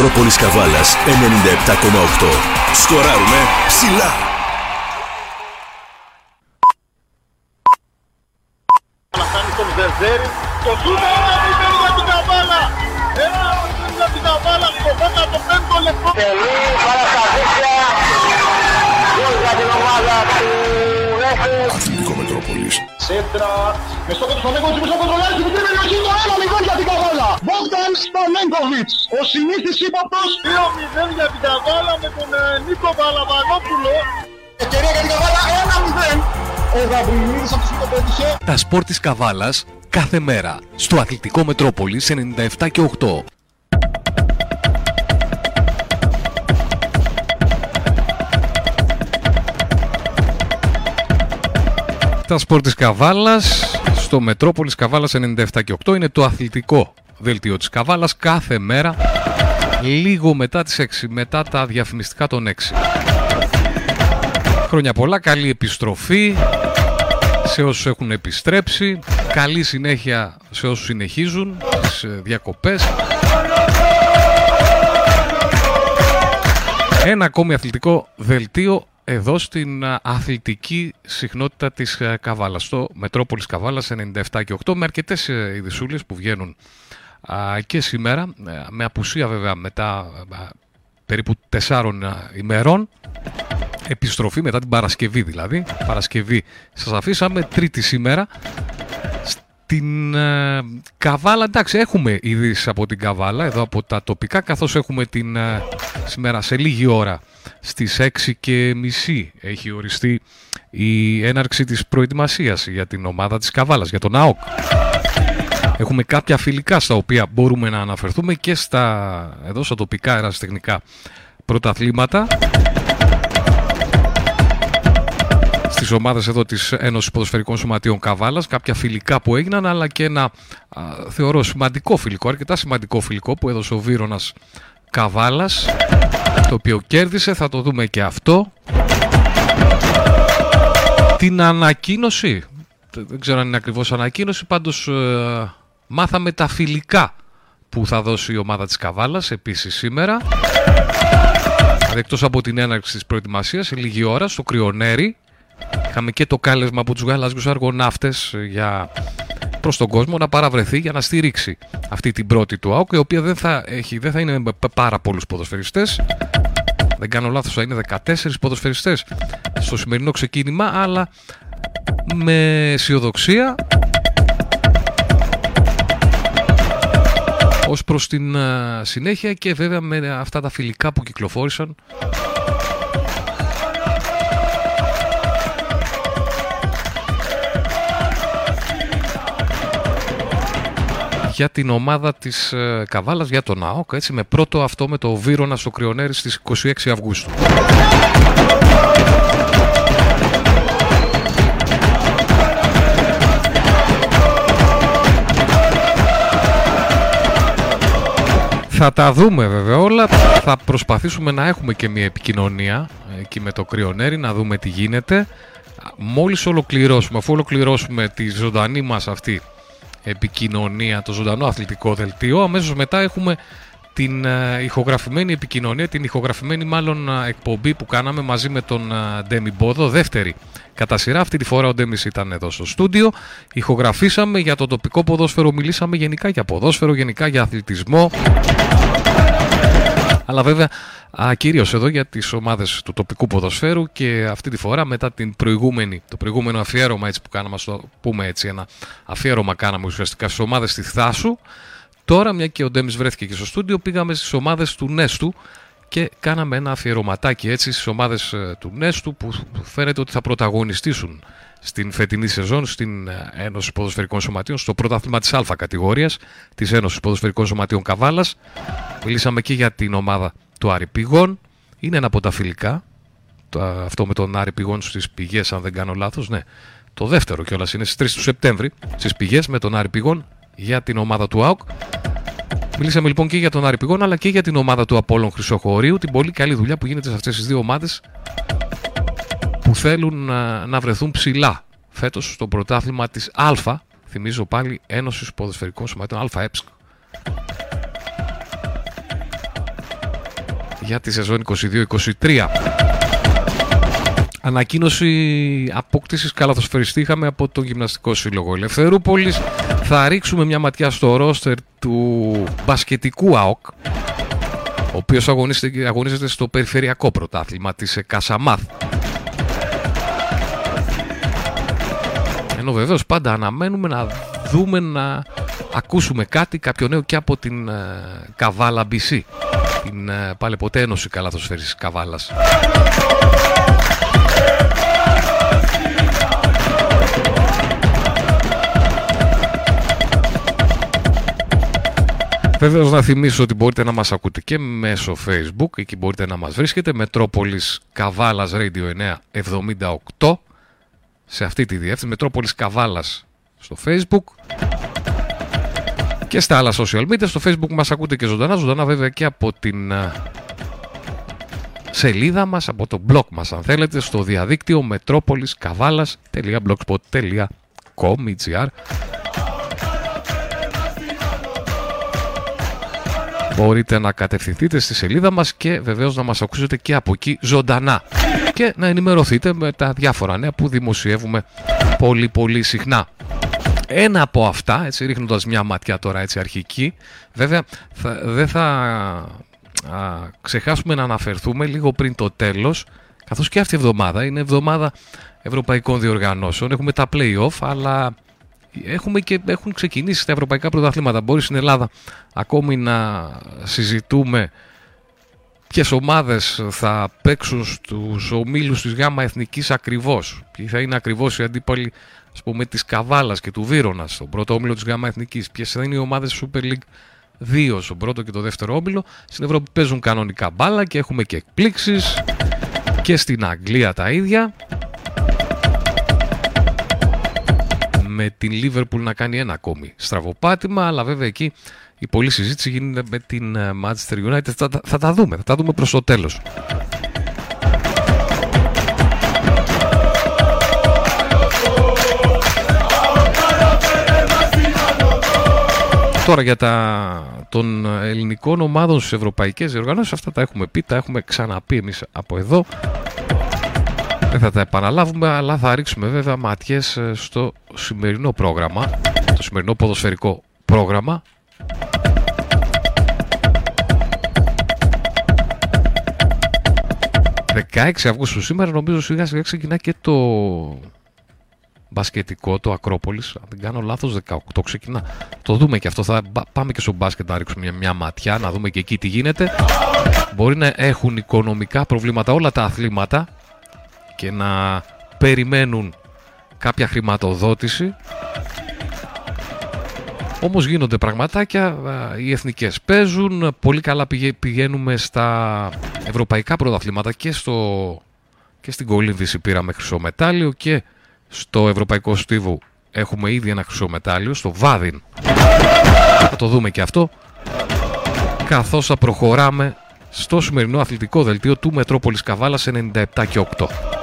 Μετρόπολης Καβάλας 97,8. Σκοράρουμε ψηλά. Φτάνει στον Ζερζέρη. Το σούτ ένα μηδέν για την Καβάλα. Ένα μηδέν για την Καβάλα στο 15ο λεπτό. Τελεί παραστατήσια γκολ για την ομάδα του Ρέχου. Αθλητικό Μετρόπολης. Σέντρα. Με στο κότο Σταμέγκοβιτς, με στο κοντρολάρι στην μικρή περιοχή. Το 1-0 για την Καβάλα. Μπόγκταν Σταμέγκοβιτς. Ο συνήθις ύποπτος. 2-0 για την Καβάλα με τον ε, Νίκο Βαλαβανόπουλο. Ευκαιρία για την Καβάλα. 1-0. Ο Γαβριλίδης από το πέτυχε. Τα σπορ της Καβάλας κάθε μέρα στο Αθλητικό Μετρόπολης 97 και 8. Τα σπορ της Καβάλας στο Μετρόπολης Καβάλας 97 και 8 είναι το αθλητικό δελτίο της Καβάλας κάθε μέρα λίγο μετά τις 6, μετά τα διαφημιστικά των 6. Χρόνια πολλά, καλή επιστροφή σε όσους έχουν επιστρέψει, καλή συνέχεια σε όσους συνεχίζουν τις ε, διακοπές. Ένα ακόμη αθλητικό δελτίο εδώ στην α, αθλητική συχνότητα της ε, Καβάλας, στο Μετρόπολης Καβάλας 97 και 8, με αρκετές ε, ειδησούλες που βγαίνουν α, και σήμερα, ε, με απουσία βέβαια μετά α, περίπου τεσσάρων α, ημερών, επιστροφή μετά την Παρασκευή δηλαδή. Παρασκευή σας αφήσαμε, τρίτη σήμερα. Στην ε, Καβάλα, εντάξει, έχουμε ειδήσεις από την Καβάλα, εδώ από τα τοπικά, καθώς έχουμε την ε, σήμερα σε λίγη ώρα στις 6 και μισή έχει οριστεί η έναρξη της προετοιμασίας για την ομάδα της Καβάλας, για τον ΑΟΚ. Έχουμε κάποια φιλικά στα οποία μπορούμε να αναφερθούμε και στα εδώ στα τοπικά αεραστεχνικά πρωταθλήματα στις ομάδες εδώ της Ένωσης Ποδοσφαιρικών Σωματείων Καβάλας, κάποια φιλικά που έγιναν, αλλά και ένα α, θεωρώ σημαντικό φιλικό, αρκετά σημαντικό φιλικό που έδωσε ο Βύρονας Καβάλας, το οποίο κέρδισε, θα το δούμε και αυτό. Την ανακοίνωση, δεν ξέρω αν είναι ακριβώς ανακοίνωση, πάντως ε, μάθαμε τα φιλικά που θα δώσει η ομάδα της Καβάλας επίσης σήμερα. Εκτός από την έναρξη της προετοιμασίας, σε λίγη ώρα, στο Κρυονέρι, Είχαμε και το κάλεσμα από τους γαλάζιους αργοναύτες για προς τον κόσμο να παραβρεθεί για να στηρίξει αυτή την πρώτη του ΑΟΚ η οποία δεν θα, έχει, δεν θα είναι με πάρα πολλούς ποδοσφαιριστές. Δεν κάνω λάθος θα είναι 14 ποδοσφαιριστές στο σημερινό ξεκίνημα αλλά με αισιοδοξία ως προς την α, συνέχεια και βέβαια με αυτά τα φιλικά που κυκλοφόρησαν για την ομάδα της ε, Καβάλας, για τον ΑΟΚ, έτσι, με πρώτο αυτό με το Βύρονα στο Κρυονέρι στις 26 Αυγούστου. Θα τα δούμε βέβαια όλα. Θα προσπαθήσουμε να έχουμε και μια επικοινωνία εκεί με το Κρυονέρι, να δούμε τι γίνεται. Μόλις ολοκληρώσουμε, αφού ολοκληρώσουμε τη ζωντανή μας αυτή επικοινωνία, το ζωντανό αθλητικό δελτίο. Αμέσως μετά έχουμε την ε, ηχογραφημένη επικοινωνία, την ηχογραφημένη μάλλον ε, εκπομπή που κάναμε μαζί με τον ε, Ντέμι Μπόδο, δεύτερη κατά σειρά. Αυτή τη φορά ο Ντέμις ήταν εδώ στο στούντιο. Ηχογραφήσαμε για το τοπικό ποδόσφαιρο, μιλήσαμε γενικά για ποδόσφαιρο, γενικά για αθλητισμό. Αλλά βέβαια κυρίως εδώ για τις ομάδες του τοπικού ποδοσφαίρου και αυτή τη φορά μετά την προηγούμενη, το προηγούμενο αφιέρωμα έτσι που κάναμε, στο πούμε έτσι, ένα αφιέρωμα κάναμε ουσιαστικά στις ομάδες τη Θάσου. Τώρα, μια και ο Ντέμις βρέθηκε και στο στούντιο, πήγαμε στις ομάδες του Νέστου και κάναμε ένα αφιερωματάκι έτσι στις ομάδες ε, του Νέστου που φαίνεται ότι θα πρωταγωνιστήσουν στην φετινή σεζόν στην ε, Ένωση Ποδοσφαιρικών Σωματείων, στο πρωτάθλημα της Α κατηγορίας της Ένωσης Ποδοσφαιρικών Σωματείων Καβάλας. Μιλήσαμε και για την ομάδα του Άρη Πηγών. Είναι ένα από τα φιλικά. Το, αυτό με τον Άρη Πηγών στις πηγές, αν δεν κάνω λάθος. Ναι, το δεύτερο κιόλας είναι στις 3 του Σεπτέμβρη στις πηγές με τον Άρη Πηγών για την ομάδα του ΑΟΚ. Μιλήσαμε λοιπόν και για τον Άρη Πηγών αλλά και για την ομάδα του Απόλλων Χρυσοχωρίου, την πολύ καλή δουλειά που γίνεται σε αυτές τις δύο ομάδες που θέλουν να, να βρεθούν ψηλά φέτος στο πρωτάθλημα της Α, θυμίζω πάλι Ένωσης Ποδοσφαιρικών Σωματείων ΑΕΠΣΚ. για τη σεζόν 22-23. Ανακοίνωση απόκτησης καλαθοσφαιριστή είχαμε από τον Γυμναστικό Σύλλογο Ελευθερούπολης. Θα ρίξουμε μια ματιά στο ρόστερ του μπασκετικού ΑΟΚ, ο οποίος αγωνίζεται, αγωνίζεται στο περιφερειακό πρωτάθλημα της Κασαμάθ. Ενώ βεβαίως. Πάντα αναμένουμε να δούμε να ακούσουμε κάτι, κάποιο νέο και από την ε, Καβάλα BC, την ε, πάλι ποτέ ένωση καλαθοσφαίρισης Καβάλας. Βεβαίως να θυμίσω ότι μπορείτε να μας ακούτε και μέσω facebook, εκεί μπορείτε να μας βρίσκετε, Μετρόπολης Καβάλας Radio 978, σε αυτή τη διεύθυνση, Μετρόπολης Καβάλας στο facebook και στα άλλα social media. Στο facebook μας ακούτε και ζωντανά, ζωντανά βέβαια και από την ε, σελίδα μας, από το blog μας αν θέλετε, στο διαδίκτυο metropoliskavalas.blogspot.com Μπορείτε να κατευθυνθείτε στη σελίδα μας και βεβαίως να μας ακούσετε και από εκεί ζωντανά και να ενημερωθείτε με τα διάφορα νέα που δημοσιεύουμε πολύ πολύ συχνά. Ένα από αυτά, έτσι ρίχνοντας μια ματιά τώρα έτσι αρχική, βέβαια θα, δεν θα α, ξεχάσουμε να αναφερθούμε λίγο πριν το τέλος, καθώς και αυτή η εβδομάδα είναι εβδομάδα ευρωπαϊκών διοργανώσεων, έχουμε τα play-off, αλλά έχουμε και έχουν ξεκινήσει τα ευρωπαϊκά πρωταθλήματα. Μπορεί στην Ελλάδα ακόμη να συζητούμε ποιες ομάδες θα παίξουν στους ομίλους της ΓΑΜΑ Εθνικής ακριβώς; Ποιοι θα είναι ακριβώς οι αντίπαλοι ας πούμε, της Καβάλας και του Βύρονα στον πρώτο όμιλο της ΓΑΜΑ Εθνικής; Ποιες θα είναι οι ομάδες Super League 2 στον πρώτο και το δεύτερο όμιλο; Στην Ευρώπη παίζουν κανονικά μπάλα και έχουμε και εκπλήξεις. Και στην Αγγλία τα ίδια. με την Liverpool να κάνει ένα ακόμη στραβοπάτημα, αλλά βέβαια εκεί η πολλή συζήτηση γίνεται με την ε, Manchester United. Θα, θα τα δούμε, θα τα δούμε προς το τέλος. Τώρα για τα των ελληνικών ομάδων στις ευρωπαϊκές διοργανώσεις, αυτά τα έχουμε πει, τα έχουμε ξαναπεί εμείς από εδώ. Δεν θα τα επαναλάβουμε, αλλά θα ρίξουμε βέβαια ματιές ε, στο σημερινό πρόγραμμα, το σημερινό ποδοσφαιρικό πρόγραμμα. «16 Αυγούστου σήμερα νομίζω σιγά σιγά ξεκινά και το μπασκετικό, το Ακρόπολης. Αν δεν κάνω λάθος 18 ξεκινά. Το δούμε και αυτό. Θα πάμε και στο μπάσκετ να ρίξουμε μια, μια ματιά, να δούμε και εκεί τι γίνεται. Μπορεί να έχουν οικονομικά προβλήματα όλα τα αθλήματα και να περιμένουν κάποια χρηματοδότηση. Όμως γίνονται πραγματάκια, οι εθνικές παίζουν, πολύ καλά πηγαίνουμε στα ευρωπαϊκά πρωταθλήματα και, στο, και στην κολύμβηση πήραμε χρυσό μετάλλιο και στο ευρωπαϊκό στίβο έχουμε ήδη ένα χρυσό μετάλλιο, στο Βάδιν. Θα το δούμε και αυτό, καθώς θα προχωράμε στο σημερινό αθλητικό δελτίο του Μετρόπολης Καβάλας 97 και 8.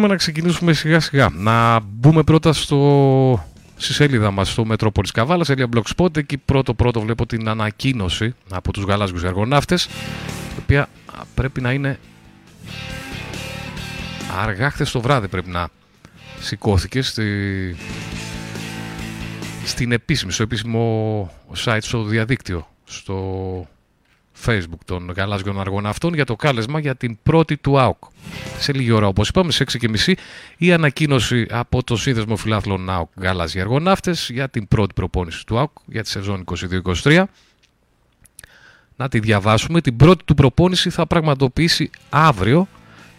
Πάμε να ξεκινήσουμε σιγά σιγά. Να μπούμε πρώτα στο... στη σελίδα μας στο Μετρόπολης Καβάλας, σελίδα Blogspot. Εκεί πρώτο πρώτο βλέπω την ανακοίνωση από τους γαλάζιους εργοναύτες, η οποία πρέπει να είναι αργά χθες το βράδυ πρέπει να σηκώθηκες στη... στην επίσημη, στο επίσημο site στο διαδίκτυο, στο facebook των γαλάζιων αργοναυτών για το κάλεσμα για την πρώτη του ΑΟΚ. Σε λίγη ώρα, όπως είπαμε, σε 6.30 η ανακοίνωση από το Σύνδεσμο Φιλάθλων ΑΟΚ Γαλάζιοι Αργοναύτες για την πρώτη προπόνηση του ΑΟΚ για τη σεζόν 22-23. Να τη διαβάσουμε. Την πρώτη του προπόνηση θα πραγματοποιήσει αύριο,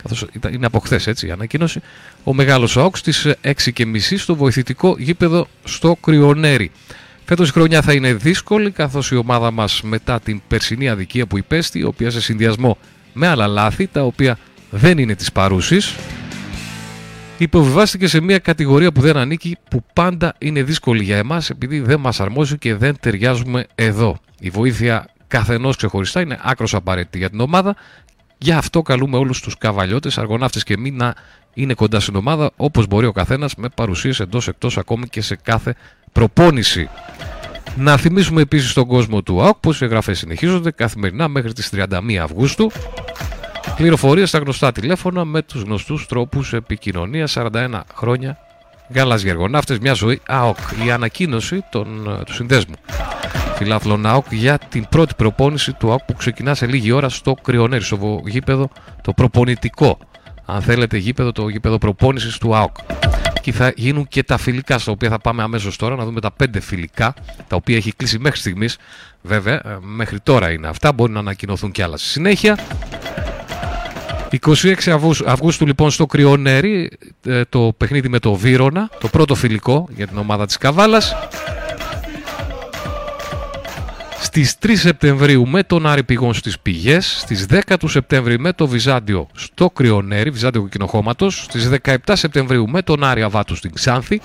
καθώς είναι από χθες έτσι η ανακοίνωση, ο Μεγάλος ΑΟΚ στις 6.30 στο βοηθητικό γήπεδο στο Κρυονέρι. Φέτος η χρονιά θα είναι δύσκολη καθώς η ομάδα μας μετά την περσινή αδικία που υπέστη, η οποία σε συνδυασμό με άλλα λάθη, τα οποία δεν είναι της παρούσης, υποβιβάστηκε σε μια κατηγορία που δεν ανήκει, που πάντα είναι δύσκολη για εμάς επειδή δεν μας αρμόζει και δεν ταιριάζουμε εδώ. Η βοήθεια καθενός ξεχωριστά είναι άκρος απαραίτητη για την ομάδα. Γι' αυτό καλούμε όλους τους καβαλιώτες, αργοναύτες και μη να είναι κοντά στην ομάδα όπως μπορεί ο καθένας με παρουσίες εντός εκτός ακόμη και σε κάθε προπόνηση. Να θυμίσουμε επίσης στον κόσμο του ΑΟΚ πως οι εγγραφές συνεχίζονται καθημερινά μέχρι τις 31 Αυγούστου. Πληροφορίες στα γνωστά τηλέφωνα με τους γνωστούς τρόπους επικοινωνίας 41 χρόνια Γαλάζιοι εργοναύτες, μια ζωή ΑΟΚ. Η ανακοίνωση των, του συνδέσμου φιλάθλων ΑΟΚ για την πρώτη προπόνηση του ΑΟΚ που ξεκινά σε λίγη ώρα στο Κρυονέρι, στο γήπεδο το προπονητικό. Αν θέλετε γήπεδο, το γήπεδο προπόνησης του ΑΟΚ και θα γίνουν και τα φιλικά, στα οποία θα πάμε αμέσως τώρα να δούμε τα πέντε φιλικά, τα οποία έχει κλείσει μέχρι στιγμής. Βέβαια, ε, μέχρι τώρα είναι αυτά, μπορεί να ανακοινωθούν κι άλλα. Στη συνέχεια, 26 Αυγούστου λοιπόν στο Κρυονέρι ε, το παιχνίδι με το Βύρονα, το πρώτο φιλικό για την ομάδα της Καβάλας. Στις 3 Σεπτεμβρίου με τον Άρη Πηγών στις Πηγές, στις 10 του Σεπτεμβρίου με το Βυζάντιο στο Κρυονέρι, Βυζάντιο Κοκκινοχώματος, στις 17 Σεπτεμβρίου με τον Άρη Αβάτου στην Ξάνθη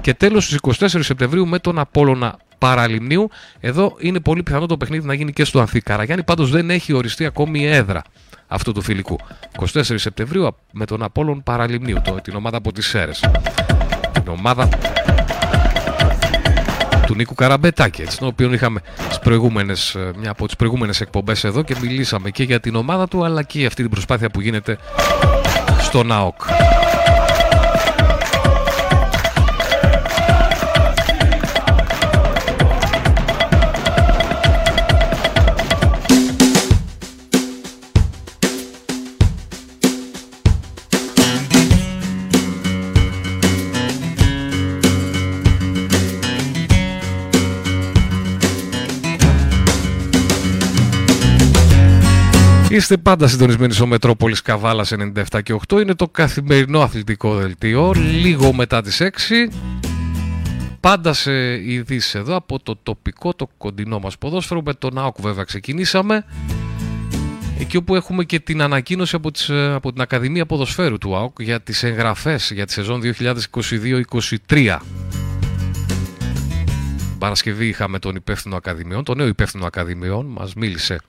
και τέλος στις 24 Σεπτεμβρίου με τον Απόλλωνα Παραλιμνίου. Εδώ είναι πολύ πιθανό το παιχνίδι να γίνει και στο Ανθή. Καραγιάννη πάντως δεν έχει οριστεί ακόμη η έδρα αυτού του φιλικού. 24 Σεπτεμβρίου με τον Απόλλων Παραλιμνίου, την ομάδα από τις Σέρες. Την ομάδα του Νίκου Καραμπετάκη, έτσι, τον οποίο είχαμε στις προηγούμενες, ε, μια από τις προηγούμενες εκπομπές εδώ και μιλήσαμε και για την ομάδα του αλλά και για αυτή την προσπάθεια που γίνεται στο ΝΑΟΚ. Είστε πάντα συντονισμένοι στο Μετρόπολης Καβάλας 97 και 8. Είναι το καθημερινό αθλητικό δελτίο, λίγο μετά τις 6. Πάντα σε ειδήσεις εδώ από το τοπικό, το κοντινό μας ποδόσφαιρο. Με τον ΑΟΚ βέβαια ξεκινήσαμε. Εκεί όπου έχουμε και την ανακοίνωση από, τις, από την Ακαδημία Ποδοσφαίρου του ΑΟΚ για τις εγγραφές για τη σεζόν 2022-2023. Παρασκευή είχαμε τον υπεύθυνο Ακαδημιών, τον νέο υπεύθυνο Ακαδημιών, μας μίλησε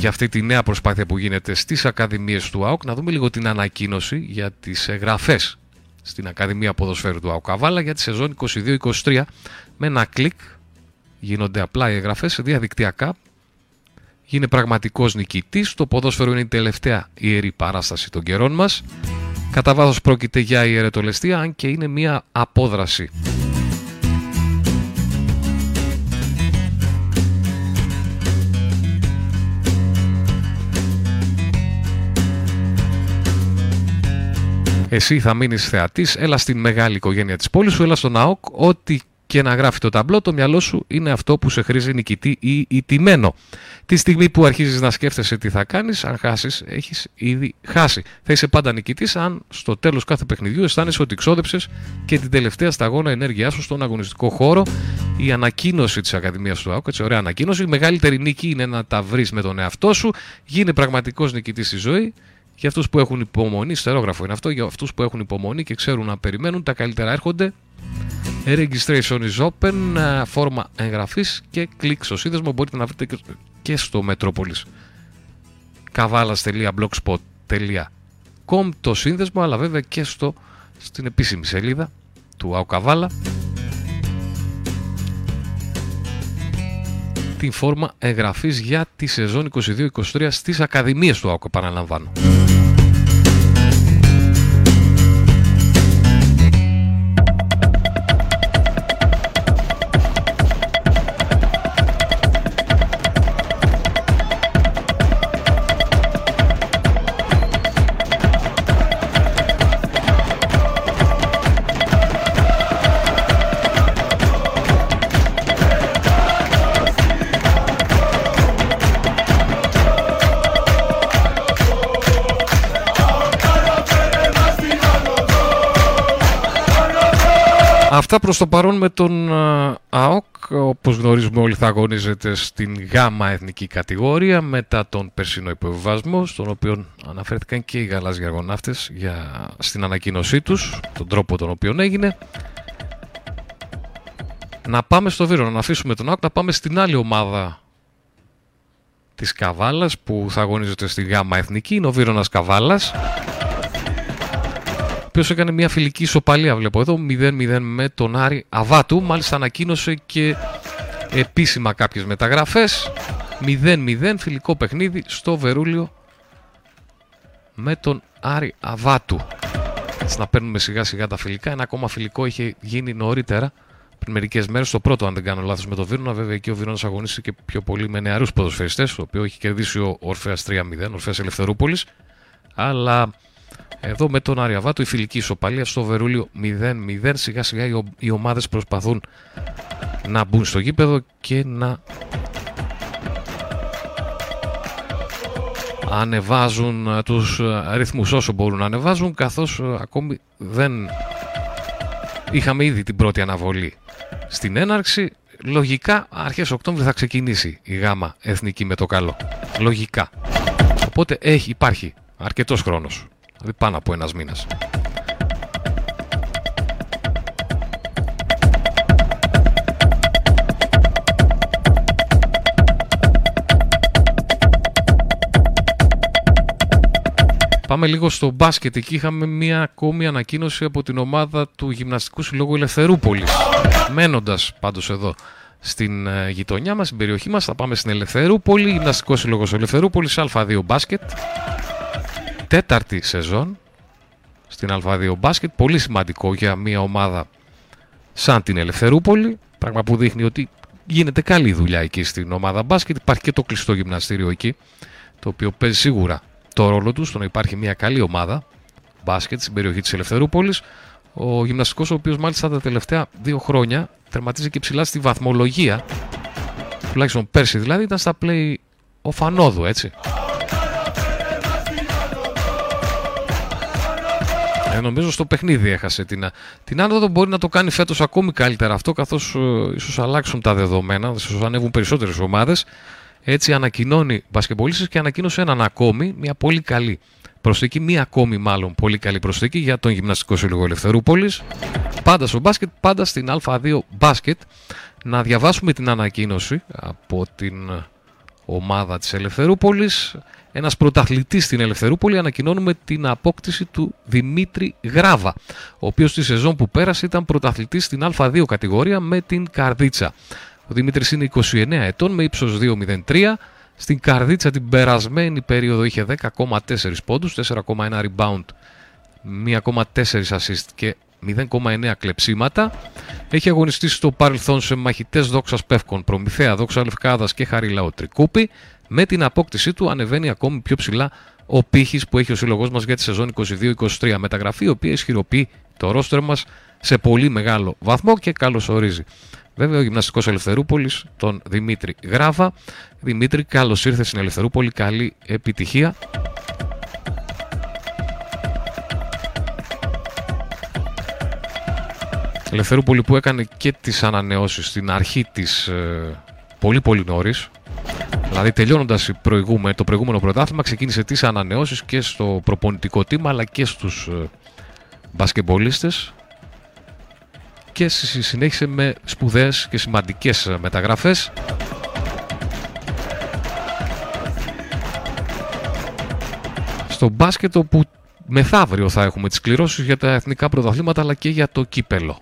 για αυτή τη νέα προσπάθεια που γίνεται στις Ακαδημίες του ΑΟΚ. Να δούμε λίγο την ανακοίνωση για τις εγγραφές στην Ακαδημία Ποδοσφαίρου του ΑΟΚ Καβάλα για τη σεζόν 22-23. Με ένα κλικ γίνονται απλά οι εγγραφές διαδικτυακά. Γίνει πραγματικός νικητής. Το ποδόσφαιρο είναι η τελευταία ιερή παράσταση των καιρών μας. Κατά βάθος πρόκειται για ιερετολεστία, αν και είναι μια απόδραση Εσύ θα μείνεις θεατής, έλα στην μεγάλη οικογένεια της πόλης σου, έλα στον ΑΟΚ. Ό,τι και να γράφει το ταμπλό, το μυαλό σου είναι αυτό που σε χρήζει νικητή ή ιτημένο. Τη στιγμή που αρχίζεις να σκέφτεσαι τι θα κάνεις, αν χάσεις, έχεις ήδη χάσει. Θα είσαι πάντα νικητής αν στο τέλος κάθε παιχνιδιού αισθάνεσαι ότι ξόδεψες και την τελευταία σταγόνα ενέργειά σου στον αγωνιστικό χώρο. Η ανακοίνωση της Ακαδημίας του ΑΟΚ, έτσι ωραία ανακοίνωση. Η μεγαλύτερη νίκη είναι να τα βρεις με τον εαυτό σου. Γίνε πραγματικός νικητής στη ζωή για αυτούς που έχουν υπομονή, στερόγραφο είναι αυτό, για αυτούς που έχουν υπομονή και ξέρουν να περιμένουν, τα καλύτερα έρχονται. Registration is open, φόρμα εγγραφής και κλικ στο σύνδεσμο. Μπορείτε να βρείτε και στο Metropolis. kavalas.blogspot.com το σύνδεσμο, αλλά βέβαια και στο, στην επίσημη σελίδα του ΑΟΚΑΒΑΛΑ την φόρμα εγγραφής για τη σεζόν 22-23 στις Ακαδημίες του ΑΟΚ, επαναλαμβάνω. Αυτά προς το παρόν με τον α, ΑΟΚ, όπως γνωρίζουμε όλοι θα αγωνίζεται στην γάμα εθνική κατηγορία μετά τον περσινό υποβιβασμό, στον οποίο αναφέρθηκαν και οι γαλάζιοι αργοναύτες για, στην ανακοίνωσή τους, τον τρόπο τον οποίο έγινε. Να πάμε στο Βύρο, να αφήσουμε τον ΑΟΚ, να πάμε στην άλλη ομάδα της Καβάλας που θα αγωνίζεται στη γάμα εθνική, είναι ο Βύρονας Καβάλας. ο οποίο έκανε μια φιλική ισοπαλία, βλέπω εδώ, 0-0 με τον Άρη Αβάτου. Μάλιστα ανακοίνωσε και επίσημα κάποιες μεταγραφές. 0-0 φιλικό παιχνίδι στο Βερούλιο με τον Άρη Αβάτου. Έτσι να παίρνουμε σιγά σιγά τα φιλικά. Ένα ακόμα φιλικό είχε γίνει νωρίτερα πριν μερικές μέρες. Το πρώτο, αν δεν κάνω λάθος, με τον Βίρονα. Βέβαια, εκεί ο Βίρονας αγωνίστηκε και πιο πολύ με νεαρούς ποδοσφαιριστές, το οποίο έχει κερδίσει ο Ορφαία 3-0, Ορφαία Ελευθερούπολης. Αλλά εδώ με τον Αριαβάτο η φιλική ισοπαλία στο Βερούλιο 0-0. Σιγά σιγά οι, οι ομάδες προσπαθούν να μπουν στο γήπεδο και να ανεβάζουν ε, τους ε, ρυθμούς όσο μπορούν να ανεβάζουν καθώς ε, ακόμη δεν είχαμε ήδη την πρώτη αναβολή στην έναρξη. Λογικά αρχές Οκτώβρη θα ξεκινήσει η γάμα εθνική με το καλό. Λογικά. Οπότε έχει, υπάρχει αρκετός χρόνος Δηλαδή πάνω από ένας μήνας. Πάμε λίγο στο μπάσκετ. Εκεί είχαμε μία ακόμη ανακοίνωση από την ομάδα του Γυμναστικού Συλλόγου Ελευθερούπολης. Μένοντας πάντως εδώ στην ε, γειτονιά μας, στην περιοχή μας, θα πάμε στην Ελευθερούπολη. Γυμναστικός Σύλλογος Ελευθερούπολης, Α2 μπάσκετ τέταρτη σεζόν στην Α2 μπάσκετ. Πολύ σημαντικό για μια ομάδα σαν την Ελευθερούπολη. Πράγμα που δείχνει ότι γίνεται καλή δουλειά εκεί στην ομάδα μπάσκετ. Υπάρχει και το κλειστό γυμναστήριο εκεί, το οποίο παίζει σίγουρα το ρόλο του στο να υπάρχει μια καλή ομάδα μπάσκετ στην περιοχή της Ελευθερούπολης. Ο γυμναστικός ο οποίος μάλιστα τα τελευταία δύο χρόνια τερματίζει και ψηλά στη βαθμολογία, τουλάχιστον πέρσι δηλαδή, ήταν στα play ο Φανόδου, έτσι. Ε, νομίζω στο παιχνίδι έχασε την, την άνοδο. Μπορεί να το κάνει φέτος ακόμη καλύτερα αυτό, καθώς ε, ίσως αλλάξουν τα δεδομένα, ίσω ανέβουν περισσότερες ομάδες. Έτσι ανακοινώνει μπασκεμπολίστες και ανακοίνωσε έναν ακόμη, μια πολύ καλή προσθήκη, μία ακόμη μάλλον πολύ καλή προσθήκη για τον Γυμναστικό Σύλλογο Ελευθερούπολης. Πάντα στο μπάσκετ, πάντα στην Α2 μπάσκετ. Να διαβάσουμε την ανακοίνωση από την ομάδα της Ελευθερούπολης ένας πρωταθλητής στην Ελευθερούπολη ανακοινώνουμε την απόκτηση του Δημήτρη Γράβα, ο οποίος στη σεζόν που πέρασε ήταν πρωταθλητής στην Α2 κατηγορία με την Καρδίτσα. Ο Δημήτρης είναι 29 ετών με ύψος 2,03. Στην Καρδίτσα την περασμένη περίοδο είχε 10,4 πόντους, 4,1 rebound, 1,4 assist και 0,9 κλεψίματα. Έχει αγωνιστεί στο παρελθόν σε μαχητές δόξας Πεύκων, Προμηθέα, δόξα Λευκάδας και Χαριλαό Τρικούπη. Με την απόκτησή του ανεβαίνει ακόμη πιο ψηλά ο πύχης που έχει ο σύλλογός μας για τη σεζόν 22-23. Μεταγραφή η οποία ισχυροποιεί το ρόστερ μας σε πολύ μεγάλο βαθμό και καλωσορίζει. Βέβαια, ο Γυμναστικός Ελευθερούπολης, τον Δημήτρη Γράβα. Δημήτρη, καλώς ήρθες στην Ελευθερούπολη. Καλή επιτυχία. Ελευθερούπολη που έκανε και τις ανανεώσεις στην αρχή της ε, πολύ πολύ νωρίς Δηλαδή, τελειώνοντας το προηγούμενο πρωτάθλημα, ξεκίνησε τις ανανεώσεις και στο προπονητικό τίμα αλλά και στους ε, μπασκεμπολίστες και συνέχισε με σπουδαίες και σημαντικές ε, μεταγραφές. Στο μπάσκετ όπου μεθαύριο θα έχουμε τις κληρώσεις για τα εθνικά πρωταθλήματα αλλά και για το κύπελο.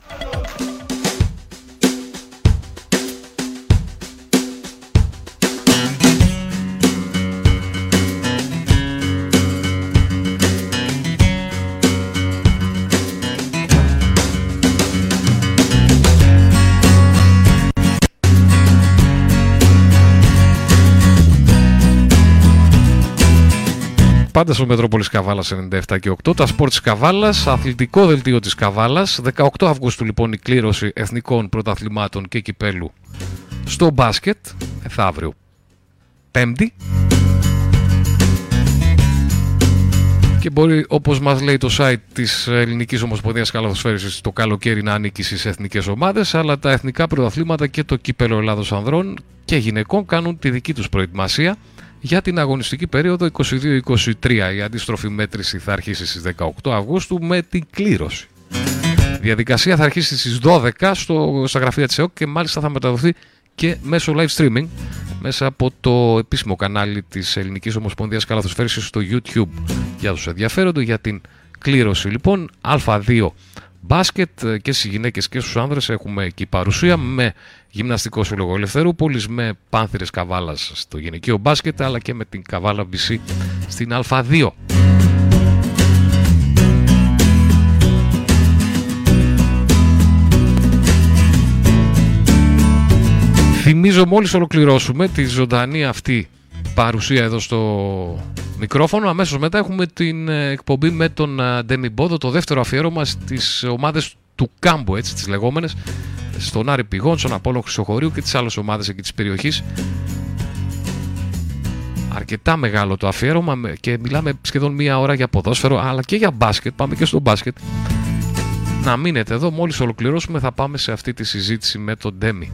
Πάντα στο Μετρόπολης Καβάλας 97 και 8. Τα σπορ τη Καβάλας, αθλητικό δελτίο της Καβάλας. 18 Αυγούστου λοιπόν η κλήρωση εθνικών πρωταθλημάτων και κυπέλου στο μπάσκετ. Μεθαύριο. Πέμπτη. και μπορεί όπως μας λέει το site της Ελληνικής Ομοσπονδίας Καλαθοσφαίρησης το καλοκαίρι να ανήκει στις εθνικές ομάδες αλλά τα εθνικά πρωταθλήματα και το κύπελο Ελλάδος Ανδρών και γυναικών κάνουν τη δική τους προετοιμασία για την αγωνιστική περίοδο 22-23. Η αντίστροφη μέτρηση θα αρχίσει στις 18 Αυγούστου με την κλήρωση. Η διαδικασία θα αρχίσει στις 12 στο, στα γραφεία της ΕΟΚ και μάλιστα θα μεταδοθεί και μέσω live streaming μέσα από το επίσημο κανάλι της Ελληνικής Ομοσπονδίας Καλαθοσφαίρησης στο YouTube. Για τους ενδιαφέροντο για την κλήρωση λοιπόν Α2 μπάσκετ και στις γυναίκες και στους άνδρες έχουμε εκεί παρουσία με γυμναστικό σύλλογο Ελευθερούπολης, με πάνθυρες καβάλας στο γυναικείο μπάσκετ αλλά και με την καβάλα BC στην Α2. Θυμίζω μόλις ολοκληρώσουμε τη ζωντανή αυτή παρουσία εδώ στο μικρόφωνο. Αμέσως μετά έχουμε την ε, εκπομπή με τον Ντέμι Μπόδο, το δεύτερο αφιέρωμα στις ομάδες του Κάμπου, έτσι τις λεγόμενες, στον Άρη Πηγών, στον Απόλλων Χρυσοχωρίου και τις άλλες ομάδες εκεί της περιοχής. Αρκετά μεγάλο το αφιέρωμα και μιλάμε σχεδόν μία ώρα για ποδόσφαιρο αλλά και για μπάσκετ. Πάμε και στο μπάσκετ. Να μείνετε εδώ, μόλις ολοκληρώσουμε θα πάμε σε αυτή τη συζήτηση με τον Ντέμι.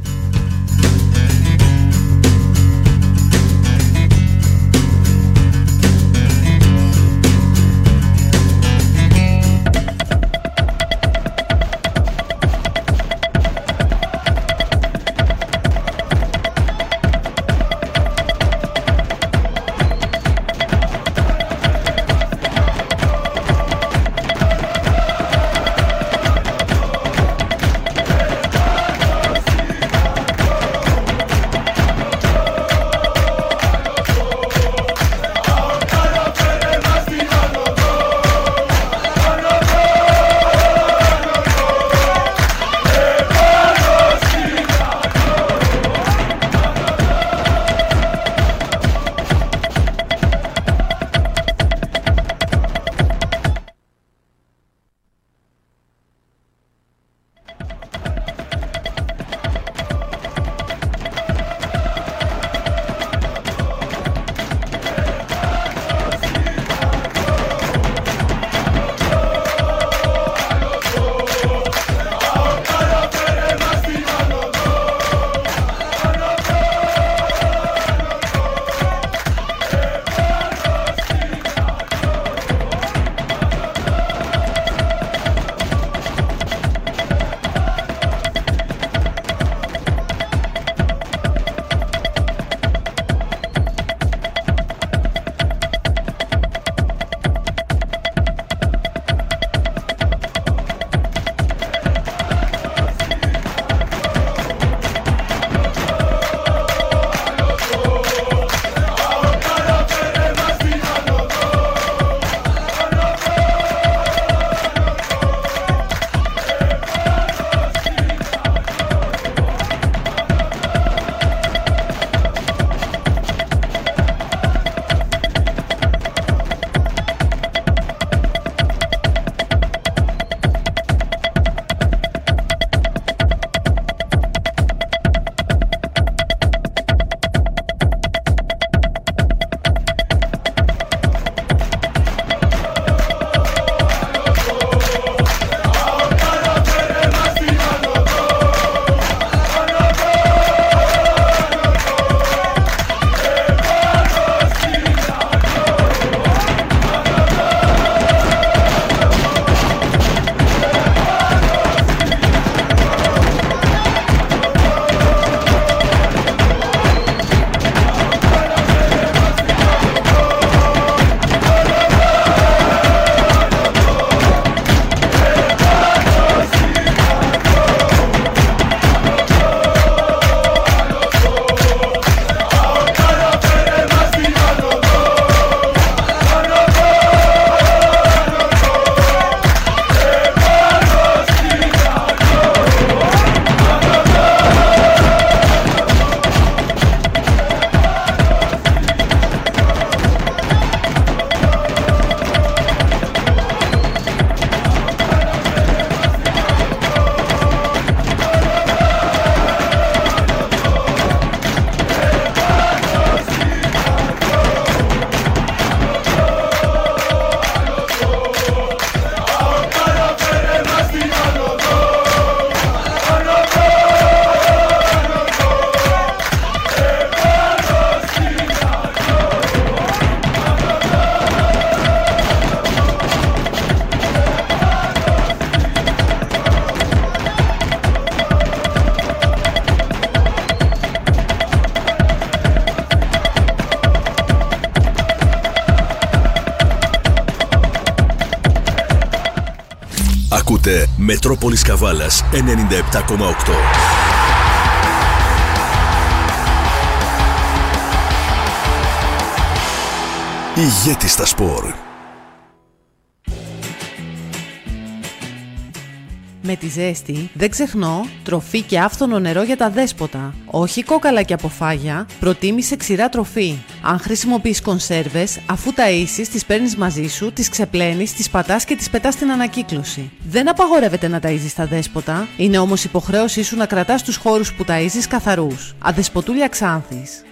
Μετρόπολης Καβάλας 97,8. Ηγέτη στα σπορ. Με τη ζέστη δεν ξεχνώ τροφή και άφθονο νερό για τα δέσποτα. Όχι κόκαλα και αποφάγια, προτίμησε ξηρά τροφή. Αν χρησιμοποιείς κονσέρβες, αφού τα ίσεις, τις παίρνεις μαζί σου, τις ξεπλένεις, τις πατάς και τις πετάς στην ανακύκλωση. Δεν απαγορεύεται να ταΐζεις τα δέσποτα, είναι όμως υποχρέωσή σου να κρατάς τους χώρους που ταΐζεις καθαρούς. Αδεσποτούλια Ξάνθης.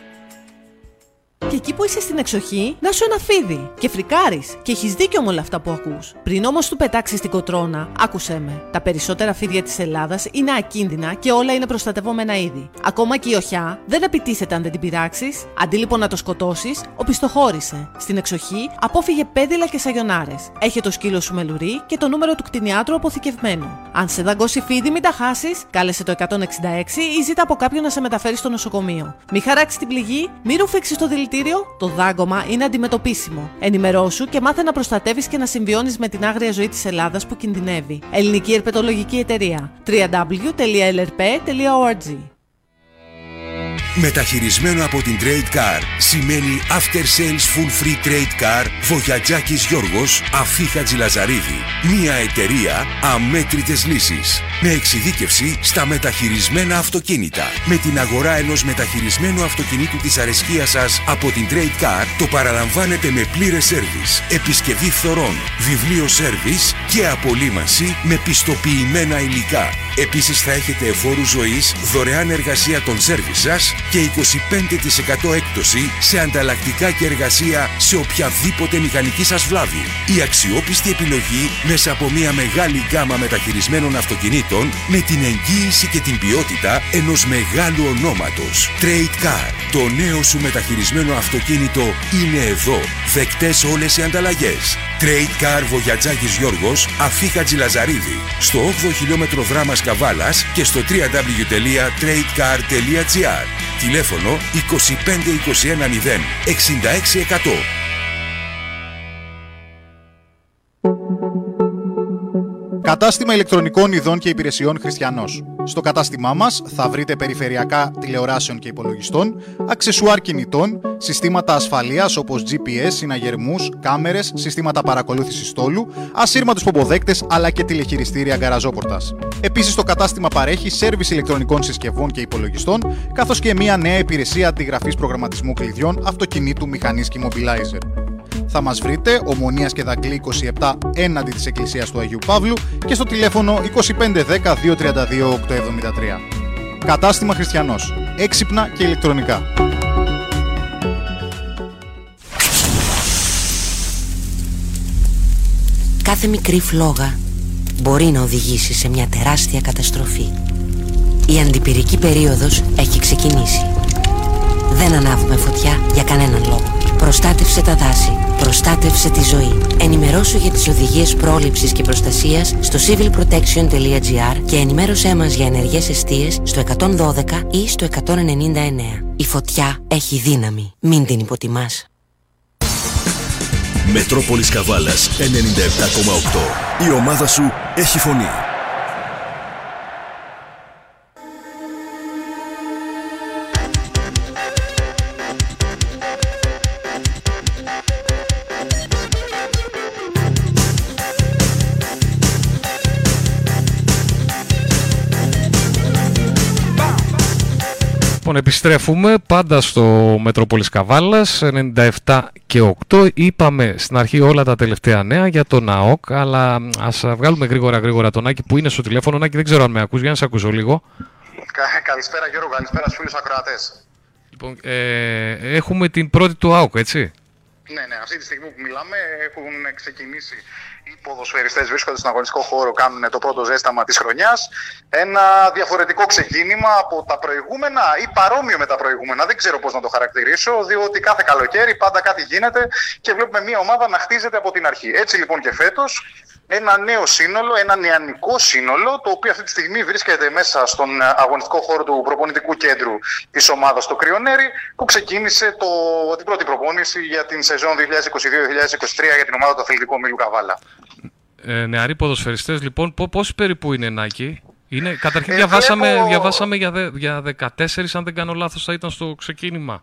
Και εκεί που είσαι στην εξοχή, να σου ένα φίδι. Και φρικάρεις. Και έχεις δίκιο με όλα αυτά που ακούς. Πριν όμως του πετάξεις την κοτρώνα, άκουσέ με. Τα περισσότερα φίδια της Ελλάδας είναι ακίνδυνα και όλα είναι προστατευόμενα είδη. Ακόμα και η οχιά δεν επιτίθεται αν δεν την πειράξεις. Αντί λοιπόν να το σκοτώσεις, οπισθοχώρησε. Στην εξοχή απόφυγε πέδιλα και σαγιονάρες. Έχει το σκύλο σου με λουρί και το νούμερο του κτηνιάτρου αποθηκευμένο. Αν σε δαγκώσει φίδι, μην τα χάσεις, κάλεσε το 166 ή ζήτα από κάποιον να σε μεταφέρει στο νοσοκομείο. Μη χαράξεις την πληγή, μη ρουφήξεις το δηλητήριο το δάγκωμα είναι αντιμετωπίσιμο. Ενημερώσου και μάθε να προστατεύεις και να συμβιώνεις με την άγρια ζωή της Ελλάδας που κινδυνεύει. Ελληνική Ερπετολογική Εταιρεία. www.lrp.org Μεταχειρισμένο από την Trade Car σημαίνει After Sales Full Free Trade Car Βογιατζάκης Γιώργος Αφίχα Τζιλαζαρίδη. Μια εταιρεία αμέτρητες λύσεις. Με εξειδίκευση στα μεταχειρισμένα αυτοκίνητα. Με την αγορά ενός μεταχειρισμένου αυτοκινήτου της αρεσκίας σας από την Trade Car το παραλαμβάνετε με πλήρες σέρβις, επισκευή φθορών, βιβλίο σέρβις και απολύμαση με πιστοποιημένα υλικά. Επίσης θα έχετε εφόρου ζωής, δωρεάν εργασία των σέρβις σας και 25% έκπτωση σε ανταλλακτικά και εργασία σε οποιαδήποτε μηχανική σας βλάβη. Η αξιόπιστη επιλογή μέσα από μια μεγάλη γκάμα μεταχειρισμένων αυτοκινήτων με την εγγύηση και την ποιότητα ενός μεγάλου ονόματος. Trade Car. Το νέο σου μεταχειρισμένο αυτοκίνητο είναι εδώ. Δεκτές όλες οι ανταλλαγές. Trade Car Βογιατζάκης Γιώργος, Αφίχα Τζιλαζαρίδη. Στο 8ο χιλιόμετρο δράμας Καβάλας και στο www.tradecar.gr. Τηλέφωνο 25210 6600. Κατάστημα ηλεκτρονικών ειδών και υπηρεσιών Χριστιανός. Στο κατάστημά μας θα βρείτε περιφερειακά τηλεοράσεων και υπολογιστών, αξεσουάρ κινητών, συστήματα ασφαλείας όπως GPS, συναγερμούς, κάμερες, συστήματα παρακολούθησης στόλου, ασύρματους πομποδέκτες αλλά και τηλεχειριστήρια γκαραζόπορτας. Επίσης, το κατάστημα παρέχει σερβις ηλεκτρονικών συσκευών και υπολογιστών, καθώς και μια νέα υπηρεσία αντιγραφής προγραμματισμού κλειδιών αυτοκινήτου μηχανής και immobilizer. Θα μας βρείτε Ομονίας και Δακλή 27 έναντι της Εκκλησίας του Αγίου Παύλου και στο τηλέφωνο 2510 232 873. Κατάστημα Χριστιανός. Έξυπνα και ηλεκτρονικά. Κάθε μικρή φλόγα μπορεί να οδηγήσει σε μια τεράστια καταστροφή. Η αντιπυρική περίοδος έχει ξεκινήσει. Δεν ανάβουμε φωτιά για κανέναν λόγο. Προστάτευσε τα δάση. Προστάτευσε τη ζωή. Ενημερώσου για τις οδηγίες πρόληψης και προστασίας στο civilprotection.gr και ενημέρωσέ μας για ενεργές αιστείες στο 112 ή στο 199. Η φωτιά έχει δύναμη. Μην την υποτιμάς. Μετρόπολης Καβάλας 97,8. Η ομάδα σου έχει φωνή. Λοιπόν, επιστρέφουμε πάντα στο Μετρόπολης Καβάλας, 97 και 8. Είπαμε στην αρχή όλα τα τελευταία νέα για τον ΑΟΚ, αλλά ας βγάλουμε γρήγορα γρήγορα τον Άκη που είναι στο τηλέφωνο. Άκη, δεν ξέρω αν με ακούς, για να σε ακούσω λίγο. Καλησπέρα Γιώργο, καλησπέρα στους φίλους ακροατές. Λοιπόν, ε, έχουμε την πρώτη του ΑΟΚ, έτσι; Ναι, ναι, αυτή τη στιγμή που μιλάμε έχουν ξεκινήσει οι ποδοσφαιριστές βρίσκονται στον αγωνιστικό χώρο, κάνουν το πρώτο ζέσταμα της χρονιάς. Ένα διαφορετικό ξεκίνημα από τα προηγούμενα ή παρόμοιο με τα προηγούμενα. Δεν ξέρω πώς να το χαρακτηρίσω, διότι κάθε καλοκαίρι πάντα κάτι γίνεται και βλέπουμε μια ομάδα να χτίζεται από την αρχή. Έτσι λοιπόν και φέτος ένα νέο σύνολο, ένα νεανικό σύνολο, το οποίο αυτή τη στιγμή βρίσκεται μέσα στον αγωνιστικό χώρο του προπονητικού κέντρου της ομάδας του Κρυονέρη, που ξεκίνησε το, την πρώτη προπόνηση για την σεζόν 2022-2023 για την ομάδα του Αθλητικού Μήλου Καβάλα. Ε, νεαροί ποδοσφαιριστές, λοιπόν, πό- πόσοι περίπου είναι Νάκη; Είναι, καταρχήν Ε, διαβάσαμε, βλέπω- διαβάσαμε για, δε, για 14, αν δεν κάνω λάθος, θα ήταν στο ξεκίνημα.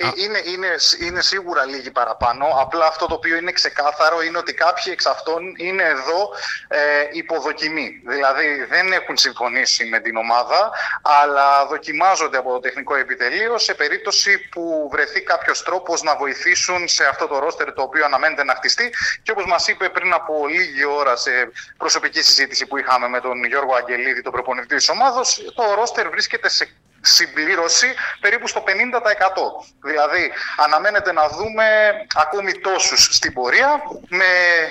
Ε, Είναι, είναι, είναι σίγουρα λίγοι παραπάνω. Απλά αυτό το οποίο είναι ξεκάθαρο είναι ότι κάποιοι εξ αυτών είναι εδώ ε, υποδοκιμή. Δηλαδή δεν έχουν συμφωνήσει με την ομάδα, αλλά δοκιμάζονται από το τεχνικό επιτελείο σε περίπτωση που βρεθεί κάποιος τρόπος να βοηθήσουν σε αυτό το ρόστερ το οποίο αναμένεται να χτιστεί. Και όπως μας είπε πριν από λίγη ώρα σε προσωπική συζήτηση που είχαμε με τον Γιώργο Αγγελίδη, τον προπονητή της ομάδα, το ρόστερ βρίσκεται σε συμπλήρωση περίπου στο 50%. Δηλαδή αναμένεται να δούμε ακόμη τόσους στην πορεία με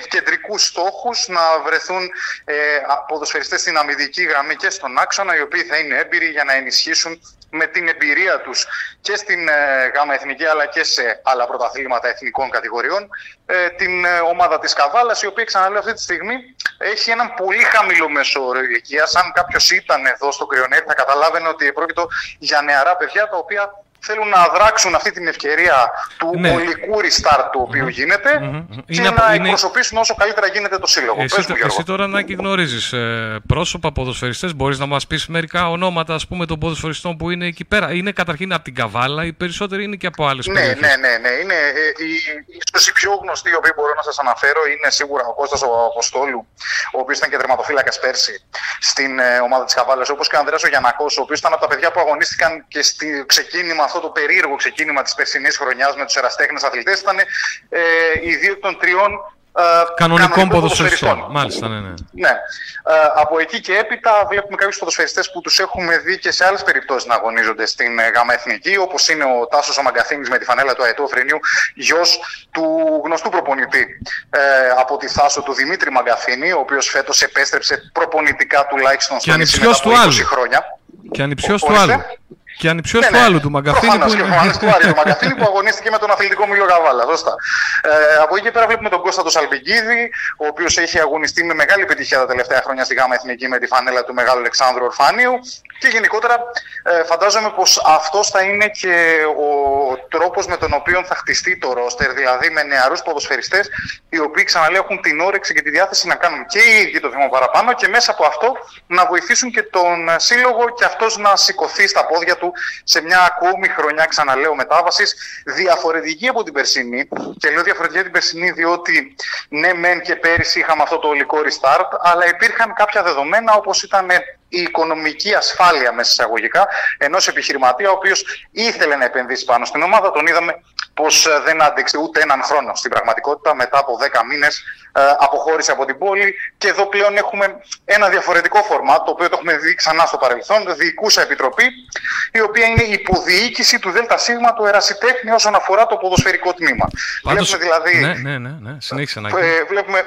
κεντρικούς στόχους να βρεθούν ε, α- ποδοσφαιριστές στην αμυντική γραμμή και στον άξονα οι οποίοι θα είναι έμπειροι για να ενισχύσουν με την εμπειρία τους και στην ε, ΓΑΜΑ Εθνική αλλά και σε άλλα πρωταθλήματα εθνικών κατηγοριών ε, την ε, ομάδα της Καβάλας η οποία ξαναλέω αυτή τη στιγμή έχει έναν πολύ χαμηλό μέσο όρο ηλικίας. Αν κάποιος ήταν εδώ στο Κρυονέρ θα καταλάβαινε ότι πρόκειται για νεαρά παιδιά τα οποία θέλουν να δράξουν αυτή την ευκαιρία του Ναι. ολικού restart του οποίου γίνεται μμμ. και Είναι από- να είναι- εκπροσωπήσουν όσο καλύτερα γίνεται το σύλλογο. Εσύ, Πες μου, το- Γιώργο. εσύ τώρα Νάκη γνωρίζεις ε, πρόσωπα, ποδοσφαιριστές, μπορείς να μας πεις μερικά ονόματα ας πούμε των ποδοσφαιριστών που είναι εκεί πέρα. Είναι καταρχήν από την Καβάλα, οι περισσότεροι είναι και από άλλες Ναι, περιοχές. ναι, ναι, ναι. Είναι, ε, οι, ίσως οι πιο γνωστοί οι οποίοι μπορώ να σας αναφέρω είναι σίγουρα ο Κώστας ο Αποστόλου, ο οποίος ήταν και τερματοφύλακας πέρσι στην ε, ομάδα της Καβάλας, όπως και ο Ανδρέας ο Γιανακός, ο οποίος ήταν από τα παιδιά που αγωνίστηκαν και στο ξεκίνημα, αυτό το περίεργο ξεκίνημα της περσινής χρονιάς με τους εραστέχνες αθλητές, ήταν ε, οι δύο εκ των τριών ε, Κανονικών ποδοσφαιριστών. ποδοσφαιριστών. Μάλιστα, ναι, ναι. Ναι. Ε, από εκεί και έπειτα βλέπουμε κάποιους ποδοσφαιριστές που τους έχουμε δει και σε άλλες περιπτώσεις να αγωνίζονται στην ε, ΓΑΜΑ Εθνική, όπως είναι ο Τάσος Μαγκαθίνη με τη φανέλα του Αετού Φρενιού, γιος του γνωστού προπονητή ε, από τη Θάσο του Δημήτρη Μαγκαθίνη, ο οποίος φέτος επέστρεψε προπονητικά τουλάχιστον στο νησί ανιψιός μετά του από 20 άλλου. χρόνια. Και ανιψιός του Ορίστε. άλλου. Και ανιψιός Ναι, του ναι. άλλου του Μαγκαθίνη Προφανώς που και είναι. προφανώς του Άρη του Μαγκαθίνη που αγωνίστηκε με τον αθλητικό Μήλο Γαβάλα. Σωστά. Ε, από εκεί και πέρα βλέπουμε τον Κώστα τον Σαλπικίδη, ο οποίος έχει αγωνιστεί με μεγάλη επιτυχία τα τελευταία χρόνια στη ΓΑΜΑ Εθνική με τη φανέλα του Μεγάλου Αλεξάνδρου Ορφάνιου. Και γενικότερα ε, φαντάζομαι πως αυτός θα είναι και ο τρόπος με τον οποίο θα χτιστεί το ρόστερ, δηλαδή με νεαρούς ποδοσφαιριστές, οι οποίοι ξαναλέω έχουν την όρεξη και τη διάθεση να κάνουν και οι ίδιοι το βήμα παραπάνω και μέσα από αυτό να βοηθήσουν και τον ε, σύλλογο και αυτός να σηκωθεί στα πόδια του σε μια ακόμη χρονιά, ξαναλέω, μετάβασης διαφορετική από την περσινή. Και λέω διαφορετική από την περσινή, διότι ναι, μεν και πέρυσι είχαμε αυτό το ολικό restart, αλλά υπήρχαν κάποια δεδομένα όπως ήταν η οικονομική ασφάλεια μέσα εισαγωγικά ενός επιχειρηματία ο οποίος ήθελε να επενδύσει πάνω στην ομάδα. Τον είδαμε πως δεν άντεξε ούτε έναν χρόνο στην πραγματικότητα. Μετά από 10 μήνες αποχώρησε από την πόλη και εδώ πλέον έχουμε ένα διαφορετικό φορμάτ, το οποίο το έχουμε δει ξανά στο παρελθόν, διοικούσα επιτροπή, η οποία είναι η υποδιοίκηση του ΔΣ του Ερασιτέχνη όσον αφορά το ποδοσφαιρικό τμήμα. Πάντως, Βλέπουμε δηλαδή. Ναι, ναι, ναι, ναι. Συνέχισε να ε, βλέπουμε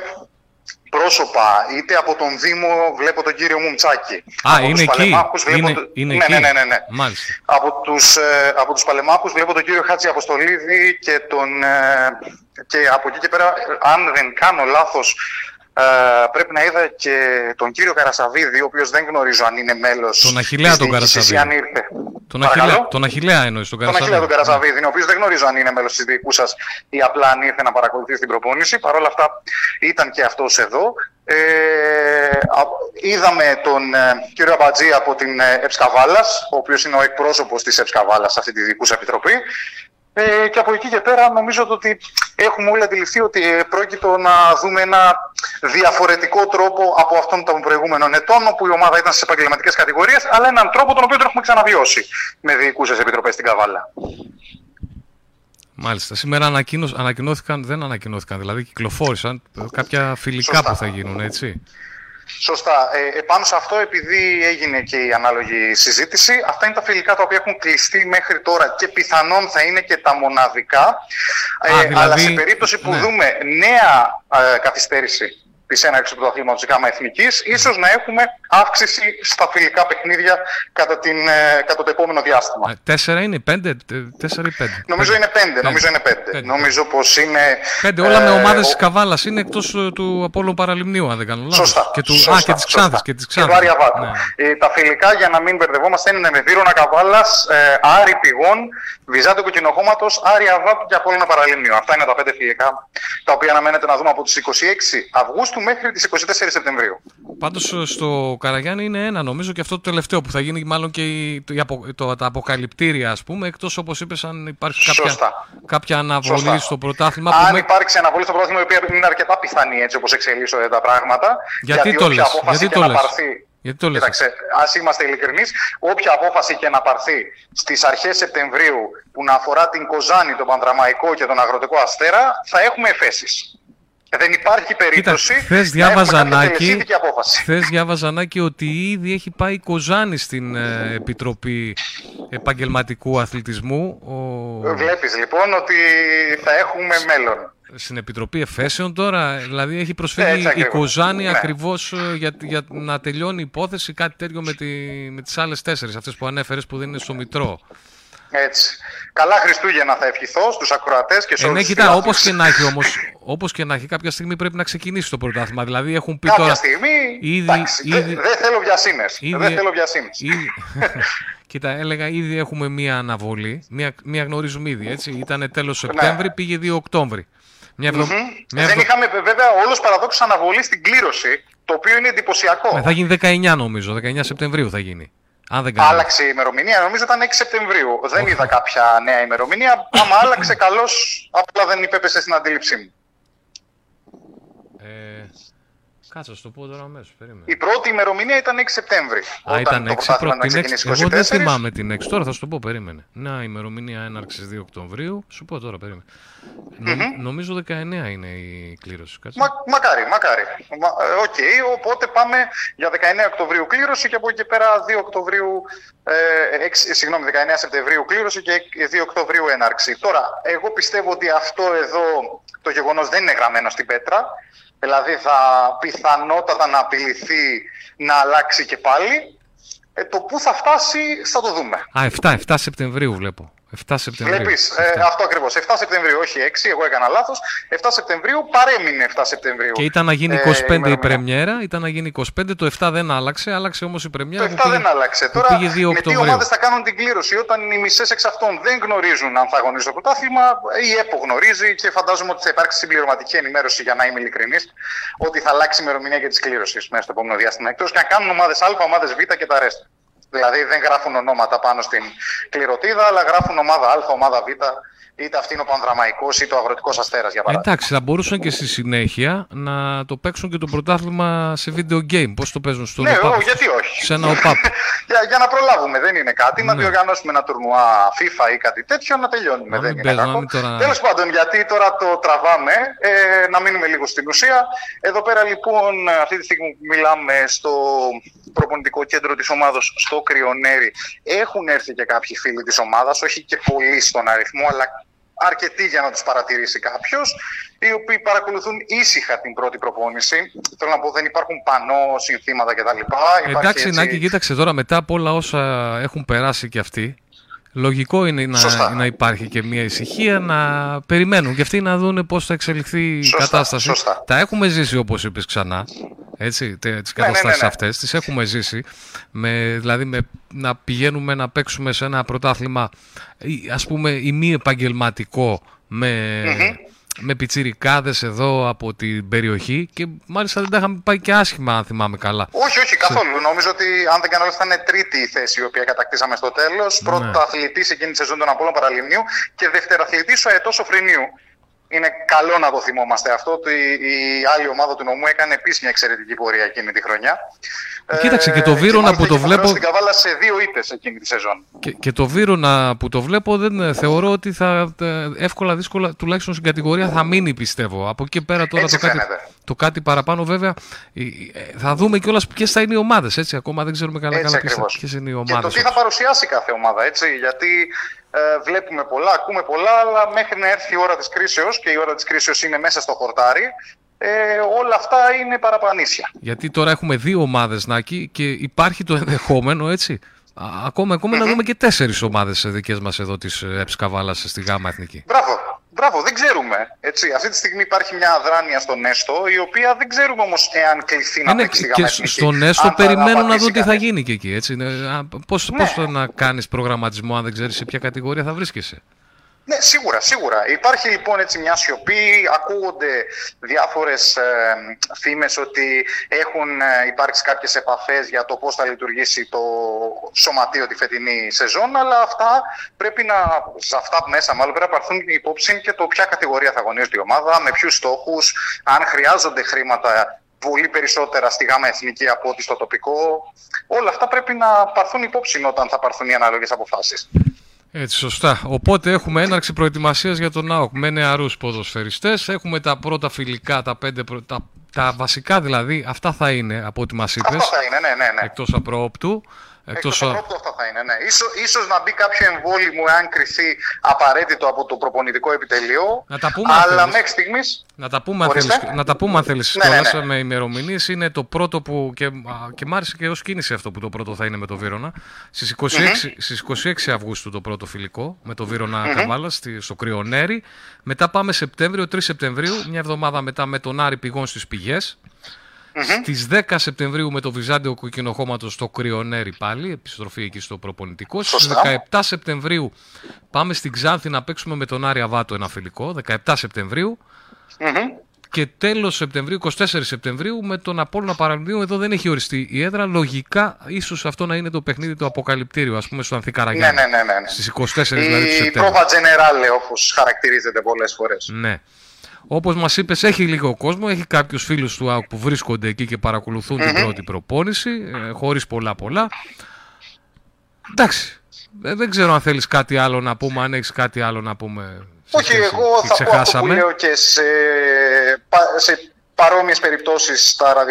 πρόσωπα, είτε από τον Δήμο, βλέπω τον κύριο Μουμτσάκη. Α, από είναι τους εκεί. Παλαιμάχους βλέπω Είναι, το- είναι ναι, εκεί. ναι, ναι, ναι, ναι. Μάλιστα. Από τους, ε, από τους Παλαιμάχους βλέπω τον κύριο Χάτζη Αποστολίδη και, τον, ε, και από εκεί και πέρα, αν δεν κάνω λάθος, ε, πρέπει να είδα και τον κύριο Καρασαβίδη, ο οποίος δεν γνωρίζω αν είναι μέλος Τον Αχιλλέα της τον διοίκησης ή Καρασαβίδη. αν ήρθε. Τον Παρακαλώ; Αχιλέα, τον Αχιλέα εννοείς, τον Τον Καρασαβίδη. Αχίλα τον Καρασαβίδη, ο οποίος δεν γνωρίζω αν είναι μέλος της δικού σας ή απλά αν ήρθε να παρακολουθεί την προπόνηση. Παρ' όλα αυτά ήταν και αυτός εδώ. Ε, α- είδαμε τον ε, κύριο Αμπατζή από την ε, Εψκαβάλας, ο οποίος είναι ο εκπρόσωπος της Εψκαβάλας σε αυτή τη δικούσα επιτροπή. Ε, και από εκεί και πέρα νομίζω ότι έχουμε όλοι αντιληφθεί ότι ε, πρόκειτο να δούμε ένα διαφορετικό τρόπο από αυτόν των προηγούμενων ετών όπου η ομάδα ήταν στις επαγγελματικές κατηγορίες αλλά έναν τρόπο τον οποίο τον έχουμε ξαναβιώσει με διοικούσες επιτροπές στην Καβάλα. Μάλιστα. Σήμερα ανακοίνω- ανακοινώθηκαν, δεν ανακοινώθηκαν, δηλαδή κυκλοφόρησαν ε, κάποια φιλικά Σωστά. που θα γίνουν, έτσι. Σωστά. Ε, επάνω σε αυτό, επειδή έγινε και η ανάλογη συζήτηση, αυτά είναι τα φιλικά τα οποία έχουν κλειστεί μέχρι τώρα και πιθανόν θα είναι και τα μοναδικά. Ε, Α, δηλαδή, αλλά σε περίπτωση που ναι. δούμε νέα ε, καθυστέρηση της έναρξης του αθλήματο ΓΑΜΑ Εθνικής, ίσως να έχουμε αύξηση στα φιλικά παιχνίδια κατά, την, ε, κατά το επόμενο διάστημα. Ε, Τέσσερα είναι, πέντε, ε, τέσσερα ή πέντε; Νομίζω είναι πέντε. Νομίζω είναι πέντε. Πέντε. Νομίζω πως είναι... Πέντε, όλα με ε, ομάδες ο- τη Καβάλας είναι εκτός του Απόλλων Παραλιμνίου, αν δεν κάνω λάθος. Σωστά. Και, του, σωστά, α, και της Ξάνθης. σωστά. Και, της Και του Ξάνθης. Άρη Αβάτου. Ναι. Ε, τα φιλικά, για να μην μπερδευόμαστε, είναι με Βύρονα Καβάλας, ε, Άρη Πηγών, Βυζάντιο Κοκκινοχώματος, Άρη Αβάτου και Απόλλωνα Παραλίμνιο. Αυτά είναι τα πέντε φιλικά τα οποία αναμένεται να δούμε από τις 26 Αυγούστου του μέχρι τις 24 Σεπτεμβρίου. Πάντως στο Καραγιάννη είναι ένα νομίζω και αυτό το τελευταίο που θα γίνει μάλλον και η, το, η απο- το- τα αποκαλυπτήρια ας πούμε εκτός όπως είπες αν υπάρχει κάποια, Σωστά. κάποια αναβολή Σωστά. στο πρωτάθλημα που Αν με- υπάρξει αναβολή στο πρωτάθλημα, η οποία είναι αρκετά πιθανή έτσι όπως εξελίσσονται τα πράγματα. Γιατί το όποια λες, απόφαση γιατί και το να λες; πάρθει. Γιατί το λες Κοίταξε, ας είμαστε ειλικρινείς, όποια απόφαση και να πάρθει στις αρχές Σεπτεμβρίου που να αφορά την Κοζάνη, τον Πανδραμαϊκό και τον Αγροτικό Αστέρα, θα έχουμε εφέσεις. Δεν υπάρχει Κοίτα, περίπτωση χθες να διάβαζα έχουμε κάποια Νάκη, τελεσίδικη απόφαση. χθες διάβαζα Νάκη ότι ήδη έχει πάει η Κοζάνη στην ε, Επιτροπή Επαγγελματικού Αθλητισμού. Ο... Βλέπεις λοιπόν ότι θα έχουμε μέλλον. Στην Επιτροπή Εφέσεων τώρα, δηλαδή έχει προσφύγει Έτσι η ακριβώς. Κοζάνη Ναι. ακριβώς ε, για, για να τελειώνει η υπόθεση κάτι τέτοιο με, τη, με τις άλλες τέσσερις, αυτές που ανέφερες που δεν είναι στο Μητρό. Έτσι. Καλά Χριστούγεννα θα ευχηθώ στους ακροατές και σε Ε, όλους ναι, τους κοιτά, φιλάθλους. όπως και να έχει όμως, όπως και να έχει κάποια στιγμή πρέπει να ξεκινήσει το πρωτάθλημα. Δηλαδή έχουν πει Κάποια τώρα... στιγμή, ήδη- εντάξει, ήδη- δεν δεν θέλω βιασύνες. Ήδη- Δεν θέλω βιασύνες. Ήδη... Κοίτα, έλεγα ήδη έχουμε μία αναβολή. Μία, μία γνωρίζουμε ήδη, έτσι. Ήταν τέλος Σεπτέμβρη, πήγε 2 Οκτώβρη. Μια εβδο... Ναι. Μμμ. μια Δεν εβδο- είχαμε βέβαια όλος παραδόξως αναβολής στην κλήρωση, το οποίο είναι εντυπωσιακό. Ε, θα γίνει 19 νομίζω, 19 Σεπτεμβρίου θα γίνει. Αν δεν κάνω. Άλλαξε η ημερομηνία, νομίζω ήταν 6 Σεπτεμβρίου. Δεν είδα κάποια νέα ημερομηνία. Άμα άλλαξε, καλώς, απλά δεν υπέπεσε στην αντίληψή μου. Ε, κάτσε, να σου το πω τώρα αμέσως, περίμενε. Η πρώτη ημερομηνία ήταν 6 Σεπτέμβρη. Α, ήταν 6 πρωτάθλημα πρώτη. να Την ξεκινήσει 6. Εγώ δεν 24. θυμάμαι την 6. Τώρα θα σου το πω, περίμενε. Να, ημερομηνία έναρξης 2 Οκτωβρίου. Σου πω τώρα, περίμενε. Νομ- νομίζω 19 είναι η κλήρωση. Κάτσε. Μα, μακάρι, μακάρι. Μα, ε, Οκ, οπότε πάμε για 19 Οκτωβρίου κλήρωση και από εκεί και πέρα 2 Οκτωβρίου, ε, 6, συγγνώμη, 19 Σεπτεμβρίου κλήρωση και 2 Οκτωβρίου έναρξη. Τώρα, εγώ πιστεύω ότι αυτό εδώ το γεγονός δεν είναι γραμμένο στην πέτρα. Δηλαδή θα πιθανότατα να απειληθεί να αλλάξει και πάλι. Ε, το πού θα φτάσει θα το δούμε. Α, 7, 7 Σεπτεμβρίου βλέπω. 7 Σεπτεμβρίου. Βλέπεις, ε, 7. αυτό ακριβώς. 7 Σεπτεμβρίου, όχι 6, εγώ έκανα λάθος. 7 Σεπτεμβρίου παρέμεινε 7 Σεπτεμβρίου. Και ήταν να γίνει ε, 25 η ημερομηνία. πρεμιέρα, ήταν να γίνει 25, το 7 δεν άλλαξε, άλλαξε όμως η πρεμιέρα Το 7 που πήγε, δεν άλλαξε. που Τώρα πήγε 2 με τι Οκτωβρίου. ομάδες θα κάνουν την κλήρωση όταν οι μισές εξ αυτών δεν γνωρίζουν αν θα αγωνίζουν το πρωτάθλημα. Η ΕΠΟ γνωρίζει και φαντάζομαι ότι θα υπάρξει συμπληρωματική ενημέρωση για να είμαι ειλικρινής ότι θα αλλάξει η ημερομηνία για τη κλήρωση μέσα στο επόμενο διάστημα. Εκτός και αν κάνουν ομάδες Α, ομάδες Β και τα ρέστα. Δηλαδή δεν γράφουν ονόματα πάνω στην κληρωτίδα, αλλά γράφουν ομάδα Α, ομάδα Β, είτε αυτή είναι ο Πανδραμαϊκός είτε ο Αγροτικός Αστέρας για παράδειγμα. Εντάξει, θα μπορούσαν και στη συνέχεια να το παίξουν και το πρωτάθλημα σε video game. Πώς το παίζουν στο Ναι, ΟΠΑΠ; ω, γιατί όχι. Σε ένα ΟΠΑΠ. για, για να προλάβουμε, δεν είναι κάτι. Να Ναι. διοργανώσουμε ένα τουρνουά FIFA ή κάτι τέτοιο, να τελειώνουμε. Να δεν μην είναι παίζουμε, κακό. να μην τώρα- Τέλος πάντων, γιατί τώρα το τραβάμε, ε, να μείνουμε λίγο στην ουσία. Εδώ πέρα λοιπόν, αυτή τη στιγμή που μιλάμε στο προπονητικό κέντρο της ομάδος στο Κρυονέρι, έχουν έρθει και κάποιοι φίλοι της ομάδας, όχι και πολλοί στον αριθμό, αλλά αρκετοί για να τους παρατηρήσει κάποιος, οι οποίοι παρακολουθούν ήσυχα την πρώτη προπόνηση. Θέλω να πω, δεν υπάρχουν πανό, συνθήματα κτλ. Υπάρχει Εντάξει, έτσι- Νάκη, κοίταξε τώρα μετά από όλα όσα έχουν περάσει και αυτοί. Λογικό είναι να, Σωστά. να υπάρχει και μια ησυχία, να περιμένουν και αυτοί να δουν πώς θα εξελιχθεί η Σωστά, κατάσταση. σωστά. Τα έχουμε ζήσει όπως είπες ξανά, έτσι, τε- τις Ναι, ναι, ναι, καταστάσεις ναι. αυτές, τις έχουμε ζήσει, με, δηλαδή με, να πηγαίνουμε να παίξουμε σε ένα πρωτάθλημα, ή, ας πούμε, ημί επαγγελματικό, με, με πιτσιρικάδες εδώ από την περιοχή και μάλιστα δεν τα είχαμε πάει και άσχημα αν θυμάμαι καλά. Όχι, όχι, καθόλου. Νομίζω ότι αν δεν κάνω λάθος, ήταν τρίτη η θέση η οποία κατακτήσαμε στο τέλος. Ναι. Πρώτος αθλητής εκείνη τη σεζόν των Απόλων Παραλιμνίου και δευτεραθλητής ο Αετός Σοφρινίου. Είναι καλό να το θυμόμαστε αυτό. Ότι η άλλη ομάδα του νομού έκανε επίση μια εξαιρετική πορεία εκείνη τη χρονιά. Κοίταξε, και το Βύρωνα μάλιστα που το είχε βλέπω- φανερώσει την καβάλα σε δύο ήττες εκείνη τη σεζόν. Και, και το Βύρονα που το βλέπω δεν ε, θεωρώ ότι θα ε, εύκολα δύσκολα τουλάχιστον στην κατηγορία θα μείνει πιστεύω. Από εκεί πέρα τώρα Έτσι το κάτι, φαίνεται. το κάτι παραπάνω βέβαια ε, ε, θα δούμε κιόλας ποιες θα είναι οι ομάδες έτσι ακόμα δεν ξέρουμε καλά Έτσι καλά ποιες, ακριβώς. ποιες είναι οι Και το ομάδες. τι θα παρουσιάσει κάθε ομάδα, έτσι. Γιατί ε, βλέπουμε πολλά, ακούμε πολλά, αλλά μέχρι να έρθει η ώρα της κρίσεως και η ώρα της κρίσεως είναι μέσα στο χορτάρι, ε, όλα αυτά είναι παραπανήσια. Γιατί τώρα έχουμε δύο ομάδες Νάκη και υπάρχει το ενδεχόμενο έτσι α, ακόμα, ακόμα να δούμε και τέσσερις ομάδες ε, δικές μας εδώ της ε, ΕΠΣ Καβάλας στη ΓΑΜΑ Εθνική. Μπράβο, μπράβο, δεν ξέρουμε. Έτσι. Αυτή τη στιγμή υπάρχει μια αδράνεια στον Έστω, η οποία δεν ξέρουμε όμως εάν κληθεί να Είναι παίξει στη και ΓΑΜΑ σ- Εθνική. στον έστω Αν θα περιμένουν να απαντήσει δουν τι θα κανείς. γίνει και εκεί. Έτσι. Είναι, α, Πώς, Ναι. πώς θα να κάνεις προγραμματισμό αν δεν ξέρεις σε ποια κατηγορία θα βρίσκεσαι. Ναι, σίγουρα, σίγουρα. Υπάρχει λοιπόν έτσι μια σιωπή, ακούγονται διάφορες ε, φήμες ότι έχουν ε, υπάρξει κάποιες επαφές για το πώς θα λειτουργήσει το σωματείο τη φετινή σεζόν, αλλά αυτά πρέπει να, σε αυτά μέσα μάλλον πρέπει να πάρθουν υπόψη και το ποια κατηγορία θα αγωνίζεται η ομάδα, με ποιους στόχους, αν χρειάζονται χρήματα πολύ περισσότερα στη ΓΑΜΑ Εθνική από ότι στο τοπικό. Όλα αυτά πρέπει να πάρθουν υπόψη όταν θα πάρθουν οι ανάλογες αποφάσεις. Έτσι, σωστά. Οπότε έχουμε έναρξη προετοιμασίας για τον ΑΟΚ με νεαρούς ποδοσφαιριστές. Έχουμε τα πρώτα φιλικά, τα, πέντε, τα, τα βασικά δηλαδή, αυτά θα είναι από ό,τι μας είπες. Αυτά θα είναι, ναι, ναι, ναι. Εκτός απρόπτου. Εκτός από αυτό θα είναι, ναι. Ίσως, ίσως να μπει κάποιο εμβόλυμο εάν κρυθεί απαραίτητο από το προπονητικό επιτελείο. Να τα πούμε αλλά μέχρι στιγμής... Να τα πούμε αν θέλεις, να τα πούμε αν θέλεις ναι, ναι, ναι. με ημερομηνίες. Είναι το πρώτο που... Και, και μ' άρεσε και ως κίνηση αυτό που το πρώτο θα είναι με το Βύρονα. Στις 26, mm-hmm. στις 26 Αυγούστου το πρώτο φιλικό με το Βύρονα mm-hmm. Καβάλα στο Κρυονέρι. Μετά πάμε Σεπτέμβριο, 3 Σεπτεμβρίου, μια εβδομάδα μετά με τον Άρη Πηγών στις Πηγές. Mm-hmm. Στις 10 Σεπτεμβρίου με το Βυζάντιο Κοκκινοχώματος στο Κρυονέρι πάλι, επιστροφή εκεί στο προπονητικό. Στις 17 Σεπτεμβρίου πάμε στην Ξάνθη να παίξουμε με τον Άρη Αβάτο ένα φιλικό, 17 Σεπτεμβρίου. Mm-hmm. Και τέλος Σεπτεμβρίου, 24 Σεπτεμβρίου, με τον Απόλλωνα Παραλυμνίου, εδώ δεν έχει οριστεί η έδρα. Λογικά, ίσως αυτό να είναι το παιχνίδι του αποκαλυπτήριου, ας πούμε, στο Ανθή Καραγιάννη. Ναι, ναι, ναι, ναι. Στις 24 δηλαδή του Η πρόβα Generale, όπως χαρακτηρίζεται πολλές φορές. Ναι. Όπως μας είπες έχει λίγο κόσμο, έχει κάποιους φίλους του ΑΟΚ που βρίσκονται εκεί και παρακολουθούν την πρώτη προπόνηση, ε, χωρίς πολλά πολλά. Εντάξει, ε, δεν ξέρω αν θέλεις κάτι άλλο να πούμε, αν έχεις κάτι άλλο να πούμε. Όχι, εγώ θα πω αυτό που λέω και σε, σε παρόμοιες περιπτώσεις στα,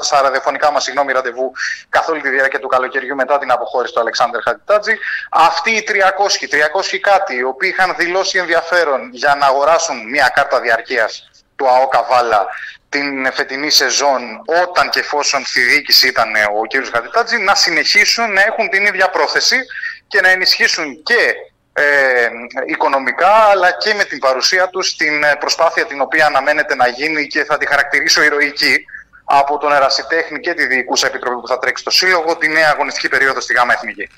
στα ραδιοφωνικά μας ραντεβού καθ' όλη τη διάρκεια του καλοκαιριού μετά την αποχώρηση του Αλεξάνδρ Χατιτάτζη. Αυτοί οι 300, 300 κάτι, οι οποίοι είχαν δηλώσει ενδιαφέρον για να αγοράσουν μια κάρτα διαρκείας του ΑΟ Καβάλα την φετινή σεζόν όταν και εφόσον στη διοίκηση ήταν ο κ. Χατιτάτζη να συνεχίσουν να έχουν την ίδια πρόθεση και να ενισχύσουν και ε, οικονομικά αλλά και με την παρουσία τους στην ε, προσπάθεια την οποία αναμένεται να γίνει και θα τη χαρακτηρίσω ηρωική από τον Ερασιτέχνη και τη Διοικούσα Επιτροπή που θα τρέξει στο Σύλλογο τη νέα αγωνιστική περίοδο στη ΓΑΜΑ Εθνική.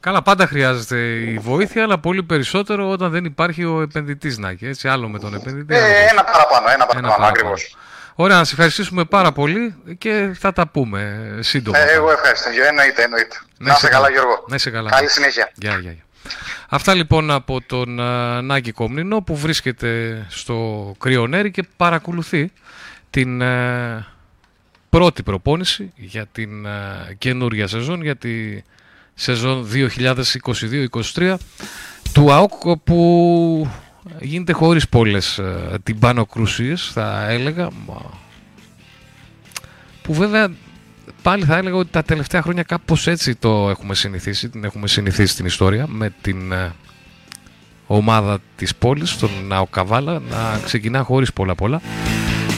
Καλά, πάντα χρειάζεται η βοήθεια, αλλά πολύ περισσότερο όταν δεν υπάρχει ο επενδυτής να έχει. Έτσι, άλλο με τον επενδυτή. Ε, ένα παραπάνω, ένα παραπάνω, ακριβώς. Ωραία, να σα ευχαριστήσουμε πάρα πολύ και θα τα πούμε σύντομα. Ε, εγώ ευχαριστώ. Εννοείται, εννοείται. Να, σε καλά, Γιώργο. Να σε καλά. Καλή συνέχεια. Γεια, γεια, γεια. Αυτά λοιπόν από τον uh, Νάκη Κομνηνό που βρίσκεται στο Κρυονέρι και παρακολουθεί την uh, πρώτη προπόνηση για την uh, καινούργια σεζόν, για τη σεζόν 2022-2023 του ΑΟΚ που γίνεται χωρίς πολλές την πάνω κρουσίες θα έλεγα που βέβαια πάλι θα έλεγα ότι τα τελευταία χρόνια κάπως έτσι το έχουμε συνηθίσει, την έχουμε συνηθίσει την ιστορία με την ε, ομάδα της πόλης, τον Ναοκαβάλα, να ξεκινά χωρίς πολλά πολλά.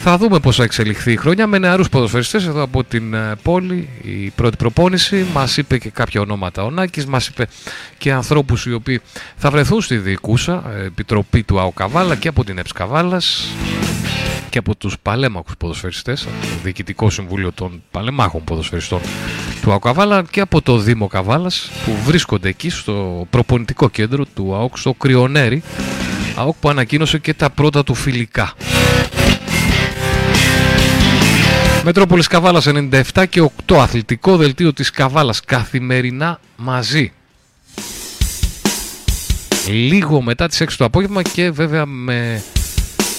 Θα δούμε πώς θα εξελιχθεί η χρόνια με νεαρούς ποδοσφαιριστές εδώ από την ε, πόλη. Η πρώτη προπόνηση μας είπε και κάποια ονόματα ο Νάκης, μας είπε και ανθρώπους οι οποίοι θα βρεθούν στη διοικούσα ε, επιτροπή του ΑΟΚΑΒΑΛΑ και από την ΕΠΣΚΑΒΑΛΑΣ και από τους παλέμαχους ποδοσφαιριστές, από το Διοικητικό Συμβούλιο των Παλεμάχων Ποδοσφαιριστών του ΑΟΚ Καβάλα και από το Δήμο Καβάλας που βρίσκονται εκεί στο προπονητικό κέντρο του ΑΟΚ στο Κρυονέρι, ΑΟΚ που ανακοίνωσε και τα πρώτα του φιλικά. Μετρόπολης Καβάλας 97 και 8 αθλητικό δελτίο της Καβάλας καθημερινά μαζί. Λίγο μετά τις 6 το απόγευμα και βέβαια με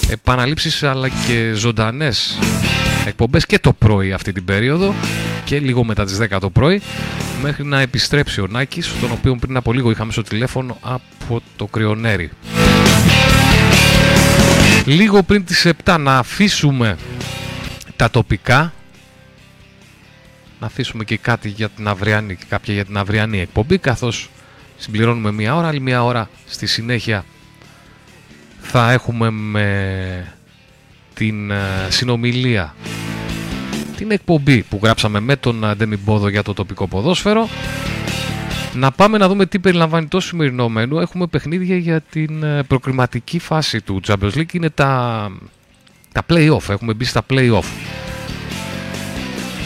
επαναλήψεις αλλά και ζωντανές εκπομπές και το πρωί αυτή την περίοδο και λίγο μετά τις 10 το πρωί μέχρι να επιστρέψει ο Νάκης τον οποίο πριν από λίγο είχαμε στο τηλέφωνο από το Κρυονέρι. Λίγο πριν τις 7 να αφήσουμε τα τοπικά να αφήσουμε και κάτι για την αυριανή, κάποια για την αυριανή εκπομπή καθώς συμπληρώνουμε μία ώρα, άλλη μία ώρα στη συνέχεια θα έχουμε με την ε, συνομιλία την εκπομπή που γράψαμε με τον Ντέμι Μπόδο για το τοπικό ποδόσφαιρο να πάμε να δούμε τι περιλαμβάνει το σημερινό μενού. Έχουμε παιχνίδια για την ε, προκριματική φάση του Champions League. Είναι τα, τα play-off. Έχουμε μπει στα play-off.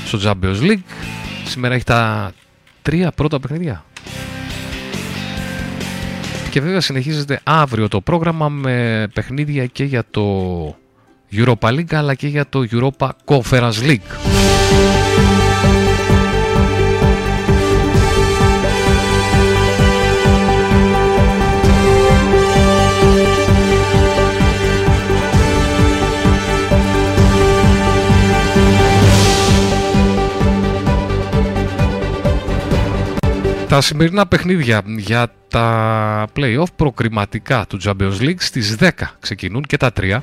Στο Champions League. Σήμερα έχει τα τρία πρώτα παιχνίδια. Και βέβαια συνεχίζεται αύριο το πρόγραμμα με παιχνίδια και για το Europa League αλλά και για το Europa Conference League. Τα σημερινά παιχνίδια για τα play-off προκριματικά του Champions League στις 10 ξεκινούν και τα τρία.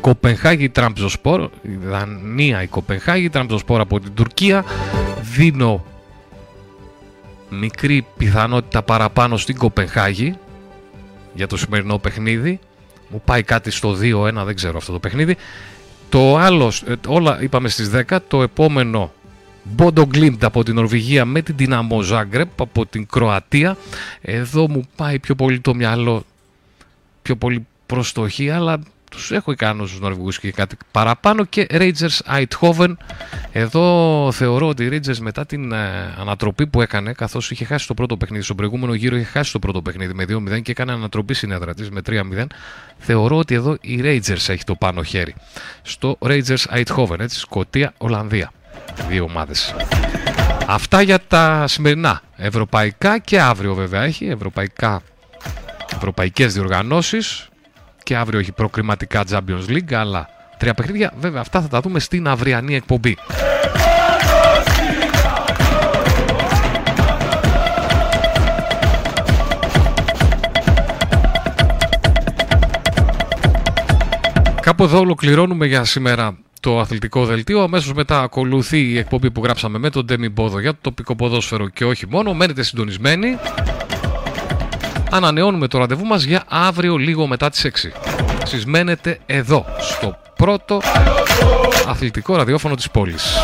Κοπενχάγη Τραμπζοσπορ, η Δανία η Κοπενχάγη, Τραμπζοσπορ από την Τουρκία. Δίνω μικρή πιθανότητα παραπάνω στην Κοπενχάγη για το σημερινό παιχνίδι. Μου πάει κάτι στο 2-1, δεν ξέρω αυτό το παιχνίδι. Το άλλο, ε, όλα είπαμε στις 10, το επόμενο Μπόντο Γκλίμπτ από την Νορβηγία με την Δυναμό Ζάγκρεπ από την Κροατία. Εδώ μου πάει πιο πολύ το μυαλό, πιο πολύ προς το χ, αλλά τους έχω ικανούς τους Νορβηγούς και κάτι παραπάνω και Rangers Eindhoven. Εδώ θεωρώ ότι οι Rangers μετά την ε, ανατροπή που έκανε, καθώς είχε χάσει το πρώτο παιχνίδι, στον προηγούμενο γύρο είχε χάσει το πρώτο παιχνίδι με 2-0 και έκανε ανατροπή συνέδρα της με 3-0, θεωρώ ότι εδώ η Rangers έχει το πάνω χέρι. Στο Rangers Eindhoven, έτσι, Σκοτία, Ολλανδία δύο ομάδες. Αυτά για τα σημερινά. Ευρωπαϊκά και αύριο βέβαια έχει. Ευρωπαϊκά, ευρωπαϊκές διοργανώσεις. Και αύριο έχει προκριματικά Champions League αλλά τρία παιχνίδια. Βέβαια αυτά θα τα δούμε στην αυριανή εκπομπή. Κάπου εδώ ολοκληρώνουμε για σήμερα το αθλητικό δελτίο. Αμέσως μετά ακολουθεί η εκπομπή που γράψαμε με τον Ντέμι Μπόδο για το τοπικό ποδόσφαιρο και όχι μόνο. Μένετε συντονισμένοι. Ανανεώνουμε το ραντεβού μας για αύριο λίγο μετά τις 6. Εσείς μένετε εδώ, στο πρώτο αθλητικό ραδιόφωνο της πόλης.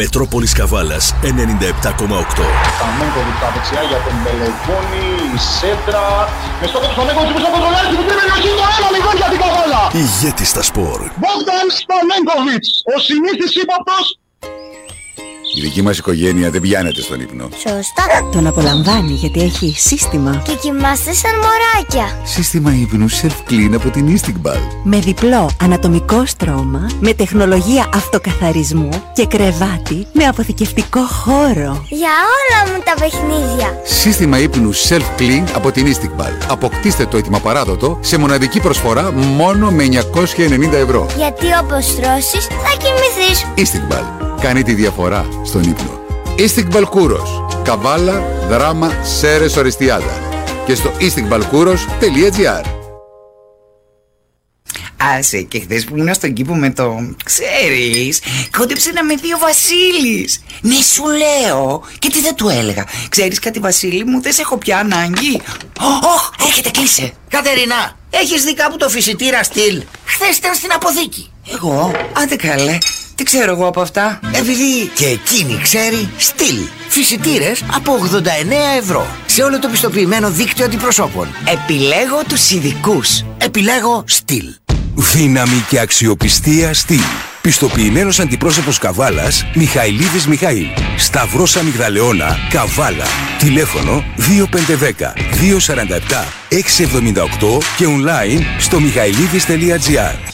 Μετρόπολις Καβάλας 97,8. Σταμένκοβιτ στα δεξιά για τον Μπελεκόνη, η σέντρα. Με στόχο του Σταμένκοβιτ που στο κοντρολάρει στη μικρή περιοχή το 1-0 για την Καβάλα. Ηγέτης στα σπορ. Μπόγταν Σταμένκοβιτ, ο συνήθης ύποπτος η δική μας οικογένεια δεν πιάνεται στον ύπνο. Σωστά. Τον απολαμβάνει γιατί έχει σύστημα. Και κοιμάστε σαν μωράκια. Σύστημα ύπνου self-clean από την Istikbal. Με διπλό ανατομικό στρώμα, με τεχνολογία αυτοκαθαρισμού και κρεβάτι με αποθηκευτικό χώρο. Για όλα μου τα παιχνίδια. Σύστημα ύπνου self-clean από την Istigbal. Αποκτήστε το έτοιμα παράδοτο σε μοναδική προσφορά μόνο με 990 ευρώ. Γιατί όπως τρώσεις θα κοιμηθείς. Istigbal κάνει τη διαφορά στον ύπνο. Istικ Κούρος. Καβάλα, δράμα, σέρες, οριστιάδα. Και στο istikbalkouros.gr Άσε και χθες που ήμουν στον κήπο με το Ξέρεις Κόντεψε να με δει ο Βασίλης. Ναι σου λέω. Και τι δεν του έλεγα. Ξέρεις κάτι Βασίλη μου δεν σε έχω πια ανάγκη. Όχ έρχεται κλείσε. Κατερίνα Έχεις δει κάπου το φυσιτήρα στυλ; Χθες ήταν στην αποθήκη. Εγώ Άντε καλέ τι ξέρω εγώ από αυτά; Επειδή και εκείνη ξέρει στυλ. Φυσιτήρες από 89 ευρώ. Σε όλο το πιστοποιημένο δίκτυο αντιπροσώπων. Επιλέγω τους ειδικούς. Επιλέγω στυλ. Δύναμη και αξιοπιστία στυλ. Πιστοποιημένος αντιπρόσωπος Καβάλας Μιχαηλίδης Μιχαήλ. Σταυρός Αμυγδαλεώνα Καβάλα. Τηλέφωνο 2510 247 678 και online στο μιχαηλίδη.gr.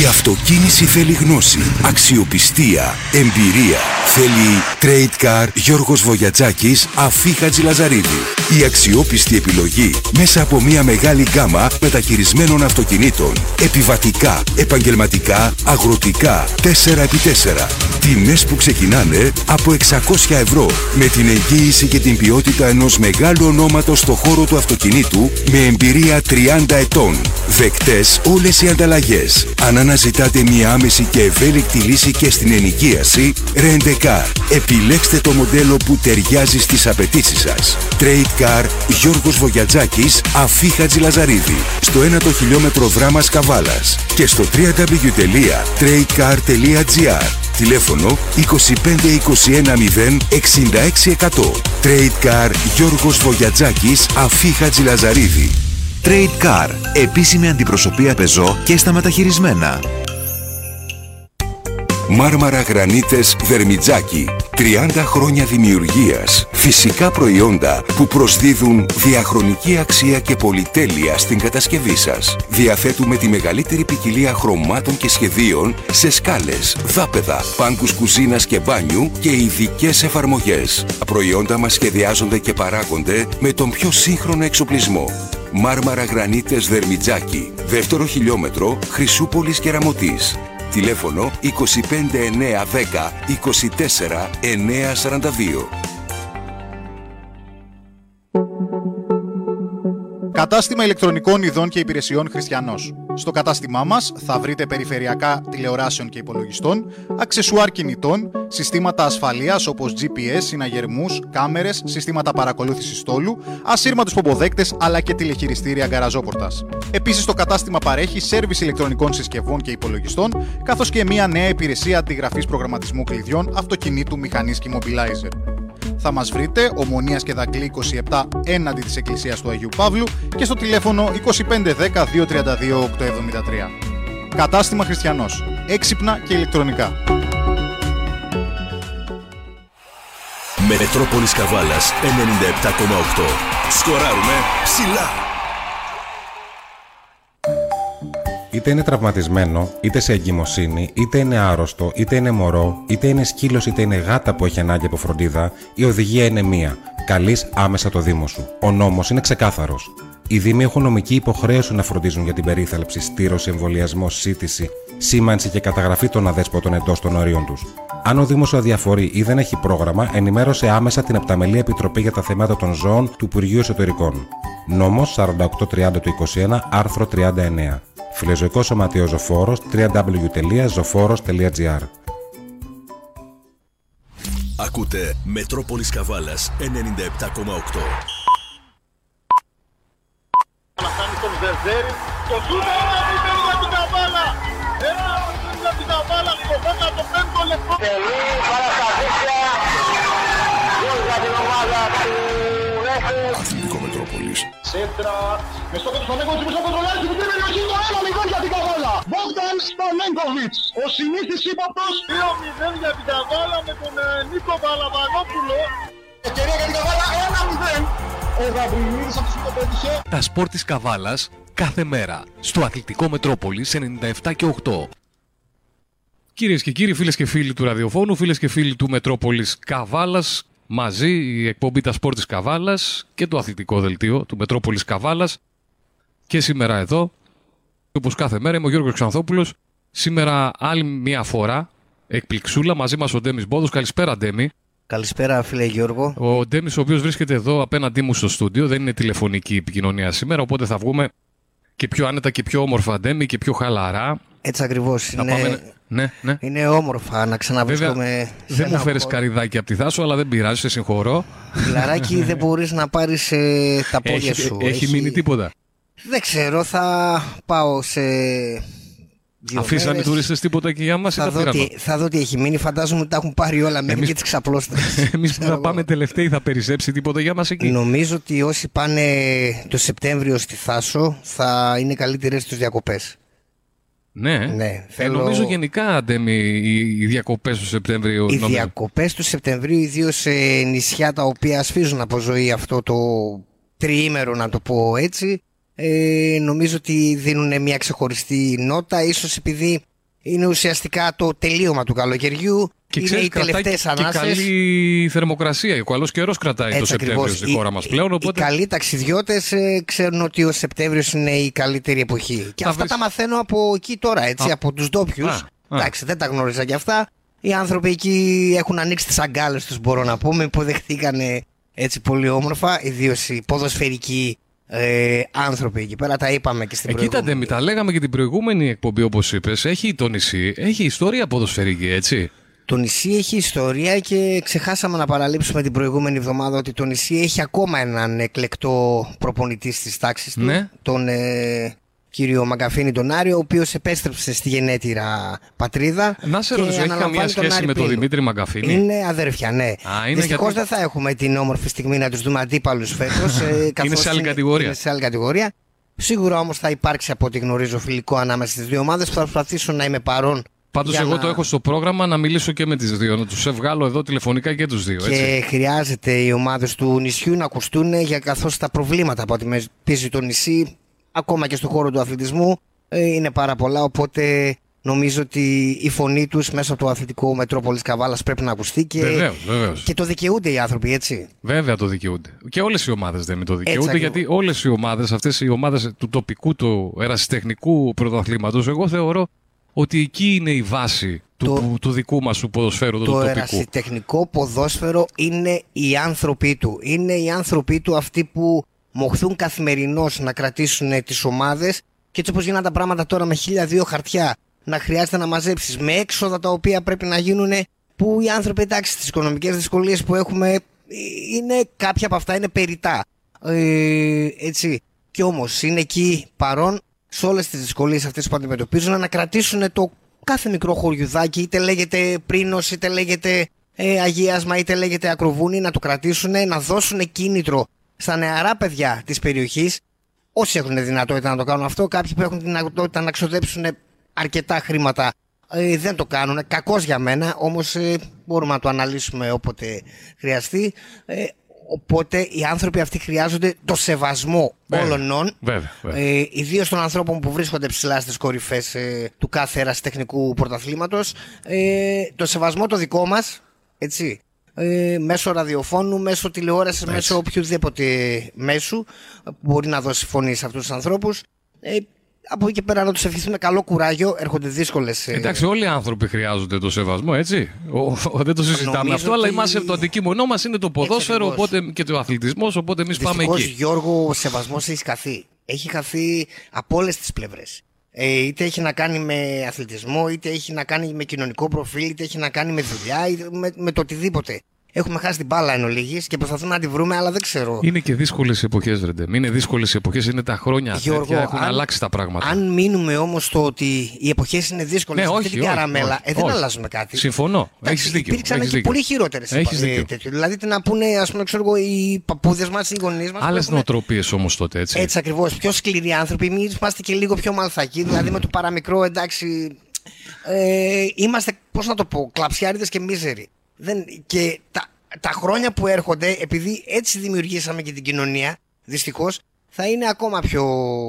Η αυτοκίνηση θέλει γνώση, αξιοπιστία, εμπειρία. Θέλει Trade Car Γιώργος Βογιατζάκης, Αφή Χατζηλαζαρίδη. Η αξιόπιστη επιλογή μέσα από μια μεγάλη γκάμα μεταχειρισμένων αυτοκινήτων. Επιβατικά, επαγγελματικά, αγροτικά, 4x4. Τιμές που ξεκινάνε από 600 ευρώ με την εγγύηση και την ποιότητα ενός μεγάλου ονόματος στο χώρο του αυτοκινήτου με εμπειρία 30 ετών. Δεκτές όλες οι ανταλλαγές. Αν αναζητάτε μια άμεση και ευέλικτη λύση και στην ενοικίαση, Rent-A-Car. Επιλέξτε το μοντέλο που ταιριάζει στις απαιτήσεις σας. Trade Car Γιώργος Βογιατζάκης, Αφή Χατζηλαζαρίδη. Στο 1 το χιλιόμετρο δράμας Καβάλας και στο www.tradecar.gr Τηλέφωνο 2521 0 66 100. Trade Car Γιώργος Βογιατζάκης, Αφή Χατζηλαζαρίδη. Trade Car. Επίσημη αντιπροσωπεία πεζό και στα μεταχειρισμένα. Μάρμαρα Γρανίτες Δερμιτζάκη. 30 χρόνια δημιουργίας. Φυσικά προϊόντα που προσδίδουν διαχρονική αξία και πολυτέλεια στην κατασκευή σας. Διαθέτουμε τη μεγαλύτερη ποικιλία χρωμάτων και σχεδίων σε σκάλες, δάπεδα, πάγκους κουζίνας και μπάνιου και ειδικές εφαρμογές. Τα προϊόντα μας σχεδιάζονται και παράγονται με τον πιο σύγχρονο εξοπλισμό. Μάρμαρα Γρανίτες Δερμιτζάκη. Δεύτερο χιλιόμετρο Χρυσούπολης Κεραμωτής. Τηλέφωνο 25910 24 Κατάστημα ηλεκτρονικών ειδών και υπηρεσιών Χριστιανός. Στο κατάστημά μας θα βρείτε περιφερειακά τηλεοράσεων και υπολογιστών, αξεσουάρ κινητών, συστήματα ασφαλείας όπως GPS, συναγερμούς, κάμερες, συστήματα παρακολούθησης στόλου, ασύρματους πομποδέκτες αλλά και τηλεχειριστήρια γκαραζόπορτας. Επίσης, το κατάστημα παρέχει σερβις ηλεκτρονικών συσκευών και υπολογιστών, καθώς και μια νέα υπηρεσία αντιγραφής προγραμματισμού κλειδιών αυτοκινήτου, μηχανής και immobilizer. Θα μας βρείτε Ομονίας και Δαγκλή 27 έναντι της Εκκλησίας του Αγίου Παύλου και στο τηλέφωνο 2510 232 873. Κατάστημα Χριστιανός. Έξυπνα και ηλεκτρονικά. Μετρόπολης Καβάλας 97,8. Σκοράρουμε ψηλά. Είτε είναι τραυματισμένο, είτε σε εγκυμοσύνη, είτε είναι άρρωστο, είτε είναι μωρό, είτε είναι σκύλος, είτε είναι γάτα που έχει ανάγκη από φροντίδα, η οδηγία είναι μία. Καλείς άμεσα το Δήμο σου. Ο νόμος είναι ξεκάθαρος. Οι Δήμοι έχουν νομική υποχρέωση να φροντίζουν για την περίθαλψη, στήρωση, εμβολιασμό, σύντηση, σήμανση και καταγραφή των αδέσποτων εντός των ορίων τους. Αν ο Δήμος σου αδιαφορεί ή δεν έχει πρόγραμμα, ενημέρωσε άμεσα την Επταμελή Επιτροπή για τα Θέματα των Ζώων του Υπουργείου Εσωτερικών. Νόμος 4830 του 21, άρθρο 39. Φιλεζωικό Σωματείο Ζωφόρος www.zoforos.gr Ακούτε Μετρόπολης Καβάλας 97,8. Να κάνει τον Ζερζέρη. Το σούτ ένα μηδέν το πέμπτο λεπτό. Τελεί παρασταθήσια. Γκολ για την ομάδα του Ρέφου. Αθλητικό Μετρόπολης. Σέντρα. Με στόχο του Σταμέγκοβιτς που στο κοντρολάρι στην μικρή περιοχή. Το ένα μηδέν για την Καβάλα. Μπόγταν Σταμέγκοβιτς. Ο συνήθις ύποπτος. 2-0 για την Καβάλα με τον ε, Νίκο Βαλαβανόπουλο. Ευκαιρία για την Καβάλα. 1-0. Ο Γαβριλίδης αυτός που το πέτυχε. Τα σπορ της Καβάλας κάθε μέρα στο Αθλητικό Μετρόπολης 97 και 8. Κυρίες και κύριοι, φίλες και φίλοι του ραδιοφώνου, φίλες και φίλοι του Μετρόπολης Καβάλας, μαζί η εκπομπή Τα Σπορ της Καβάλας και το αθλητικό δελτίο του Μετρόπολης Καβάλας και σήμερα εδώ, όπως κάθε μέρα, είμαι ο Γιώργος Ξανθόπουλος. Σήμερα άλλη μια φορά, εκπληξούλα, μαζί μας ο Ντέμις Μπόδος. Καλησπέρα Ντέμι. Καλησπέρα, φίλε Γιώργο. Ο Ντέμις, ο οποίος βρίσκεται εδώ απέναντί μου στο στούντιο, δεν είναι τηλεφωνική επικοινωνία σήμερα, οπότε θα βγούμε και πιο άνετα και πιο όμορφα Ντέμι και πιο χαλαρά. Έτσι ακριβώς. Είναι, πάμε- ναι, ναι. είναι όμορφα να ξαναβρίσκομαι Βέβαια, σε δεν μου ένα φέρεις χώρο. καριδάκι από τη θάσο, αλλά δεν πειράζει, σε συγχωρώ. Φιλαράκι, δεν μπορείς να πάρεις τα πόδια Έχει, σου. έχει μείνει τίποτα; Δεν ξέρω, θα πάω σε. Δύο Αφήσανε οι μέρες. τουρίστες τίποτα εκεί για μας ή Θα τα δω, πήραν. τι, θα δω τι έχει μείνει. Φαντάζομαι ότι τα έχουν πάρει όλα μέχρι Εμείς- και τις ξαπλώστε. Εμείς που θα πάμε τελευταίοι θα περισσέψει τίποτα για μας εκεί; Νομίζω ότι όσοι πάνε το Σεπτέμβριο στη Θάσο θα είναι καλύτερες στις διακοπές. Ναι. Ναι, Ε, θέλω- νομίζω γενικά, Αντέμι, οι, οι διακοπές του Σεπτέμβριου. Οι νομίζω- διακοπές του Σεπτεμβρίου, ιδίως σε νησιά τα οποία ασφίζουν από ζωή αυτό το τριήμερο, να το πω έτσι, ε, νομίζω ότι δίνουν μια ξεχωριστή νότα, ίσως επειδή είναι ουσιαστικά το τελείωμα του καλοκαιριού. Και είναι ξέρεις, οι κρατάει τελευταίες και ανάσες. καλή θερμοκρασία. Ο καλός καιρός κρατάει το Έτσι Σεπτέμβριο ακριβώς. στη χώρα μας πλέον. Οπότε Οι καλοί ταξιδιώτες ξέρουν ότι ο Σεπτέμβριος είναι η καλύτερη εποχή. Και Θα αυτά βρεις- τα μαθαίνω από εκεί τώρα, έτσι, Α. από τους ντόπιους. Α, α. Εντάξει, δεν τα γνώριζα κι αυτά. Οι άνθρωποι εκεί έχουν ανοίξει τις αγκάλες τους, μπορώ να πούμε. Υποδεχτήκανε έτσι πολύ όμορφα, ιδίως οι ποδοσφαιρικοί ε, άνθρωποι εκεί πέρα. Τα είπαμε και στην Ε, κοίτα, προηγούμενη. Ντέμι, τα λέγαμε και την προηγούμενη εκπομπή, όπως είπες. Έχει το νησί, έχει ιστορία ποδοσφαιρική, έτσι. Το νησί έχει ιστορία και ξεχάσαμε να παραλείψουμε την προηγούμενη εβδομάδα ότι το νησί έχει ακόμα έναν εκλεκτό προπονητή στις τάξεις του, Ναι. τον ε, κύριο Μαγκαφίνη τον Άριο, ο οποίος επέστρεψε στη γενέτειρα πατρίδα. Να σε και ρωτήσω, έχει αναλαμβάνει καμία τον σχέση Άρη με τον Πύλου. Δημήτρη Μαγκαφίνη; Είναι αδέρφια, ναι. Α, είναι Δυστυχώς γιατί- δεν θα έχουμε την όμορφη στιγμή να τους δούμε αντίπαλους φέτος. ε, καθώς σε άλλη κατηγορία. Είναι σε άλλη κατηγορία. Σίγουρα όμως θα υπάρξει από ό,τι γνωρίζω φιλικό ανάμεσα στις δύο ομάδες που θα προσπαθήσω να είμαι παρόν Πάντως, για εγώ να- το έχω στο πρόγραμμα να μιλήσω και με τις δύο. Να τους βγάλω εδώ τηλεφωνικά και τους δύο. Και Έτσι. χρειάζεται οι ομάδες του νησιού να ακουστούν για καθώς τα προβλήματα που αντιμετωπίζει το νησί ακόμα και στον χώρο του αθλητισμού ε, είναι πάρα πολλά οπότε νομίζω ότι η φωνή τους μέσα από το αθλητικό Μετρόπολης Καβάλας πρέπει να ακουστεί και, Βεβαίως, βεβαίως. και το δικαιούνται οι άνθρωποι έτσι. Βέβαια το δικαιούνται. Και όλες οι ομάδες δεν με το δικαιούνται, ακριβώς. γιατί όλες οι ομάδες, αυτές οι ομάδες του τοπικού, του ερασιτεχνικού πρωταθλήματος, εγώ θεωρώ ότι εκεί είναι η βάση του, του, του δικού μας του ποδοσφαίρου, του Το τοπικού. ερασιτεχνικό ποδόσφαιρο είναι οι άνθρωποι του. Είναι οι άνθρωποι του αυτοί που μοχθούν καθημερινώς να κρατήσουν τις ομάδες και έτσι όπως γίνανε τα πράγματα τώρα με χίλια δύο χαρτιά να χρειάζεται να μαζέψεις με έξοδα τα οποία πρέπει να γίνουν που οι άνθρωποι εντάξει στις οικονομικές δυσκολίες που έχουμε ε, είναι κάποια από αυτά είναι περιτά. Ε, έτσι. Και όμως είναι εκεί παρόν σε όλες τις δυσκολίες αυτές που αντιμετωπίζουν να κρατήσουν το κάθε μικρό χωριουδάκι είτε λέγεται πρίνος είτε λέγεται ε, αγίασμα είτε λέγεται ακροβούνι να το κρατήσουν να δώσουν κίνητρο στα νεαρά παιδιά της περιοχής όσοι έχουν δυνατότητα να το κάνουν αυτό κάποιοι που έχουν δυνατότητα να ξοδέψουν αρκετά χρήματα ε, δεν το κάνουν, κακός για μένα όμως ε, μπορούμε να το αναλύσουμε όποτε χρειαστεί ε, οπότε οι άνθρωποι αυτοί χρειάζονται το σεβασμό Βέβαια. όλων Βέβαια, βέβαια. ε, Ιδίως των ανθρώπων που βρίσκονται ψηλά στις κορυφές ε, του κάθε ερασιτεχνικού πρωταθλήματος. Ε, το σεβασμό το δικό μας, έτσι. Ε, μέσω ραδιοφώνου, μέσω τηλεόρασης, μέσω οποιοδήποτε μέσου που μπορεί να δώσει φωνή σε αυτούς τους ανθρώπους. Ε, από εκεί και πέρα να τους ευχηθούμε καλό κουράγιο. Έρχονται δύσκολες. Εντάξει, όλοι οι άνθρωποι χρειάζονται το σεβασμό, έτσι. Ο, ο- δεν το συζητάμε Νομίζω αυτό, αλλά ότι- είμαστε το αντικείμενό μας είναι το ποδόσφαιρο ακριβώς. οπότε, και το αθλητισμός, οπότε εμείς πάμε Δυστυχώς, εκεί. Γιώργο, ο σεβασμός έχει χαθεί. Έχει χαθεί από όλες τις πλευρές. Ε, είτε έχει να κάνει με αθλητισμό, είτε έχει να κάνει με κοινωνικό προφίλ, είτε έχει να κάνει με δουλειά, είτε με, με το οτιδήποτε. Έχουμε χάσει την μπάλα εν ολίγης και προσπαθούμε να τη βρούμε, αλλά δεν ξέρω. Είναι και δύσκολες εποχές, Ρεντεμ. Είναι δύσκολες εποχές, είναι τα χρόνια Γιώργο, τέτοια, έχουν αν- αλλάξει τα πράγματα. Αν μείνουμε όμως στο ότι οι εποχές είναι δύσκολες, Ναι, αυτή όχι, την όχι, καραμέλα, όχι, ε, δεν όχι. αλλάζουμε κάτι. Συμφωνώ. Εντάξει, Έχεις δίκιο. Υπήρξαν έχεις και δίκιο. πολύ χειρότερες Έχεις δίκιο. Δηλαδή, τι να πούνε, ας πούμε, ξέρω εγώ, οι παππούδες μας, οι γονείς μας. Άλλες νοοτροπίες όμως τότε, έτσι. Έτσι ακριβώς. Πιο σκληροί άνθρωποι. Εμεί είμαστε και λίγο πιο μαλθακοί. Δηλαδή με το παραμικρό εντάξει. Ε, είμαστε, πώς να το πω, κλαψιάριδες και μίζεροι. Δεν, και τα, τα χρόνια που έρχονται, επειδή έτσι δημιουργήσαμε και την κοινωνία, δυστυχώς, θα είναι ακόμα πιο.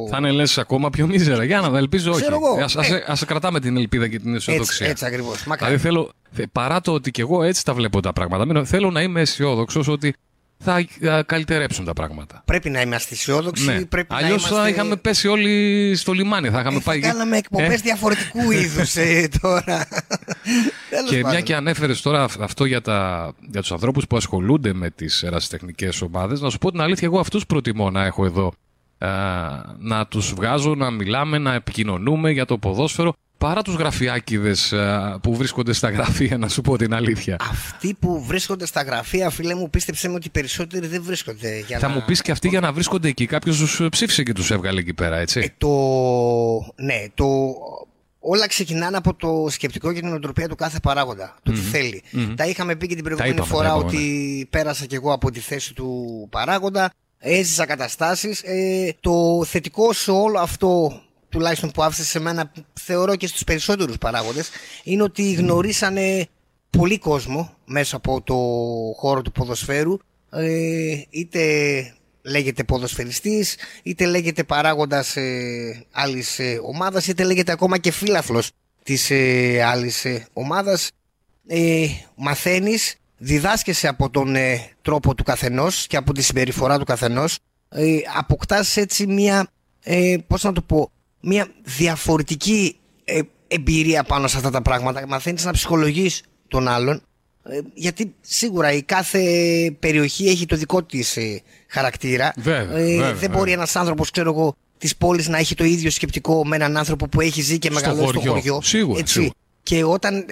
Θα είναι λες ακόμα πιο μίζερα. Για να δω, ελπίζω όχι. Ξέρω εγώ. Ας, ας, Ε. ας κρατάμε την ελπίδα και την αισιοδοξία. Έτσι, έτσι ακριβώ. Δηλαδή θέλω, θε- παρά το ότι και εγώ έτσι τα βλέπω τα πράγματα, μην- θέλω να είμαι αισιόδοξος ότι θα α, καλυτερέψουν τα πράγματα. Πρέπει να είμαστε αισιόδοξοι. Ναι. Πρέπει Αλλιώς να είμαστε... θα είχαμε πέσει όλοι στο λιμάνι. Θα είχαμε πάει. Κάναμε εκπομπές Ε, διαφορετικού είδους τώρα. Τέλος Και μια πάντων. και ανέφερες τώρα αυ- αυτό για, τα, για τους ανθρώπους που ασχολούνται με τις ερασιτεχνικές ομάδες, να σου πω την αλήθεια, εγώ αυτούς προτιμώ να έχω εδώ. Α, να τους βγάζω, να μιλάμε, να επικοινωνούμε για το ποδόσφαιρο παρά τους γραφιάκιδε που βρίσκονται στα γραφεία, να σου πω την αλήθεια. Αυτοί που βρίσκονται στα γραφεία, φίλε μου, πίστεψε με ότι οι περισσότεροι δεν βρίσκονται. Για Θα να... μου πεις και αυτοί για να βρίσκονται εκεί. Κάποιος τους ψήφισε και τους έβγαλε εκεί πέρα, έτσι. Το... Ναι, το... Όλα ξεκινάνε από το σκεπτικό και την οτροπία του κάθε παράγοντα. Το τι Μμμ. θέλει. Μμμ. Τα είχαμε πει και την Τα προηγούμενη είπαμε, φορά τα είπαμε, ότι πέρασα κι εγώ από τη θέση του παράγοντα. Έζησα καταστάσεις. Ε, το θετικό σε όλο αυτό τουλάχιστον που άφησε σε μένα θεωρώ και στους περισσότερους παράγοντες είναι ότι γνωρίσανε πολύ κόσμο μέσα από το χώρο του ποδοσφαίρου ε, είτε λέγεται ποδοσφαιριστής, είτε λέγεται παράγοντας ε, άλλης ε, ομάδας, είτε λέγεται ακόμα και φίλαθλος της ε, άλλης ε, ομάδας. Ε, μαθαίνεις, διδάσκεσαι από τον ε, τρόπο του καθενός και από τη συμπεριφορά του καθενός. Ε, αποκτάς έτσι μια, ε, πώς να το πω, μια διαφορετική ε, εμπειρία πάνω σε αυτά τα πράγματα. Μαθαίνεις να ψυχολογείς τον άλλον. Ε, γιατί σίγουρα η κάθε περιοχή έχει το δικό της ε, χαρακτήρα. Βέβαια, Ε, βέβαια, δεν βέβαια. μπορεί ένας άνθρωπος, ξέρω εγώ, της πόλης να έχει το ίδιο σκεπτικό με έναν άνθρωπο που έχει ζει και Στο μεγαλώσει στο χωριό. χωριό. Σίγουρα, Έτσι. σίγουρα. Και όταν ε,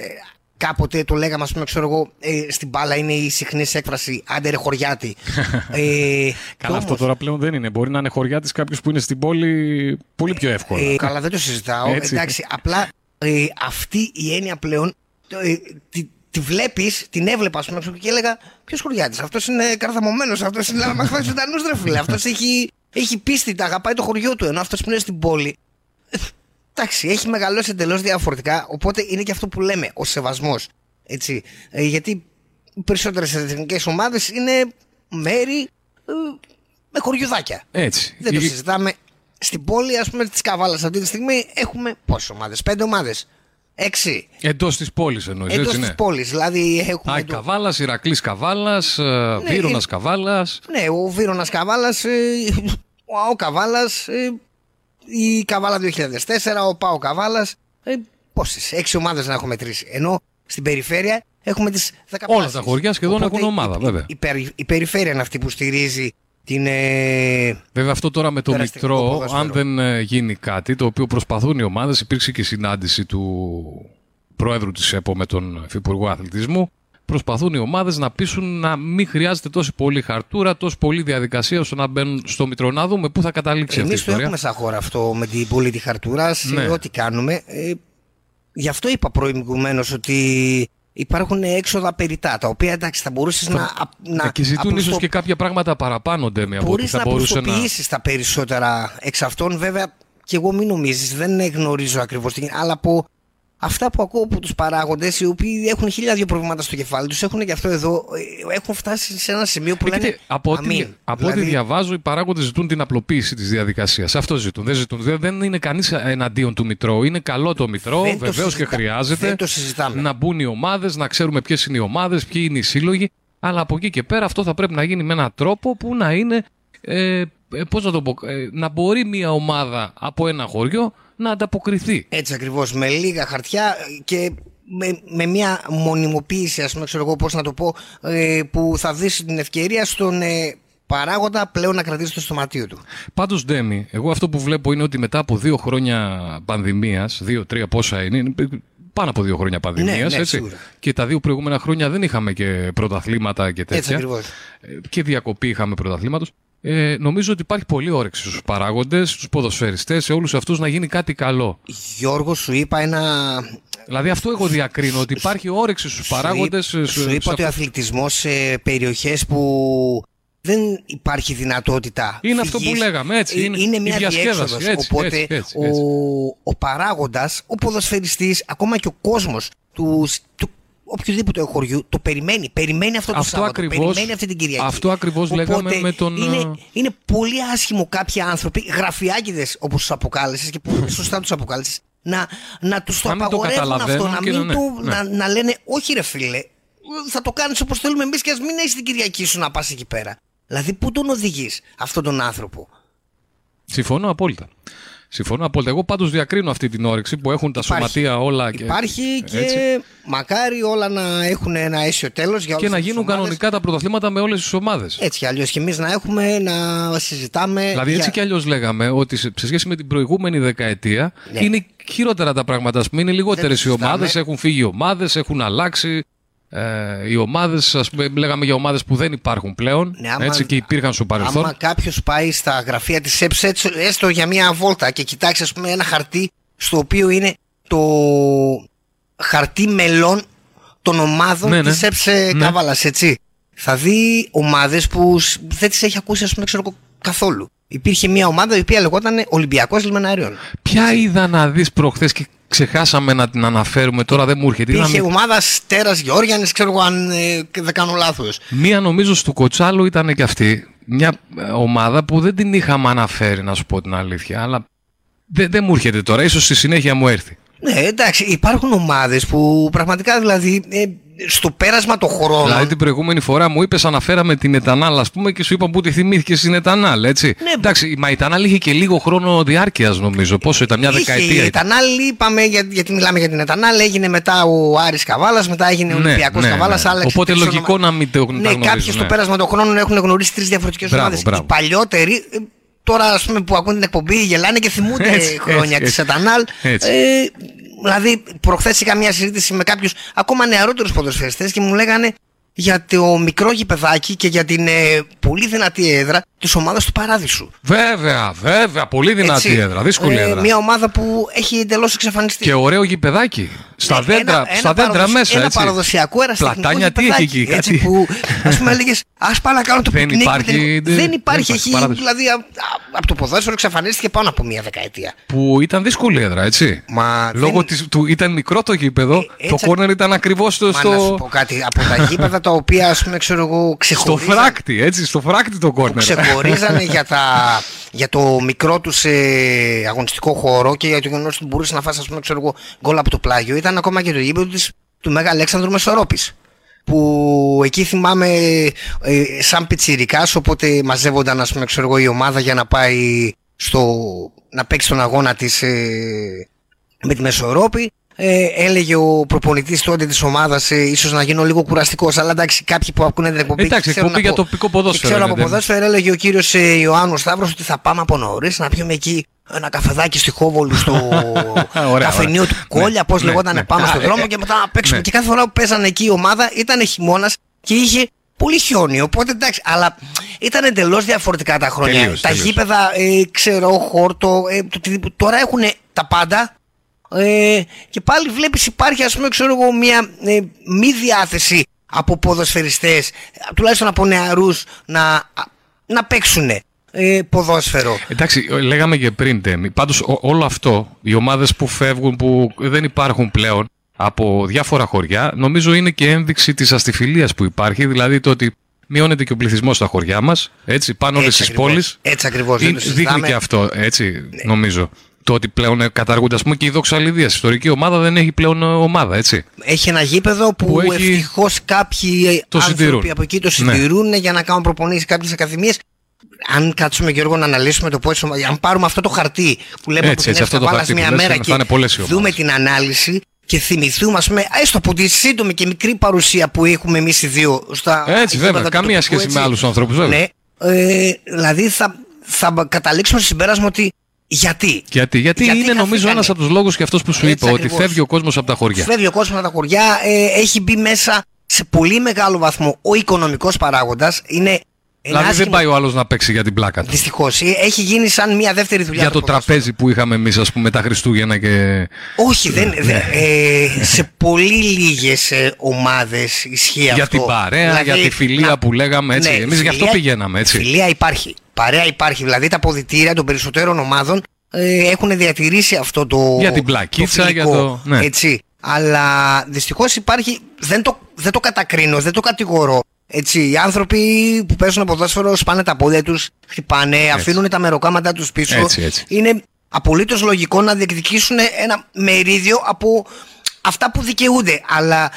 κάποτε το λέγαμε, ας πούμε, ξέρω εγώ, ε, στην μπάλα είναι η συχνή έκφραση άντε ρε χωριάτη. ε, Καλά, και αυτό τώρα πλέον δεν είναι. Μπορεί να είναι χωριά τη κάποιος που είναι στην πόλη πολύ πιο εύκολα. Ε, καλά, δεν το συζητάω. Έτσι. Εντάξει, απλά ε, αυτή η έννοια πλέον ε, τη, τη βλέπεις, την έβλεπα, ας πούμε, έξω και έλεγα Ποιος χωριάτης, αυτός είναι καρδαμωμένος, αυτός είναι να μαθαίνει ζωντανούς, ρε φίλε. Αυτός έχει, έχει πίστη, τα αγαπάει το χωριό του, ενώ αυτός που είναι στην πόλη. Ε, Εντάξει, έχει μεγαλώσει εντελώς διαφορετικά, οπότε είναι και αυτό που λέμε, ο σεβασμός. Έτσι. Ε, γιατί οι περισσότερες εθνικές ομάδες είναι μέρη ε, με χωριουδάκια. Έτσι. Δεν το Η- συζητάμε. Στην πόλη, ας πούμε, της Καβάλας αυτή τη στιγμή έχουμε πόσες ομάδες, πέντε ομάδες. Έξι. Εντός της πόλης εννοείς. Εντός έτσι της ναι. πόλης. Δηλαδή έχουμε. Άι το- Καβάλας, Ηρακλής Καβάλας, Βύρονα είναι- Καβάλας. Ναι, ο Βύρονα Καβάλας, ο ΑΟ Καβάλας, η Καβάλα 2004, ο ΠΑΟ Καβάλας. Ε, Πόσες, έξι ομάδες να έχουμε μετρήσει. Ενώ στην περιφέρεια έχουμε τις 10 Όλα τα χωριά σχεδόν έχουν ομάδα, βέβαια. Η, περι- η περιφέρεια είναι αυτή που στηρίζει την. Ε, Βέβαια αυτό τώρα με το Περαστικό Μητρό, ποδόσφαιρο. αν δεν ε, γίνει κάτι, το οποίο προσπαθούν οι ομάδες, υπήρξε και συνάντηση του Προέδρου της ΕΠΟ με τον Υφυπουργό Αθλητισμού, προσπαθούν οι ομάδες να πείσουν να μην χρειάζεται τόσο πολύ χαρτούρα, τόσο πολύ διαδικασία ώστε να μπαίνουν στο Μητρό. Να δούμε πού θα καταλήξει αυτή η Εμείς το ιστορία. έχουμε σαν χώρα αυτό με την πολίτη χαρτούρα, Ναι. ό,τι κάνουμε. Ε, γι' αυτό είπα προηγουμένως ότι υπάρχουν έξοδα περιτά, τα οποία εντάξει θα μπορούσες να, α- να Ε, και ζητούν απλουστο- ίσως και κάποια πράγματα παραπάνω, Ντέμι, από ό,τι μπορείς θα να μπορούσε να... απλουστοποιήσεις τα περισσότερα εξ αυτών. Βέβαια, και εγώ μην νομίζεις, δεν γνωρίζω ακριβώς τι γίνεται, αλλά από αυτά που ακούω από τους παράγοντες, οι οποίοι έχουν χίλια δύο προβλήματα στο κεφάλι τους, έχουν και αυτό εδώ, ε, έχουν φτάσει σε ένα σημείο που Ε, λένε κοίτα, από ό,τι, αμήν. από ό,τι Δηλαδή, διαβάζω, οι παράγοντες ζητούν την απλοποίηση της διαδικασίας. Αυτό ζητούν. Δεν, ζητούν. Δεν, δεν είναι κανείς εναντίον του Μητρώου. Είναι καλό το Μητρό, Δεν το βεβαίως και συζητά- χρειάζεται. δεν το συζητάμε. Να μπουν οι ομάδες, να ξέρουμε ποιες είναι οι ομάδες, ποιοι είναι οι σύλλογοι. Αλλά από εκεί και πέρα αυτό θα πρέπει να γίνει με έναν τρόπο που να είναι. Ε, ε, πώς να το πω, ε, να μπορεί μια ομάδα από ένα χωριό να ανταποκριθεί. Έτσι ακριβώς, με λίγα χαρτιά και με, με μια μονιμοποίηση, ας πούμε, ξέρω εγώ πώς να το πω, ε, που θα δεις την ευκαιρία στον ε, παράγοντα πλέον να κρατήσει το στοματίο του. Πάντως, Ντέμι, εγώ αυτό που βλέπω είναι ότι μετά από δύο χρόνια πανδημίας, δύο-τρία πόσα είναι, είναι πάνω από δύο χρόνια πανδημίας, Ναι, ναι, έτσι. σίγουρα. Και τα δύο προηγούμενα χρόνια δεν είχαμε και πρωταθλήματα και τέτοια. Έτσι ακριβώς. Ε, Και διακοπή είχαμε πρωταθλήματος. Ε, νομίζω ότι υπάρχει πολύ όρεξη στους παράγοντες, στους ποδοσφαιριστές, σε όλους αυτούς να γίνει κάτι καλό. Γιώργος, σου είπα ένα. Δηλαδή αυτό εγώ διακρίνω, ότι υπάρχει όρεξη στους παράγοντες. Σου, είπ- σε- σου σε είπα ότι ο αυτό- αθλητισμός σε περιοχές που δεν υπάρχει δυνατότητα. Είναι αυτό φυγής. που λέγαμε, έτσι, Ε, είναι είναι η μια διασκέδαση, διέξοδος. έτσι, Οπότε έτσι, έτσι, ο, έτσι. ο παράγοντας, ο ποδοσφαιριστής, ακόμα και ο κόσμος του, του οποιοδήποτε χωριού το περιμένει. Περιμένει αυτό το Αυτό Σάββατο. ακριβώς- περιμένει αυτή την Κυριακή. αυτό ακριβώς Οπότε λέγαμε με τον, Είναι, ε, είναι πολύ άσχημο κάποιοι άνθρωποι, γραφιάκιδες όπως τους αποκάλεσες και πολύ σωστά τους αποκάλεσες, να, να τους το Να μην το απαγορεύουν αυτό, καταλαβαίνουν να και μην να- του, ναι, να, ναι. να λένε όχι ρε φίλε, θα το κάνεις όπως θέλουμε εμείς και ας μην έχεις την Κυριακή σου να πας εκεί πέρα. Δηλαδή πού τον οδηγείς αυτόν τον άνθρωπο; Συμφωνώ απόλυτα. Συμφωνώ απόλυτα. Εγώ πάντως διακρίνω αυτή την όρεξη που έχουν τα Υπάρχει. σωματεία όλα και, Υπάρχει και έτσι. μακάρι όλα να έχουν ένα αίσιο τέλος για και όλες να τις γίνουν ομάδες. κανονικά τα πρωταθλήματα με όλες τις ομάδες. Έτσι κι αλλιώς και εμείς να έχουμε να συζητάμε Δηλαδή έτσι για- κι αλλιώς λέγαμε ότι σε, σε σχέση με την προηγούμενη δεκαετία Ναι. είναι χειρότερα τα πράγματα. Ας πούμε, είναι λιγότερες οι συζητάμε. ομάδες, έχουν φύγει οι ομάδες, έχουν αλλάξει. Ε, οι ομάδες, ας πούμε, λέγαμε για ομάδες που δεν υπάρχουν πλέον Ναι, άμα- έτσι και υπήρχαν στο παρελθόν. Άμα κάποιος πάει στα γραφεία της ΕΠΣ έτσι, έστω για μία βόλτα και κοιτάξει ας πούμε, ένα χαρτί στο οποίο είναι το χαρτί μελών των ομάδων Ναι, ναι. της ΕΠΣ ε, Ναι. Κάβαλας, έτσι. Θα δει ομάδες που σ- δεν τις έχει ακούσει ας πούμε, ξέρω, εγώ, καθόλου. Υπήρχε μια ομάδα η οποία λεγόταν Ολυμπιακός Λιμεναρίων. Ποια είδα να δεις προχθές και ξεχάσαμε να την αναφέρουμε τώρα δεν μου έρχεται. Υπήρχε Είδαμε- ομάδα Στέρας Γεώργιανης, ξέρω εγώ αν ε, δεν κάνω λάθος. Μία νομίζω στο Κοτσάλο ήταν και αυτή μια ε, ομάδα που δεν την είχαμε αναφέρει, να σου πω την αλήθεια. Αλλά δεν, δεν μου έρχεται τώρα, ίσως στη συνέχεια μου έρθει. Ναι, εντάξει, υπάρχουν ομάδες που πραγματικά δηλαδή ε, στο πέρασμα των χρόνων. Δηλαδή την προηγούμενη φορά μου είπες, αναφέραμε την Ετανάλ, ας πούμε, και σου είπα που τη θυμήθηκες στην Ετανάλ, έτσι. Ναι, Εντάξει, μα η Ετανάλ είχε και λίγο χρόνο διάρκειας, νομίζω. Πόσο ήταν, μια Είχε δεκαετία. η ήταν. Ετανάλ, είπαμε, για, γιατί μιλάμε για την Ετανάλ, έγινε μετά ο Άρης Καβάλας, μετά έγινε ο Ναι, Ολυμπιακός ναι, Καβάλας, ναι. άλλαξε Οπότε τρεις λογικό ονομα- να μην το Ναι, τα γνωρίζουν, κάποιοι στο ναι. πέρασμα των χρόνων έχουν γνωρίσει τρεις διαφορετικές Μπράβο, ομάδες. μπράβο. Οι παλιότεροι, ε, τώρα ας πούμε που ακούν την εκπομπή, γελάνε και θυμούνται Έτσι, χρόνια έτσι, της έτσι. Ετανάλ. Έτσι. Ε, δηλαδή, προχθές είχα μια συζήτηση με κάποιους ακόμα νεαρότερους ποδοσφαιριστές και μου λέγανε για το μικρό γηπεδάκι και για την ε, πολύ δυνατή έδρα της ομάδας του Παράδεισου. Βέβαια, βέβαια. Πολύ δυνατή Έτσι. έδρα. Δύσκολη Ε, έδρα. Μια ομάδα που έχει εντελώς εξαφανιστεί. Και ωραίο γηπεδάκι. Στα Ναι, δέντρα, ένα- στα ένα δέντρα παραδοσ- μέσα. Ένα έτσι. παραδοσιακό ερασιτεχνικό Πλατάνια, τι έχει γηπεδάκι, εκεί, Έτσι κάτι. που ας πούμε έλεγες, Α πάω να κάνω το Δεν πικνίκ. με υπάρχει, την- δεν- Δεν δεν υπάρχει. υπάρχει Έχει, παράδοση. δηλαδή από το ποδόσφαιρο εξαφανίστηκε πάνω από μία δεκαετία. Που ήταν δύσκολη έδρα, έτσι. Μα Λόγω δεν- της, του ήταν μικρό το γήπεδο, το έτσι- κόρνερ ήταν ακριβώς στο. Μα να σου στο... πω κάτι. Από τα γήπεδα τα οποία, ας πούμε, ξέρω εγώ, Στο ξεχωρίζαν, φράκτη, έτσι, στο φράκτη το κόρνερ. ξεχωρίζανε για, τα, για το μικρό τους ε, αγωνιστικό χώρο και για το γεγονός ότι μπορούσες να φάσει, ας πούμε, ξέρω εγώ, γκολ από το πλάγιο. Ήταν ακόμα και το γήπεδο της, του Μέγα Αλέξανδρου Μεσορόπης που εκεί θυμάμαι ε, σαν πιτσιρικάς οπότε μαζεύονταν ας πούμε ξέρω εγώ η ομάδα για να πάει στο, να παίξει τον αγώνα της ε, με τη Μεσορόπη ε, έλεγε ο προπονητής τότε της ομάδας ε, ίσως να γίνω λίγο κουραστικός αλλά εντάξει κάποιοι που ακούνε την εκπομπή Εντάξει, ξέρουν εκπομπή για από- τοπικό ποδόσφαιρο Ξέρω από είναι, δεν- ποδόσφαιρο έλεγε ο κύριος ε, Ιωάννου Σταύρος ότι θα πάμε από νωρίς να πιούμε εκεί ένα καφεδάκι στη Χόβολου στο Ωραία, καφενείο ωραία. του Κόλια, Ναι, πώς ναι, λεγόταν ναι. πάνω Α, στον ε, δρόμο ε, και μετά να παίξουμε. ναι. Και κάθε φορά που παίζανε εκεί η ομάδα ήταν χειμώνας και είχε πολύ χιόνι. Οπότε εντάξει, αλλά ήταν εντελώς διαφορετικά τα χρόνια. Τελείως, τα τελείως. γήπεδα, ε, ξέρω, χόρτο, ε, το οτιδήποτε. τώρα έχουν τα πάντα. Ε, και πάλι βλέπεις υπάρχει ας πούμε ξέρω εγώ μια ε, μη διάθεση από ποδοσφαιριστές τουλάχιστον από νεαρούς να, να παίξουν ε, ποδόσφαιρο Εντάξει, λέγαμε και πριν, Τέμι. Πάντως ό- όλο αυτό, οι ομάδες που φεύγουν, που δεν υπάρχουν πλέον από διάφορα χωριά, νομίζω είναι και ένδειξη της αστιφιλίας που υπάρχει, δηλαδή το ότι μειώνεται και ο πληθυσμός στα χωριά μας, έτσι, πάνω όλες Έτσι στις ακριβώς. πόλεις. Έτσι ακριβώς, δεν Είναι- το Δείχνει συζητάμε. και αυτό, έτσι, νομίζω. Το ότι πλέον ε, καταργούνται, ας πούμε, και η δοξαλιδίας. Η ιστορική ομάδα δεν έχει πλέον ε, ομάδα, έτσι. Έχει ένα γήπεδο που, Που έχει- ευτυχώς κάποιοι Το άνθρωποι συντηρούν. από εκεί το Ναι. συντηρούν για να κάνουν προπονήσεις κάποιες ακαδημίες. Αν κάτσουμε Γιώργο να αναλύσουμε το πόσο. Αν πάρουμε αυτό το χαρτί που λέμε Έτσι, έτσι, αυτό το χαρτί που μια λες, μέρα θα και είναι πολλές οι δούμε την ανάλυση και θυμηθούμε, ας πούμε, έστω από τη σύντομη και μικρή παρουσία που έχουμε εμείς οι δύο στα. Έτσι, βέβαια, γήπεδα του καμία τοπικού, σχέση έτσι. με άλλους ανθρώπους, βέβαια. Ναι, ε, δηλαδή θα, θα καταλήξουμε στο συμπέρασμα ότι γιατί. Γιατί, γιατί, είναι νομίζω χαθήκανε. ένας από τους λόγους και αυτός που σου Έτσι είπα, ότι ακριβώς. φεύγει ο κόσμος από τα χωριά. Φεύγει ο κόσμος από τα χωριά, ε, έχει μπει μέσα σε πολύ μεγάλο βαθμό ο οικονομικός παράγοντας. Είναι ένα Δηλαδή δεν άσχημο- πάει ο άλλος να παίξει για την πλάκα του. Δυστυχώς. Έχει γίνει σαν μια δεύτερη δουλειά. Για το ποδόσφαιρο. τραπέζι που είχαμε εμείς, ας πούμε, τα Χριστούγεννα και. Όχι, δεν, Ναι. δεν- ε, σε πολύ λίγες ομάδες ισχύει Για αυτό. την παρέα, Δηλαδή, για τη φιλία να- που λέγαμε έτσι. ναι, Εμείς γι' αυτό φιλία- πηγαίναμε έτσι. Φιλία υπάρχει. Παρέα υπάρχει. Δηλαδή τα ποδητήρια των περισσότερων ομάδων ε, έχουν διατηρήσει αυτό το. Για την πλακίτσα, το για φιλικό, το- ναι. Έτσι. Αλλά δυστυχώς υπάρχει. Δεν το, δεν το κατακρίνω, δεν το κατηγορώ. Έτσι, οι άνθρωποι που παίζουν ποδόσφαιρο σπάνε τα πόδια τους, χτυπάνε, αφήνουν τα μεροκάματά τους πίσω. Έτσι, έτσι. Είναι απολύτως λογικό να διεκδικήσουν ένα μερίδιο από αυτά που δικαιούνται. Αλλά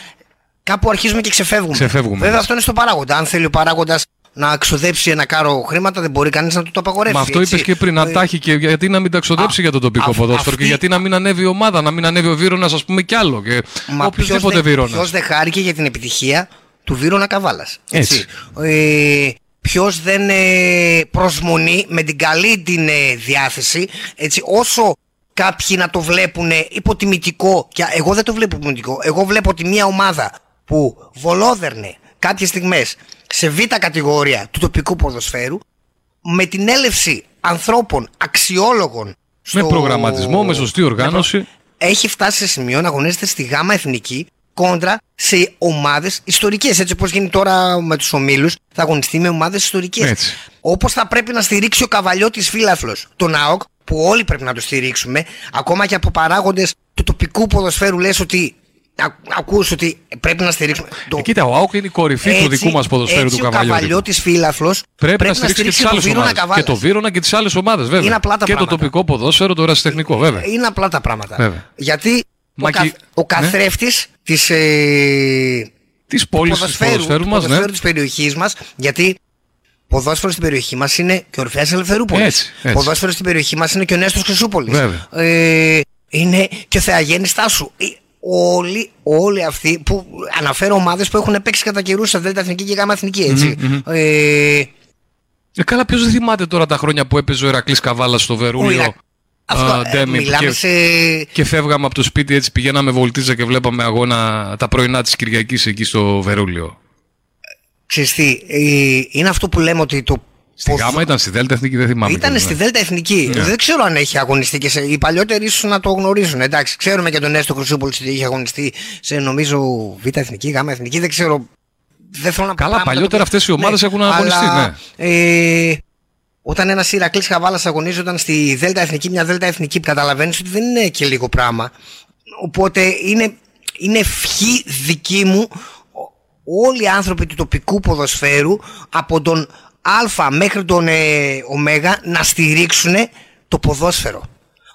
κάπου αρχίζουμε και ξεφεύγουμε. Ξεφεύγουμε, Βέβαια, ναι. αυτό είναι στο παράγοντα. Αν θέλει ο παράγοντας να ξοδέψει ένα κάρο χρήματα, δεν μπορεί κανείς να του το απαγορεύσει. Μα αυτό έτσι. είπες και πριν, να Ε, τα έχει και γιατί να μην τα ξοδέψει για το τοπικό αυ- ποδόσφαιρο και αυτή- γιατί να μην ανέβει η ομάδα, να μην ανέβει ο Βίρονας, ας πούμε, κι άλλο. Και Μα οποιοδήποτε ποιος δεν- Βίρονας. ποιος δεν χάρηκε για την επιτυχία του Βίρονα Καβάλας. Έτσι. Ε, Ποιος δεν ε, προσμονεί με την καλή την ε, διάθεση, έτσι, όσο κάποιοι να το βλέπουν υποτιμητικό, και εγώ δεν το βλέπω υποτιμητικό, εγώ βλέπω ότι μια ομάδα που βολόδερνε κάποιες στιγμές σε β' κατηγορία του τοπικού ποδοσφαίρου, με την έλευση ανθρώπων αξιόλογων Με στο- προγραμματισμό, με σωστή οργάνωση. έχει φτάσει σε σημείο να αγωνίζεται στη ΓΑΜΑ Εθνική κόντρα σε ομάδες ιστορικές. Έτσι όπως γίνει τώρα με τους ομίλους, θα αγωνιστεί με ομάδες ιστορικές. Έτσι. Όπως θα πρέπει να στηρίξει ο καβαλιώτης φίλαθλος τον ΑΟΚ, που όλοι πρέπει να το στηρίξουμε, ακόμα και από παράγοντες του τοπικού ποδοσφαίρου, λες ότι α- ακούς ότι πρέπει να στηρίξουμε. Το... Ε, κοίτα, ο Άουκ είναι η κορυφή του δικού μας ποδοσφαίρου έτσι του ο Καβαλιώτη. Καβαλιώτης φίλαθλος Πρέπει, να στηρίξει και τις το άλλες Βύρωνα ομάδες. Και Καβάλας. το Βύρονα και τις άλλες ομάδες, βέβαια. Είναι απλά τα και το πράγματα. τοπικό ποδόσφαιρο, το ερασιτεχνικό, βέβαια. Είναι απλά τα πράγματα. Βέβαια. Γιατί Μα ο, κα... και- ο καθρέφτης της, ε... Της πόλης, της ποδοσφαίρου μας, ναι. ποδοσφαίρου της περιοχής μας, γιατί ποδόσφαιρο στην περιοχή μας είναι και ο Ορφέας Ελευθερούπολης. Έτσι, έτσι. Ποδόσφαιρο στην περιοχή μας είναι και ο Νέστος Χρυσούπολης. Βέβαια. Ε, είναι και ο Θεαγέννης Τάσου. Ε, Όλοι, όλοι αυτοί που αναφέρω ομάδες που έχουν παίξει κατά καιρούς σε Δέλτα Εθνική και Γάμα Εθνική, έτσι. Μμμ, μμμ. Ε, Ε, καλά, ποιος δεν θυμάται τώρα τα χρόνια που έπαιζε ο Ερακλής Καβάλα στο Ο Βερούλιο. Ιρα- Αυτό, α, ε, Ντέμι, μιλάμε και, σε- και φεύγαμε από το σπίτι έτσι, πηγαίναμε βολτίζα και βλέπαμε αγώνα τα πρωινά της Κυριακής εκεί στο Βερούλιο. Ξέρεις τι, ε, είναι αυτό που λέμε ότι το Στη Γάμα ήταν στη Δέλτα Εθνική, δεν θυμάμαι. Ήταν κιόλας, στη ναι. Δέλτα Εθνική. Ναι. Δεν ξέρω αν έχει αγωνιστεί και σε. Οι παλιότεροι ίσως να το γνωρίζουν. Εντάξει, ξέρουμε και τον Έστω Χρυσούπολης ότι έχει αγωνιστεί σε νομίζω Β' Εθνική, Γ' Εθνική. Δεν ξέρω. Δεν θέλω να πω Καλά, πράγματα παλιότερα που- αυτές οι ομάδες έχουν αγωνιστεί, αλλά, Ε, όταν ένα Ηρακλής Χαβάλας αγωνίζονταν στη Δέλτα Εθνική, μια Δέλτα Εθνική, καταλαβαίνεις ότι δεν είναι και λίγο πράγμα. Οπότε είναι, είναι ευχή δική μου ο- όλοι οι άνθρωποι του τοπικού ποδοσφαίρου από τον Α μέχρι τον ε, Ω να στηρίξουν το ποδόσφαιρο.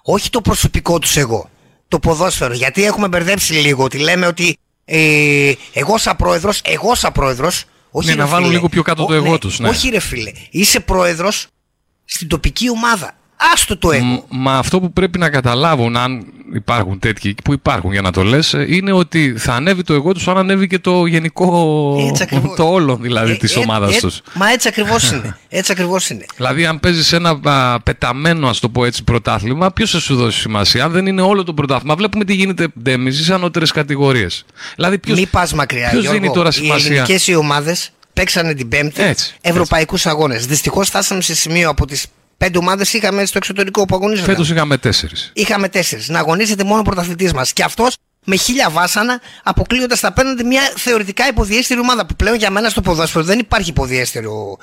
Όχι το προσωπικό τους εγώ. Το ποδόσφαιρο. Γιατί έχουμε μπερδέψει λίγο ότι λέμε ότι ε, εγώ σαν πρόεδρος, εγώ σαν πρόεδρος, όχι Ναι, ρε να βάλουν φίλε. λίγο πιο κάτω το Ο- εγώ τους, ναι. Όχι ρε φίλε. Είσαι πρόεδρος στην τοπική ομάδα. Άστο το εγώ. Μ, Μα αυτό που πρέπει να καταλάβουν, αν υπάρχουν τέτοιοι που υπάρχουν για να το λες, ε, είναι ότι θα ανέβει το εγώ τους αν ανέβει και το γενικό, Έτσι ακριβώς. το όλο δηλαδή της Ε, ομάδας ε, τους. Μα έτσι ακριβώς είναι. Έτσι ακριβώς είναι. Δηλαδή, αν παίζεις ένα α, πεταμένο, ας το πω έτσι, πρωτάθλημα, ποιος θα σου δώσει σημασία. Αν δεν είναι όλο το πρωτάθλημα, βλέπουμε τι γίνεται ντέμιζη σε ανώτερες κατηγορίες. Δηλαδή, ποιος, Μην πας μακριά. ποιος Γιώργο. δίνει τώρα Οι σημασία. ελληνικές οι ομάδες παίξανε την Πέμπτη Έτσι, ευρωπαϊκούς αγώνες. Δυστυχώς φτάσαμε σε σημείο από τις πέντε ομάδες είχαμε στο εξωτερικό που αγωνίζονταν. Φέτος είχαμε τέσσερις. Είχαμε τέσσερις. Να αγωνίζεται μόνο ο πρωταθλητής μας. Και αυτός με χίλια βάσανα αποκλείοντας τα πέναντι μια θεωρητικά υποδιέστερη ομάδα. Που πλέον για μένα στο ποδόσφαιρο δεν υπάρχει υποδιέστερο.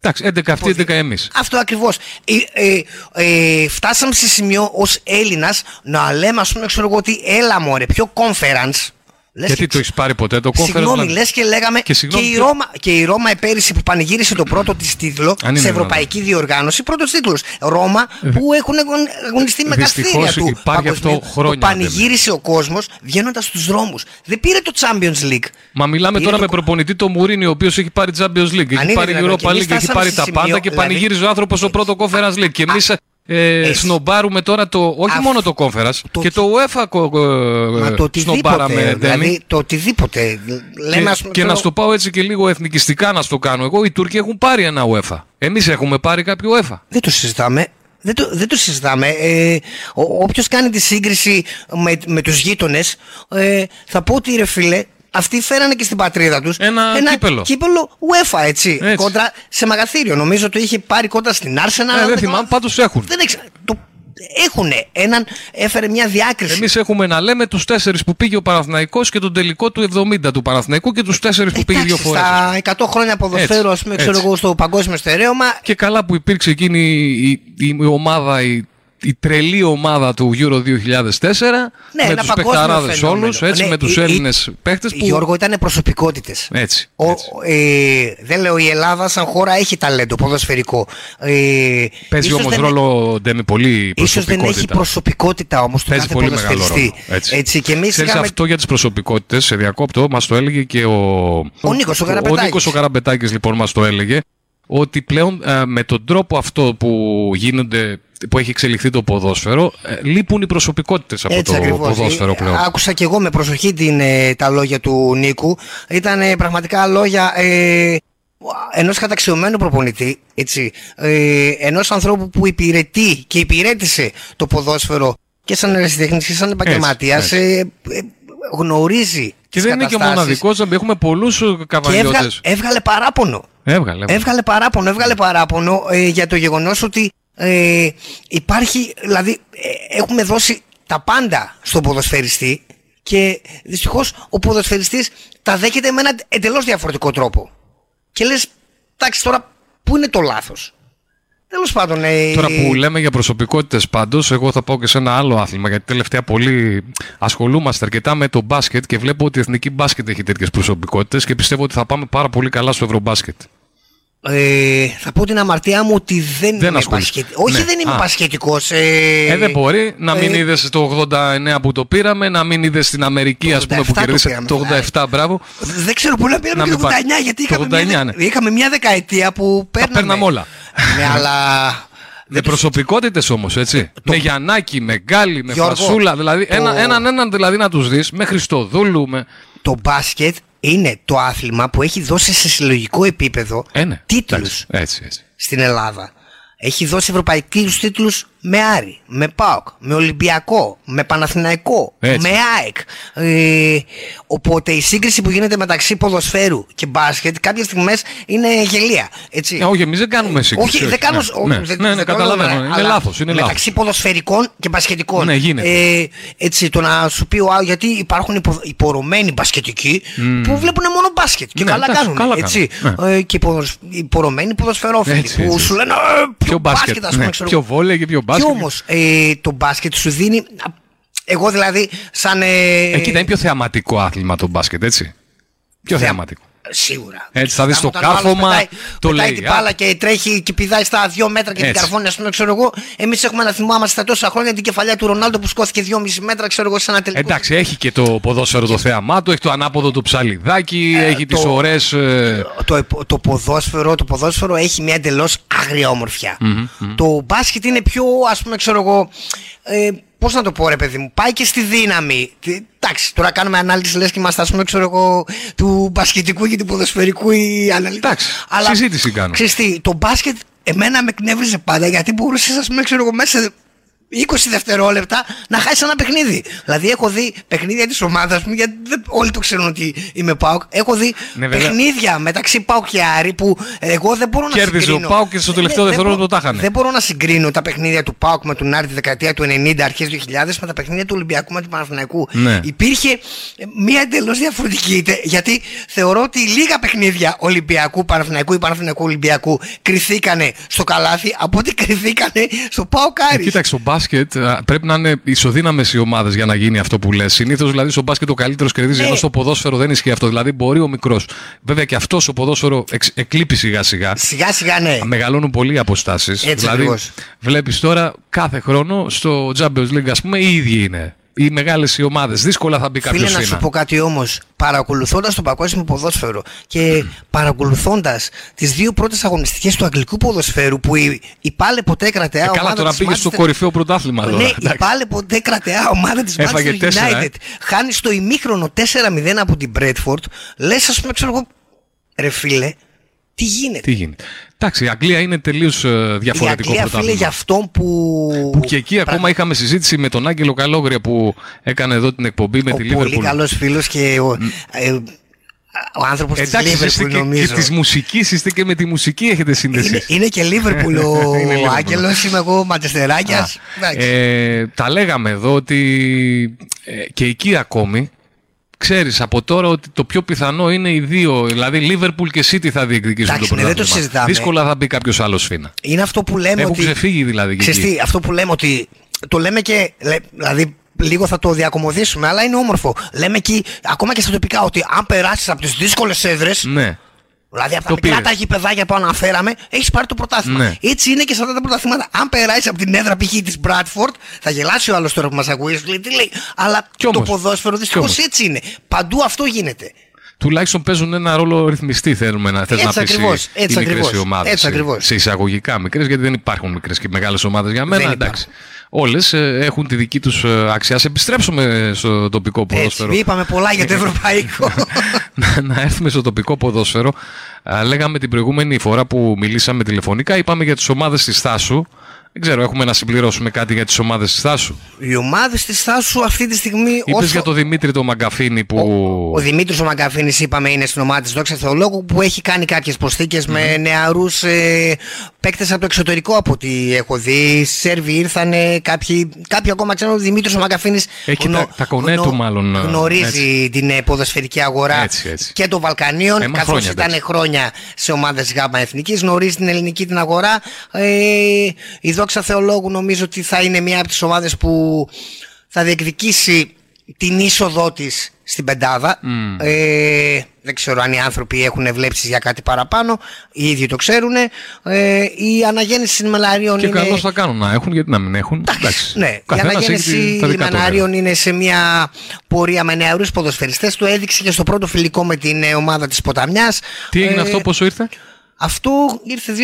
Εντάξει, 11 αυτοί, 11 εμείς. Αυτό ακριβώς. Ε, ε, ε, φτάσαμε σε σημείο ως Έλληνας να λέμε, ας πούμε, ξέρω εγώ ότι έλα μωρέ, πιο conference. Λες Γιατί και το έχεις πάρει ποτέ το conference. Συγγνώμη, δηλαδή; λες και λέγαμε. Και Και, συγγνώμη, η ποιο- Ρώμα, και η Ρώμα πέρυσι που πανηγύρισε το πρώτο της τίτλο Αν είναι σε δυνατόν. ευρωπαϊκή διοργάνωση, πρώτος τίτλος. Ρώμα που έχουν αγων- αγωνιστεί με Δυστυχώς καστήρια του. υπάρχει αυτό παγκοσμίου. χρόνια, Το πανηγύρισε ο κόσμος βγαίνοντας στους δρόμους. Δεν πήρε το Champions League. Μα μιλάμε Πήρε τώρα το- με προπονητή το Μουρίνι, ο οποίος έχει πάρει Champions League, έχει είναι πάρει δυνατόν. Και Europa εμείς League, έχει φτάσαμε πάρει σε τα σημείο, πάντα και δηλαδή- πανηγύριζε ο άνθρωπος στο πρώτο Conference League. Και εμεί ε, σνομπάρουμε τώρα το. Όχι μόνο το Conference, και το UEFA κο- Μα ε, το οτιδήποτε. σνομπάραμε. Ντέμι. Δηλαδή το οτιδήποτε. Λέμε, Και, ας πούμε, και να ξέρω- στο πάω έτσι και λίγο εθνικιστικά να στο κάνω εγώ, οι Τούρκοι έχουν πάρει ένα UEFA. Εμείς έχουμε πάρει κάποιο UEFA. Δεν το συζητάμε. Δεν το, δεν το συζητάμε. Ε, Όποιος κάνει τη σύγκριση με, με τους γείτονες, ε, θα πω ότι ρε φίλε, αυτοί φέρανε και στην πατρίδα τους ένα, κύπελο. κύπελο UEFA, έτσι, Κόντρα σε μαγαθύριο. Νομίζω το είχε πάρει κόντρα στην Arsenal. Ε, δεν θυμάμαι, πάντως έχουν. Δεν έξα, το, έχουνε έναν, έφερε μια διάκριση. Εμείς έχουμε να λέμε τους τέσσερις που πήγε ο Παναθηναϊκός και τον τελικό του 70 του Παναθηναϊκού και τους τέσσερις που πήγε δύο φορές. Στα 100 χρόνια ποδοσφαίρου, ας πούμε, ξέρω έτσι. εγώ, στο παγκόσμιο στερέωμα, Και καλά που υπήρξε εκείνη η, η, η ομάδα, η, η τρελή ομάδα του Euro 2004 Ναι, με ένα τους παγκόσμιο παιχταράδες φαινόμενο. όλους, έτσι, Ναι, με τους η- η- Έλληνες παίχτες που... Γιώργο ήταν προσωπικότητες. Έτσι. Ο, ε, δεν λέω η Ελλάδα σαν χώρα έχει ταλέντο ποδοσφαιρικό. Ε, Παίζει ίσως όμως δεν- ρόλο Ντέμι πολύ Ίσως προσωπικότητα. δεν έχει προσωπικότητα όμως του Παίζει κάθε πολύ μεγάλο ποδοσφαιριστή. ρόλο. Έτσι. Έτσι, και εμείς Ξέρεις είχαμε... αυτό για τις προσωπικότητες, σε διακόπτω, μας το έλεγε και ο... Ο Νίκος ο Ο Καραπετάκης. Νίκος ο Καραμπετάκης λοιπόν μας το έλεγε ότι πλέον ε, με τον τρόπο αυτό που γίνονται που έχει εξελιχθεί το ποδόσφαιρο ε, λείπουν οι προσωπικότητες από Έτσι το ακριβώς. ποδόσφαιρο Ε, πλέον. Άκουσα και εγώ με προσοχή την, ε, τα λόγια του Νίκου. Ήταν ε, πραγματικά λόγια ε, ενός καταξιωμένου προπονητή, έτσι, ε, ενός ανθρώπου που υπηρετεί και υπηρέτησε το ποδόσφαιρο και σαν ερασιτέχνης και σαν επαγγελματίας, έτσι. ε, ε, γνωρίζει Και τις δεν είναι και καταστάσεις μοναδικός, έχουμε πολλούς ε, και έβγα- καβαλιώτες. έβγαλε παράπονο. Έβγαλε. Έβγαλε παράπονο, έβγαλε παράπονο ε, για το γεγονός ότι ε, υπάρχει, δηλαδή ε, έχουμε δώσει τα πάντα στον ποδοσφαιριστή και δυστυχώς ο ποδοσφαιριστής τα δέχεται με έναν εντελώς διαφορετικό τρόπο. Και λες, εντάξει τώρα, πού είναι το λάθος; Τέλος πάντων. Ε, Τώρα που λέμε για προσωπικότητες πάντως, εγώ θα πάω και σε ένα άλλο άθλημα. Γιατί τελευταία πολύ ασχολούμαστε αρκετά με το μπάσκετ και βλέπω ότι η εθνική μπάσκετ έχει τέτοιες προσωπικότητες και πιστεύω ότι θα πάμε πάρα πολύ καλά στο ευρωμπάσκετ. Ε, θα πω την αμαρτία μου ότι δεν, Δεν είμαι ασχολείσαι. μπασκετ... Όχι, Ναι. δεν είμαι Α. μπασκετικός. Ε, Ε, δεν μπορεί να μην ε, είδες το 89 που το πήραμε, να μην είδες στην Αμερική, ας πούμε, που 87 το κερδίσαμε. πήραμε, Το 87, μπράβο. Δεν ξέρω πού να πήραμε Να και το μην 89, πάει. γιατί Το είχαμε, 89, μια, ναι. είχαμε μια δεκαετία που παίρναμε. παίρναμε όλα. Ναι, αλλά Με προσωπικότητες όμως, έτσι. Με Γιαννάκη, με Γκάλι, με Γιώργο, Φασούλα. Δηλαδή, το- ένα, έναν έναν δηλαδή να τους δεις, με Χριστοδούλου, με. το μπάσκετ είναι το άθλημα που έχει δώσει σε συλλογικό επίπεδο Ε, ναι. τίτλους Έτσι, έτσι. στην Ελλάδα. Έχει δώσει ευρωπαϊκούς τίτλους με Άρη, με ΠΑΟΚ, με Ολυμπιακό, με Παναθηναϊκό, Έτσι. με ΑΕΚ. Ε, οπότε η σύγκριση που γίνεται μεταξύ ποδοσφαίρου και μπάσκετ κάποιες στιγμές είναι γελία. Έτσι. Ε, όχι, εμείς δεν κάνουμε σύγκριση. Όχι, δεν κάνω. Ναι, όχι, ναι, δεν- ναι, ναι, δεν κάνω καταλαβαίνω. νούμερα, Είναι αλλά λάθος. Είναι λάθος. μεταξύ ποδοσφαιρικών και μπασκετικών. Ναι, γίνεται. Ε, έτσι, το να σου πει, «Α, γιατί υπάρχουν υπο, υπορωμένοι μπασκετικοί Μμμ. που βλέπουν μόνο μπάσκετ και Ναι, καλά εντάξει, κάνουν. καλά έτσι. κάνουν, Ε, και υπορο- υπορωμένοι ποδοσφαιρόφιλοι Έτσι, που έτσι. σου λένε «Ε, Πιο μπάσκετ. ας πούμε, ναι, ξέρω Πιο εγώ». βόλεϊ και πιο Και μπάσκετ. όμως ε, το μπάσκετ σου δίνει. Εγώ δηλαδή, σαν. Ε, Ε, κοίτα, είναι πιο θεαματικό άθλημα το μπάσκετ, έτσι; Πιο θεαματικό. Σίγουρα. Έτσι, θα δεις το Όταν ο άλλος κάρφωμα, πετάει- το πετάει λέει. την μπάλα και τρέχει και πηδάει στα δύο μέτρα και την Έτσι. καρφώνει, ας πούμε, ξέρω εγώ. Εμείς έχουμε να θυμάμαστε στα τόσα χρόνια την κεφαλιά του Ρονάλντο που σκόθηκε 2,5 μέτρα, ξέρω εγώ, σε ένα τελικό. Εντάξει, έχει και το ποδόσφαιρο το θέαμά του, έχει το ανάποδο του ψαλιδάκι, έχει τις το- ωραίες... ε, το, επ- το, ποδόσφαιρο, το ποδόσφαιρο έχει μια εντελώς άγρια όμορφια. μμμ, μμμ. Το μπάσκετ είναι πιο, ας πούμε, ξέρω εγώ. Ε, Πώς να το πω, ρε παιδί μου, πάει και στη δύναμη. Τι- Εντάξει, τώρα κάνουμε ανάλυση, λες και είμαστε, ας πούμε, ξέρω εγώ, του μπασκετικού και του ποδοσφαιρικού ή αναλυτή. Εντάξει, συζήτηση κάνω. Ξέρεις τι, το μπάσκετ εμένα με εκνεύριζε πάντα γιατί μπορούσες, ας πούμε, ξέρω εγώ, μέσα σε 20 δευτερόλεπτα να χάσει ένα παιχνίδι. Δηλαδή, έχω δει παιχνίδια της ομάδας μου, γιατί δεν, όλοι το ξέρουν ότι είμαι Πάουκ. Έχω δει Ναι, βέβαια. παιχνίδια μεταξύ Πάουκ και Άρη που εγώ δεν μπορώ να Κέρδιζε ο συγκρίνω. ΠΑΟΚ και στο Ναι, τελευταίο δεν δευτερόλεπτο μπορώ- τα χάνε. Δεν μπορώ να συγκρίνω τα παιχνίδια του Πάουκ με τον Άρη τη δεκαετία του 90, αρχές 2000 με τα παιχνίδια του Ολυμπιακού με του Παναθηναϊκού. Ναι. Υπήρχε ε, μία εντελώς διαφορετική. τε- Γιατί θεωρώ ότι λίγα παιχνίδια Ολυμπιακού, Παναθηναϊκού ή Παναθηναϊκού Ολυμπιακού κρυθήκανε στο καλάθι από ότι κρυθήκανε στο Πάουκ Ε, Άρη. κοίταξε, στο μπάσκετ α, πρέπει να είναι ισοδύναμες οι ομάδες για να γίνει αυτό που λες. Συνήθως δηλαδή στο μπάσκετ ο καλύτερος κερδίζει, Ναι. ενώ στο ποδόσφαιρο δεν ισχύει αυτό. Δηλαδή μπορεί ο μικρός. Βέβαια και αυτός στο ποδόσφαιρο εξ, εκλείπει σιγά σιγά. Σιγά σιγά ναι. Μεγαλώνουν πολύ οι αποστάσεις. Έτσι δηλαδή, ακριβώς. βλέπεις τώρα κάθε χρόνο στο Champions League, ας πούμε, οι ίδιοι είναι. Οι μεγάλες οι ομάδες. Δύσκολα θα μπει κάποιος Φίλε, να σου πω κάτι όμως. Παρακολουθώντας το παγκόσμιο ποδόσφαιρο και παρακολουθώντας τις δύο πρώτες αγωνιστικές του αγγλικού ποδοσφαίρου που η, η πάλε ποτέ κρατεά Ε, καλά, ομάδα τώρα της πήγες στο Manchester- κορυφαίο πρωτάθλημα. τώρα, Ναι, η εντάξει. πάλε ποτέ κρατεά ομάδα της Έφαγε Manchester τέσσερα, United. ε. Χάνει στο ημίχρονο 4-0 από την Bradford. Λες, ας πούμε, ξέρω εγώ, ρε φίλε, τι γίνεται; Τι γίνεται; Εντάξει, η Αγγλία είναι τελείως Η διαφορετικό Αγγλία, φίλε, πρωτάθλημα. για αυτόν που. Που και εκεί ακόμα είχαμε συζήτηση με τον Άγγελο Καλόγρια που έκανε εδώ την εκπομπή με ο τη πολύ Liverpool. καλός φίλος και ο, ε, ο άνθρωπος της Εντάξει, είστε Liverpool, και, και νομίζω. της μουσικής, είστε και με τη μουσική έχετε σύνδεση. Είναι, είναι και Λίβερπουλ ο Είναι Liverpool. Άγγελος, είμαι εγώ Μαντσεστεράκιας. Α, ε, τα λέγαμε εδώ ότι ε, και εκεί ακόμη ξέρεις από τώρα ότι το πιο πιθανό είναι οι δύο, δηλαδή Liverpool και City θα διεκδικήσουν Εντάξει, το ναι, δεν το πρωτάθλημα. συζητάμε. Δύσκολα θα μπει κάποιος άλλος φίνα. Είναι αυτό που λέμε Έχουν ότι. ξεφύγει δηλαδή και Ξέρεις εκεί. τι, αυτό που λέμε ότι. Το λέμε και. λέ- Δηλαδή, λίγο θα το διακομωδήσουμε, αλλά είναι όμορφο. Λέμε εκεί, ακόμα και στα τοπικά, ότι αν περάσεις από τις δύσκολες έδρες. Ναι. Δηλαδή από τα Το μικρά πήρες. τα γηπεδάκια που αναφέραμε, έχεις πάρει το πρωτάθλημα. Ναι. Έτσι είναι και σε αυτά τα πρωταθλήματα. Αν περάσει από την έδρα π.χ. της Bradford, θα γελάσει ο άλλος τώρα που μας ακούει, σου λέει τι λέει. Αλλά το όμως, ποδόσφαιρο κι δυστυχώς όμως. έτσι είναι. Παντού αυτό γίνεται. Τουλάχιστον παίζουν ένα ρόλο ρυθμιστή, θέλουμε να θες Έτσι να πεις ακριβώς, οι, έτσι οι μικρές ακριβώς, οι ομάδες. έτσι ε, ακριβώς. Σε εισαγωγικά μικρές, γιατί δεν υπάρχουν μικρές και μεγάλες ομάδες για μένα. Δεν εντάξει. Όλες ε, έχουν τη δική τους ε, αξία. Ας επιστρέψουμε στο τοπικό Έτσι, ποδόσφαιρο. είπαμε πολλά για το ευρωπαϊκό. να, να έρθουμε στο τοπικό ποδόσφαιρο. Α, λέγαμε την προηγούμενη φορά που μιλήσαμε τηλεφωνικά, είπαμε για τις ομάδες της Θάσου. Δεν ξέρω, έχουμε να συμπληρώσουμε κάτι για τις ομάδες της Θάσου; Οι ομάδες της Θάσου αυτή τη στιγμή. Είπες όσο- για τον Δημήτρη τον Μαγκαφίνη που... Ο Δημήτρης ο Μαγκαφίνης, είπαμε, είναι στην ομάδα της Δόξα Θεολόγου που έχει κάνει κάποιες προσθήκες με νεαρούς ε, παίκτες από το εξωτερικό από ό,τι έχω δει. Σέρβοι ήρθανε, κάποιοι, κάποιοι ακόμα ξέρουν. Ο Δημήτρης ο Μαγκαφίνης Έχει τα- τα κονέ του μάλλον, ε, γνωρίζει την ε, ποδοσφαιρική αγορά. Έτσι, έτσι. και των Βαλκανίων, Ε, μα καθώς χρόνια, ήταν εντάξει. χρόνια σε ομάδες ΓΑΜΑ Εθνικής. Γνωρίζει την ελληνική την αγορά. Ε, η Δόξα Θεολόγου νομίζω ότι θα είναι μια από τις ομάδες που θα διεκδικήσει την είσοδό της στην πεντάδα. Μμ. Ε, δεν ξέρω αν οι άνθρωποι έχουν βλέψει για κάτι παραπάνω, οι ίδιοι το ξέρουν. Ε, η αναγέννηση λιμεναρίων Και είναι. καλώ θα κάνουν να έχουν, γιατί να μην έχουν. Εντάξει. Ναι, η Καθένας έχει αναγέννηση τη- τα δικά του λιμενάριων είναι σε μια πορεία με νεαρούς ποδοσφαιριστές. Το έδειξε και στο πρώτο φιλικό με την ε, ομάδα της Ποταμιάς. Τι έγινε Ε, αυτό, πόσο ήρθε; Αυτό ήρθε 2-0.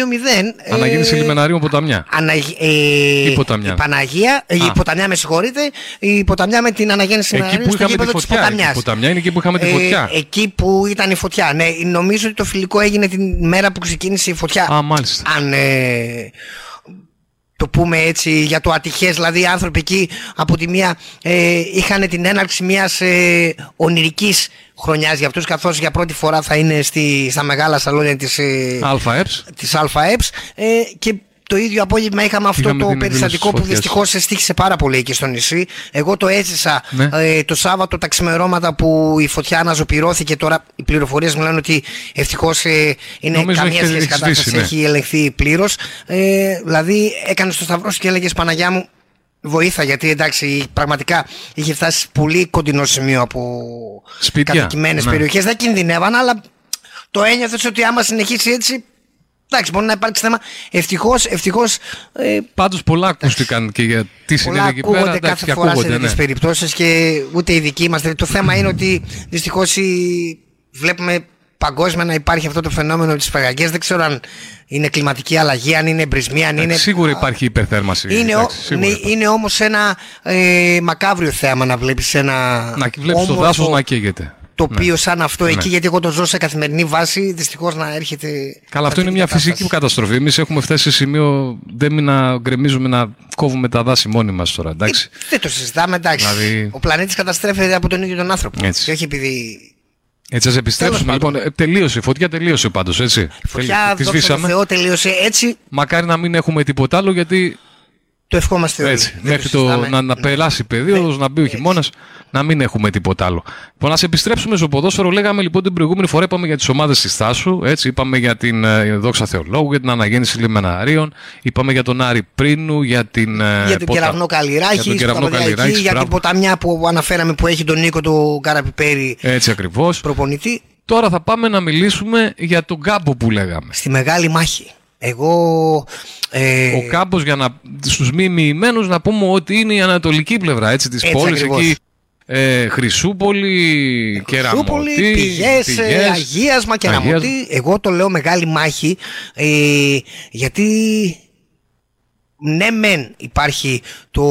ε, Αναγέννηση λιμεναρίων ποταμιά. Αναγ- ε, Η Ποταμιά. Η Παναγία, ε, η Α. Ποταμιά με συγχωρείτε, η Ποταμιά με την αναγέννηση Εκεί λιμεναρίων που στο είχαμε τη γήπεδο της φωτιά. Η Ποταμιάς. ποταμιά είναι εκεί που είχαμε τη Ε, φωτιά. εκεί που ήταν η φωτιά. Ναι, νομίζω ότι το φιλικό έγινε την μέρα που ξεκίνησε η φωτιά. Α, μάλιστα. Αν ε, το πούμε έτσι για το ατυχές, δηλαδή οι άνθρωποι εκεί από τη μία ε, είχαν την έναρξη μιας ε, ονειρικής χρονιάς για αυτούς καθώς για πρώτη φορά θα είναι στη, στα μεγάλα σαλόνια της, ε, ΑΕΠΣ. της ΑΕΠΣ ε, και το ίδιο απόγευμα είχαμε αυτό Είχαμε το την περιστατικό εκδήλωση που της φωτιάς. δυστυχώς εστίχησε πάρα πολύ εκεί στο νησί. Εγώ το έζησα Ναι. ε, το Σάββατο τα ξημερώματα που η φωτιά αναζωπηρώθηκε. Τώρα οι πληροφορίες μου λένε ότι ευτυχώς είναι Νομίζω καμία έχει- σχέση έχει κατάσταση, σβήσει, ναι. έχει ελεγχθεί πλήρως. Ε, δηλαδή έκανε το σταυρό σου και έλεγες Παναγιά μου. Βοήθα γιατί εντάξει πραγματικά είχε φτάσει σε πολύ κοντινό σημείο από Σπίτια, κατοικημένες ναι. περιοχές. Δεν κινδυνεύαν, αλλά το ένιωθες ότι άμα συνεχίσει έτσι. Εντάξει, μπορεί να υπάρξει θέμα. Ευτυχώς, ευτυχώς. Ε, Πάντως πολλά ακούστηκαν και για τι πολλά συνέβη εκεί ακούγονται πέρα. εντάξει, κάθε και φορά σε ακούγονται, τέτοιες ναι. περιπτώσεις και ούτε οι δικοί μας. Το θέμα είναι ότι δυστυχώς βλέπουμε παγκόσμια να υπάρχει αυτό το φαινόμενο της παγαγγέ. Δεν ξέρω αν είναι κλιματική αλλαγή, αν είναι εμπρισμοί, αν είναι. Σίγουρα υπάρχει υπερθέρμανση. Είναι, ο- εντάξει, σίγουρα ναι, είναι όμως ένα ε, μακάβριο θέαμα να βλέπεις ένα Να βλέπεις το όμορφο δάσος να καίγεται. Τοπίο Ναι. σαν αυτό Ναι. εκεί γιατί εγώ το ζω σε καθημερινή βάση δυστυχώς να έρχεται Καλά, αυτό είναι μια φυσική καταστροφή. Εμείς έχουμε φτάσει σε σημείο δεν μην να γκρεμίζουμε να κόβουμε τα δάση μόνοι μας τώρα. Εντάξει. δεν το συζητάμε εντάξει Δηλαδή- ο πλανήτης καταστρέφεται από τον ίδιο τον άνθρωπο Έτσι. και όχι επειδή Έτσι, ας επιστρέψουμε. Λοιπόν, ε, τελείωσε. Η φωτιά τελείωσε πάντως, έτσι. φωτιά Τη δόξα τω σβήσαμε. Θεώ τελείωσε έτσι Μακάρι να μην έχουμε τίποτα άλλο γιατί. Το ευχόμαστε όλοι. Έτσι, Δεν μέχρι το το, συζητάμε. Ναι. να, να περάσει η περίοδο, να μπει ο χειμώνας, να μην έχουμε τίποτα άλλο. Λοιπόν, να σε επιστρέψουμε στο ποδόσφαιρο. Λέγαμε λοιπόν την προηγούμενη φορά είπαμε για τις ομάδες της Θάσου. Έτσι, είπαμε για την ε, Δόξα Θεολόγου, για την αναγέννηση Λιμεναρίων. Είπαμε για τον Άρη Πρίνου, για την. ε, για τον Ποτα- κεραυνό για Καλλιράχη, τον κεραυνό Καλλιράχη, για την μπράβο. ποταμιά που αναφέραμε που έχει τον Νίκο του Καραπιπέρη Έτσι ακριβώς. προπονητή. Τώρα θα πάμε να μιλήσουμε για τον κάμπο που λέγαμε. Στη μεγάλη μάχη. Εγώ. Ε, Ο κάμπος για να, στους μη μοιημένους να πούμε ότι είναι η ανατολική πλευρά έτσι, της Έτσι πόλης ακριβώς. εκεί ε, Χρυσούπολη, Κεραμωτή, Σούπολη, πηγές, ε, πηγές, αγίασμα, κεραμωτή. αγίασμα. Εγώ το λέω μεγάλη μάχη ε, γιατί ναι μεν υπάρχει το,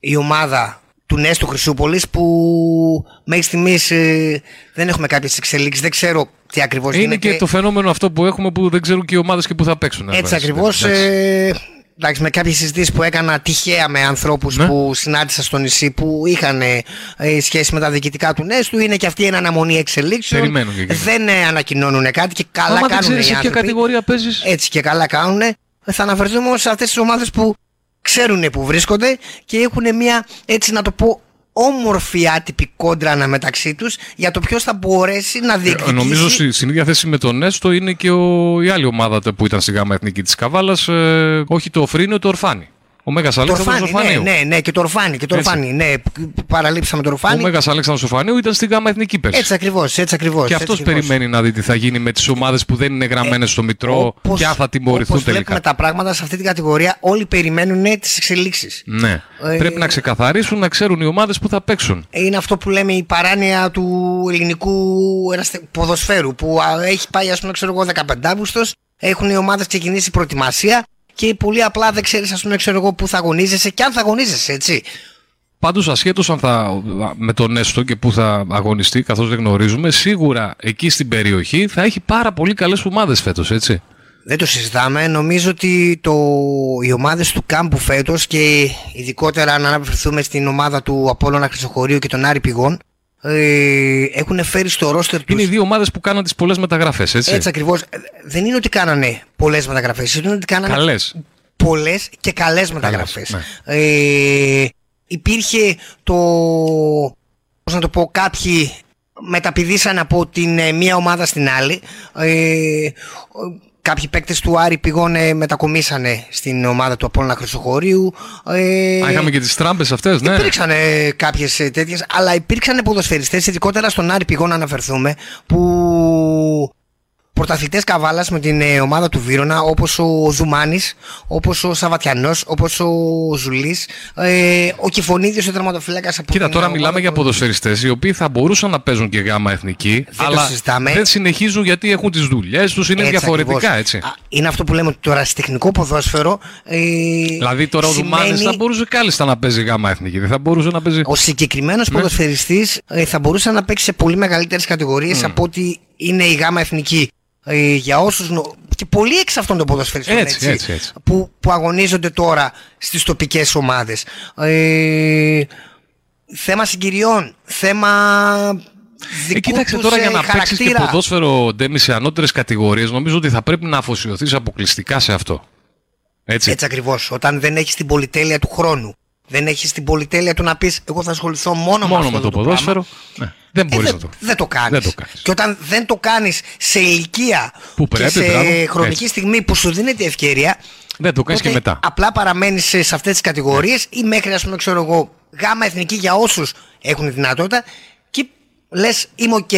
η ομάδα του Νέστου Χρυσούπολης που μέχρι στιγμής ε, δεν έχουμε κάποιες εξελίξεις, δεν ξέρω τι ακριβώς Είναι γίνεται. και το φαινόμενο αυτό που έχουμε που δεν ξέρουν και οι ομάδες και που θα παίξουν. Έτσι βέβαια, ακριβώς εντάξει. ε, εντάξει, με κάποιες συζητήσεις που έκανα τυχαία με ανθρώπους Ναι. που συνάντησα στο νησί που είχαν ε, ε, σχέση με τα διοικητικά του Νέστου είναι και αυτή είναι αναμονή εξελίξεων Περιμένουν και εκείνοι. δεν ε, ανακοινώνουν κάτι και καλά Άμα δεν κάνουν ξέρεις οι σε ποια άνθρωποι κατηγορία παίζεις. έτσι και καλά κάνουν θα αναφερθούμε όμως σε αυτές τις ομάδες που ξέρουν που βρίσκονται και έχουν μια έτσι να το πω όμορφη άτυπη κόντρα αναμεταξύ τους για το ποιος θα μπορέσει να Ε, διεκδικήσει Νομίζω στη- στην ίδια θέση με τον Νέστο είναι και ο, η άλλη ομάδα τε- που ήταν στη γάμα εθνική της Καβάλας, ε, όχι το Φρίνο, το Ορφάνι. Ο Μέγας το Αλέξανδρος Ορφάνι, ναι, Ορφανίου. ναι, ναι, και το Ορφάνι, και το Έτσι. Ορφάνι, ναι, παραλείψαμε το Ο Ορφάνι. Μέγας Αλέξανδρος Ορφανίου ήταν στη γάμα εθνική πέρσι. Έτσι ακριβώς, έτσι ακριβώς. Και έτσι αυτός ακριβώς. περιμένει να δει τι θα γίνει με τις ομάδες που δεν είναι γραμμένες στο Μητρό Όπως- και αν θα τιμωρηθούν όπως τελικά. βλέπουμε τα πράγματα σε αυτή την κατηγορία, όλοι περιμένουν ναι, τις εξελίξεις. Ναι. Ε, Πρέπει να ξεκαθαρίσουν, να ξέρουν οι ομάδες που θα παίξουν. Είναι αυτό που λέμε η παράνοια του ελληνικού εραστε- ποδοσφαίρου που α, έχει πάει ας πούμε ξέρω εγώ 15 Αύγουστος, έχουν οι ομάδες ξεκινήσει προετοιμασία και πολύ απλά δεν ξέρεις ας πούμε ξέρω εγώ που θα αγωνίζεσαι και αν θα αγωνίζεσαι έτσι. Πάντως, ασχέτως αν θα με τον Έστω και που θα αγωνιστεί, καθώς δεν γνωρίζουμε, σίγουρα εκεί στην περιοχή θα έχει πάρα πολύ καλές ομάδες φέτος, έτσι. Δεν το συζητάμε. Νομίζω ότι το, οι ομάδες του κάμπου φέτος και ειδικότερα αν αναφερθούμε στην ομάδα του Απόλλωνα Χρυσοχωρίου και τον Άρη Πηγών ε, έχουν φέρει στο ρόστερ του. Είναι οι δύο ομάδες που κάναν τις πολλές μεταγραφές, έτσι. Έτσι ακριβώς. Δεν είναι ότι κάνανε πολλές μεταγραφές, είναι ότι κάνανε Καλές. πολλές και καλές μεταγραφές. ναι. Ε, υπήρχε το. Πώς να το πω, κάποιοι μεταπηδήσαν από την ε, μία ομάδα στην άλλη. Ε, ο- κάποιοι παίκτες του Άρη πηγών ε, μετακομίσανε στην ομάδα του Απόλλωνα Χρυσοχωρίου. Ε, Α, είχαμε και τις τράμπε αυτές, ναι. Υπήρξαν ε, κάποιε τέτοιες, αλλά υπήρξαν ποδοσφαιριστές, ειδικότερα στον Άρη πηγών να αναφερθούμε, που πρωταθλητές καβάλας με την ε, ομάδα του Βύρονα, όπως ο Δουμάνη, όπως ο Σαββατιανός, όπως ο Ζουλής, ε, ο Κιφωνίδη, ο τερματοφύλακας από Κοίτα, την τώρα ομάδα μιλάμε του- για ποδοσφαιριστές οι οποίοι θα μπορούσαν να παίζουν και γάμα εθνική, το αλλά συζητάμε. δεν συνεχίζουν γιατί έχουν τις δουλειές τους, είναι Έτσι διαφορετικά ακριβώς. έτσι. Α, Είναι αυτό που λέμε ότι το ερασιτεχνικό ποδόσφαιρο. Ε, Δηλαδή τώρα ο σημαίνει- Δουμάνη θα μπορούσε κάλλιστα να παίζει γάμα εθνική, δεν θα μπορούσε να παίζει. Ο συγκεκριμένος Ναι. ποδοσφαιριστής ε, θα μπορούσε να παίξει σε πολύ μεγαλύτερες κατηγορίες Μμ. από ότι είναι η γάμα εθνική. Ε, για όσους. και πολλοί εξ αυτών των ποδοσφαιριστών Έτσι, έτσι, έτσι. Που, που αγωνίζονται τώρα στις τοπικές ομάδες. Ε, θέμα συγκυριών, θέμα. Ε, δικού κοίταξε τους, τώρα ε, για να παίξεις και χαρακτήρα. ποδόσφαιρο ντέμι σε ανώτερες κατηγορίες, νομίζω ότι θα πρέπει να αφοσιωθείς αποκλειστικά σε αυτό. Έτσι. Έτσι ακριβώς. Όταν δεν έχεις την πολυτέλεια του χρόνου, δεν έχεις την πολυτέλεια του να πεις: Εγώ θα ασχοληθώ μόνο, Μόνο αυτό με το πράγμα», ποδόσφαιρο. Ναι, δεν μπορείς δεν, να το. δεν το κάνει. Δεν το κάνεις. Και όταν δεν το κάνεις σε ηλικία Που πρέπει, και σε μπράβο, χρονική έτσι. στιγμή που σου δίνεται η ευκαιρία, Δεν το κάνεις και τότε μετά. απλά παραμένεις σε, σε αυτές τις κατηγορίες ή μέχρι, ας πούμε, ξέρω εγώ, γάμμα εθνική για όσους έχουν τη δυνατότητα και λες: Είμαι οκ.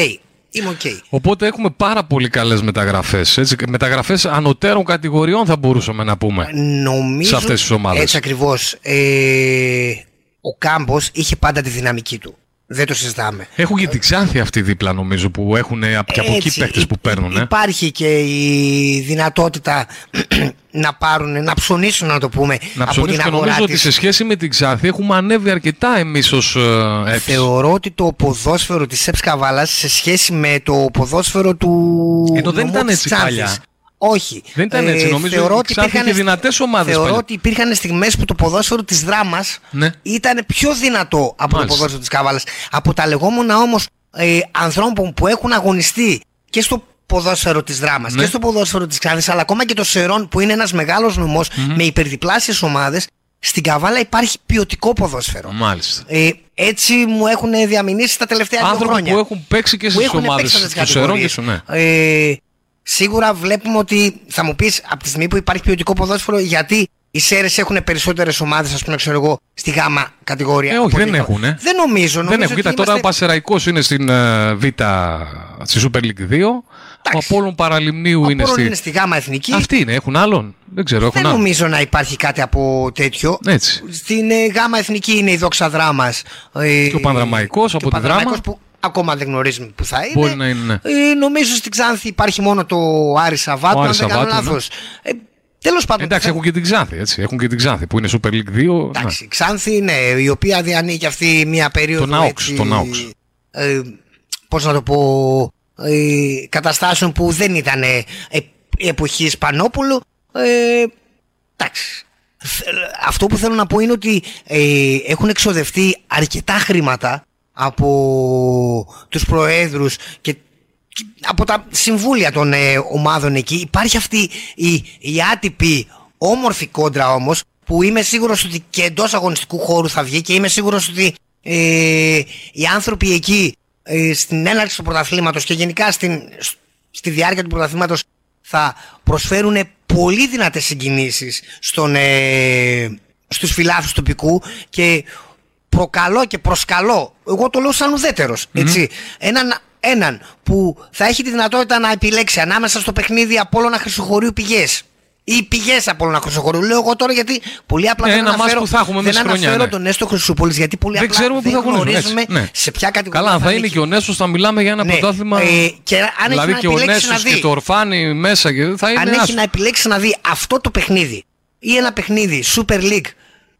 Είμαι οκ. Οπότε έχουμε πάρα πολύ καλές μεταγραφές. Μεταγραφές ανωτέρων κατηγοριών θα μπορούσαμε να πούμε. Νομίζω. Σε αυτές τις ομάδες. Έτσι ακριβώς. Ε, ο Κάμπος είχε πάντα τη δυναμική του. Δεν το συζητάμε. Έχουν και την Ξάνθη αυτή δίπλα νομίζω που έχουν ε, και από εκεί Έτσι, παίχτες που παίρνουν. Ε. Υπάρχει και η δυνατότητα να πάρουν, να ψωνίσουν να το πούμε Να από ψωνίσουν την και αγορά νομίζω ότι της. σε σχέση με την Ξάνθη έχουμε ανέβει αρκετά εμείς ως ε, ΕΠΣ. Θεωρώ ότι το ποδόσφαιρο της ΕΠΣ Καβάλας σε σχέση με το ποδόσφαιρο του Ενώ δεν νομού ήταν της έτσι Ξάνθης, παλιά. Όχι. Δεν ήταν έτσι. Νομίζω θεωρώ ότι η Ξάνθη είχε δυνατές ομάδες Θεωρώ παλιά. ότι υπήρχαν στιγμές που το ποδόσφαιρο της δράμας Ναι. ήταν πιο δυνατό από Μάλιστα. το ποδόσφαιρο της Καβάλας. Από τα λεγόμενα όμως ε, ανθρώπων που έχουν αγωνιστεί και στο ποδόσφαιρο της δράμας Ναι. και στο ποδόσφαιρο της Ξάνθης αλλά ακόμα και το Σερών που είναι ένας μεγάλος νομός με υπερδιπλάσιες ομάδες στην Καβάλα υπάρχει ποιοτικό ποδόσφαιρο. Μάλιστα. Ε, έτσι μου έχουν διαμηνήσει τα τελευταία δύο Άνθρωποι χρόνια. που έχουν παίξει και Που στις έχουν ομάδες παίξει αυτές τις του Σερών και κατηγορίες. σου, ναι. Ε, σίγουρα βλέπουμε ότι θα μου πεις από τη στιγμή που υπάρχει ποιοτικό ποδόσφαιρο, γιατί οι Σέρες έχουν περισσότερες ομάδες, ας πούμε, ξέρω εγώ, στη γάμα κατηγορία. Ε, όχι, από δεν ότι- έχουν. Ε. Δεν νομίζω. νομίζω Δεν έχουν. ότι Κοίτα, τώρα ο είμαστε- Πασεραϊκό είναι στην ε, Β, στη Super League 2. Ο Απόλλων Παραλιμνίου είναι Απόλλων στη. είναι στη γάμα εθνική. Αυτοί είναι, έχουν άλλον. Δεν ξέρω, έχουν Δεν άλλον. νομίζω να υπάρχει κάτι από τέτοιο. Έτσι. Στην ε, γάμα εθνική είναι η δόξα δράμας. Ε, Και ο Πανδραμαϊκός από τη Δράμα. που ακόμα δεν γνωρίζουμε που θα είναι. Μπορεί να είναι, ναι. Ε, νομίζω στην Ξάνθη υπάρχει μόνο το Άρης Σαββάτου, Ο αν Άρης δεν κάνω Σαββάτου, ναι. λάθος. Ε, Τέλος πάντων. Εντάξει, έχουν και την Ξάνθη, έτσι. Έχουν και την Ξάνθη που είναι Super League 2. Εντάξει, Ξάνθη, ναι, η οποία διανύει και αυτή μια περίοδο. Τον Άοξ, έτσι, τον Άοξ. Ε, πώς να το πω, ε, καταστάσεων που δεν ήταν ε, εποχής Πανόπουλου. Ε, εντάξει. Θε- Αυτό που θέλω να πω είναι ότι ε, έχουν εξοδευτεί αρκετά χρήματα από τους προέδρους και και από τα συμβούλια των ε, ομάδων εκεί. Υπάρχει αυτή η, η άτυπη όμορφη κόντρα όμως που είμαι σίγουρος ότι και εντός αγωνιστικού χώρου θα βγει και είμαι σίγουρος ότι ε, οι άνθρωποι εκεί ε, στην έναρξη του πρωταθλήματος και γενικά στην, στη διάρκεια του πρωταθλήματος θα προσφέρουν πολύ δυνατές συγκινήσεις στον, ε, στους φιλάθλους τοπικού και προκαλώ και προσκαλώ, εγώ το λέω σαν ουδέτερος, έτσι, έναν, έναν που θα έχει τη δυνατότητα να επιλέξει ανάμεσα στο παιχνίδι Απόλλωνα Χρυσοχωρίου πηγές ή πηγές Απόλλωνα Χρυσοχωρίου. Λέω εγώ τώρα γιατί πολύ απλά Ναι, δεν ένα μάτς αναφέρω, που θα έχουμε δεν μέσα στη χρονιά, αναφέρω ναι. τον Έστω Χρυσούπολης γιατί πολύ Δεν απλά ξέρουμε πού δεν θα γνωρίζουμε. γνωρίζουμε έτσι, ναι. σε ποια κατηγορία Καλά, θα είναι ανήκει. και ο Νέσο, θα μιλάμε για ένα Ναι, πρωτάθλημα. ε, και αν έχει δηλαδή να και ο επιλέξει Νέσο να δει. και το Ορφάνι μέσα και θα είναι. Αν έχει άσο. να επιλέξει να δει αυτό το παιχνίδι ή ένα παιχνίδι Super League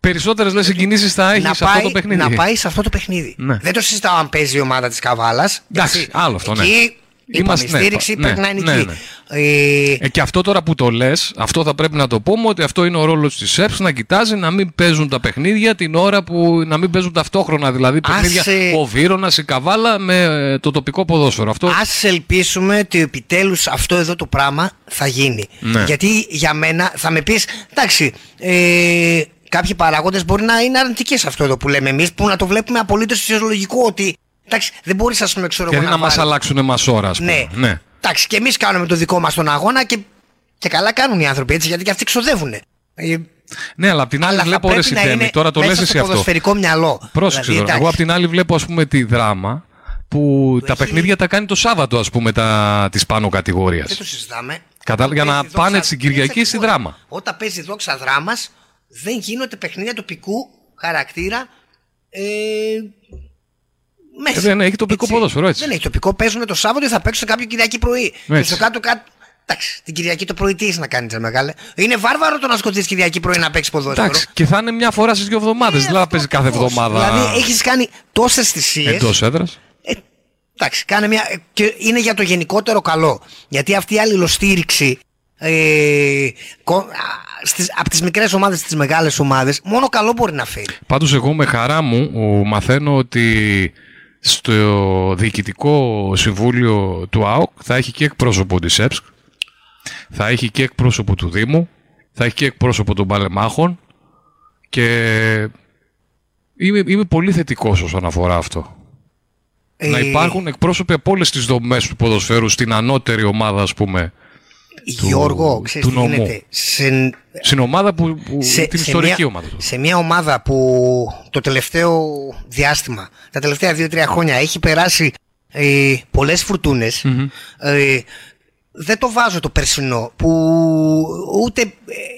Περισσότερες λες συγκινήσεις θα έχεις να σε πάει, αυτό το παιχνίδι. να πάει σε αυτό το παιχνίδι. Ναι. Δεν το συζητάω αν παίζει η ομάδα της Καβάλας. Εντάξει, άλλο αυτό, ναι. Εκεί είπαμε, Είμαστε- η στήριξη ναι, πρέπει να είναι ναι, εκεί. ναι. Ε, Ε, και αυτό τώρα που το λες, αυτό θα πρέπει να το πούμε ότι αυτό είναι ο ρόλος της ΣΕΠΣ να κοιτάζει να μην παίζουν τα παιχνίδια την ώρα που. να μην παίζουν ταυτόχρονα δηλαδή παιχνίδια ε, ο Βύρονα, η Καβάλα με ε, το τοπικό ποδόσφαιρο. Αυτό Ας ελπίσουμε ότι επιτέλους αυτό εδώ το πράγμα θα γίνει. Ναι. Γιατί για μένα θα με πεις, εντάξει, ε, κάποιοι παράγοντες μπορεί να είναι αρνητικοί σε αυτό εδώ που λέμε εμείς, που να το βλέπουμε απολύτως φυσιολογικό ότι Εντάξει, δεν μπορείς, ας πούμε, ξέρω Γιατί εγώ, να μας βάλεις- αλλάξουν εμάς ώρα, ας πούμε. Ναι. ναι. Εντάξει, και εμείς κάνουμε το δικό μας τον αγώνα και, και καλά κάνουν οι άνθρωποι έτσι, γιατί και αυτοί ξοδεύουν. Ε, Ναι, αλλά απ' την άλλη αλλά θα βλέπω ρε πρέπει να Σιτέμι, είναι τώρα το λες μέσα εσύ στο αυτό. ποδοσφαιρικό μυαλό. Πρόσεξε Δηλαδή, τώρα. Εγώ απ' την άλλη βλέπω ας πούμε τη δράμα που τα παιχνίδια τα κάνει το Σάββατο ας πούμε τα, της πάνω κατηγορίας. Δεν το συζητάμε. Κατά, για να παίζει πάνε δόξα- στην Κυριακή στη δράμα. Όταν παίζει δόξα δράμας, δεν γίνονται παιχνίδια τοπικού χαρακτήρα. Ε, μέσα. Ε, δεν έχει τοπικό ποδόσφαιρο έτσι. Δεν έχει τοπικό. Παίζουν το Σάββατο ή θα παίξουν κάποιο Κυριακή πρωί. Και Έτσι. στο κάτω κάτω. Εντάξει, την Κυριακή το πρωί τι έχεις να κάνεις, ρε μεγάλε. Είναι βάρβαρο το να σκοτήσει Κυριακή πρωί να παίξεις ποδόσφαιρο. Εντάξει, και θα είναι μια φορά στις δύο εβδομάδες, δηλαδή παίζει κάθε εβδομάδα Δηλαδή έχεις κάνει τόσες θυσίες. εντός έδρας. Εντάξει, κάνε μια. ε, και είναι για το γενικότερο καλό. Γιατί αυτή η αλληλοστήριξη ε, κο- α, στις, από τις μικρές ομάδες στις μεγάλες ομάδες μόνο καλό μπορεί να φέρει. Πάντως εγώ με χαρά μου ο, μαθαίνω ότι στο διοικητικό συμβούλιο του ΑΟΚ θα έχει και εκπρόσωπο της ΕΠΣΚ, θα έχει και εκπρόσωπο του Δήμου, θα έχει και εκπρόσωπο των Παλεμάχων και είμαι, είμαι πολύ θετικός όσον αφορά αυτό. Να Ε, υπάρχουν εκπρόσωποι από όλες τις δομές του ποδοσφαίρου στην ανώτερη ομάδα ας πούμε του, Γιώργο, ξέρεις του τι νομού. γίνεται. Σε, Στην ομάδα που, που την ιστορική μια, ομάδα του. σε μια ομάδα που το τελευταίο διάστημα, τα τελευταία δύο-τρία χρόνια έχει περάσει ε, πολλές φουρτούνες, ε, δεν το βάζω το περσινό που ούτε ε,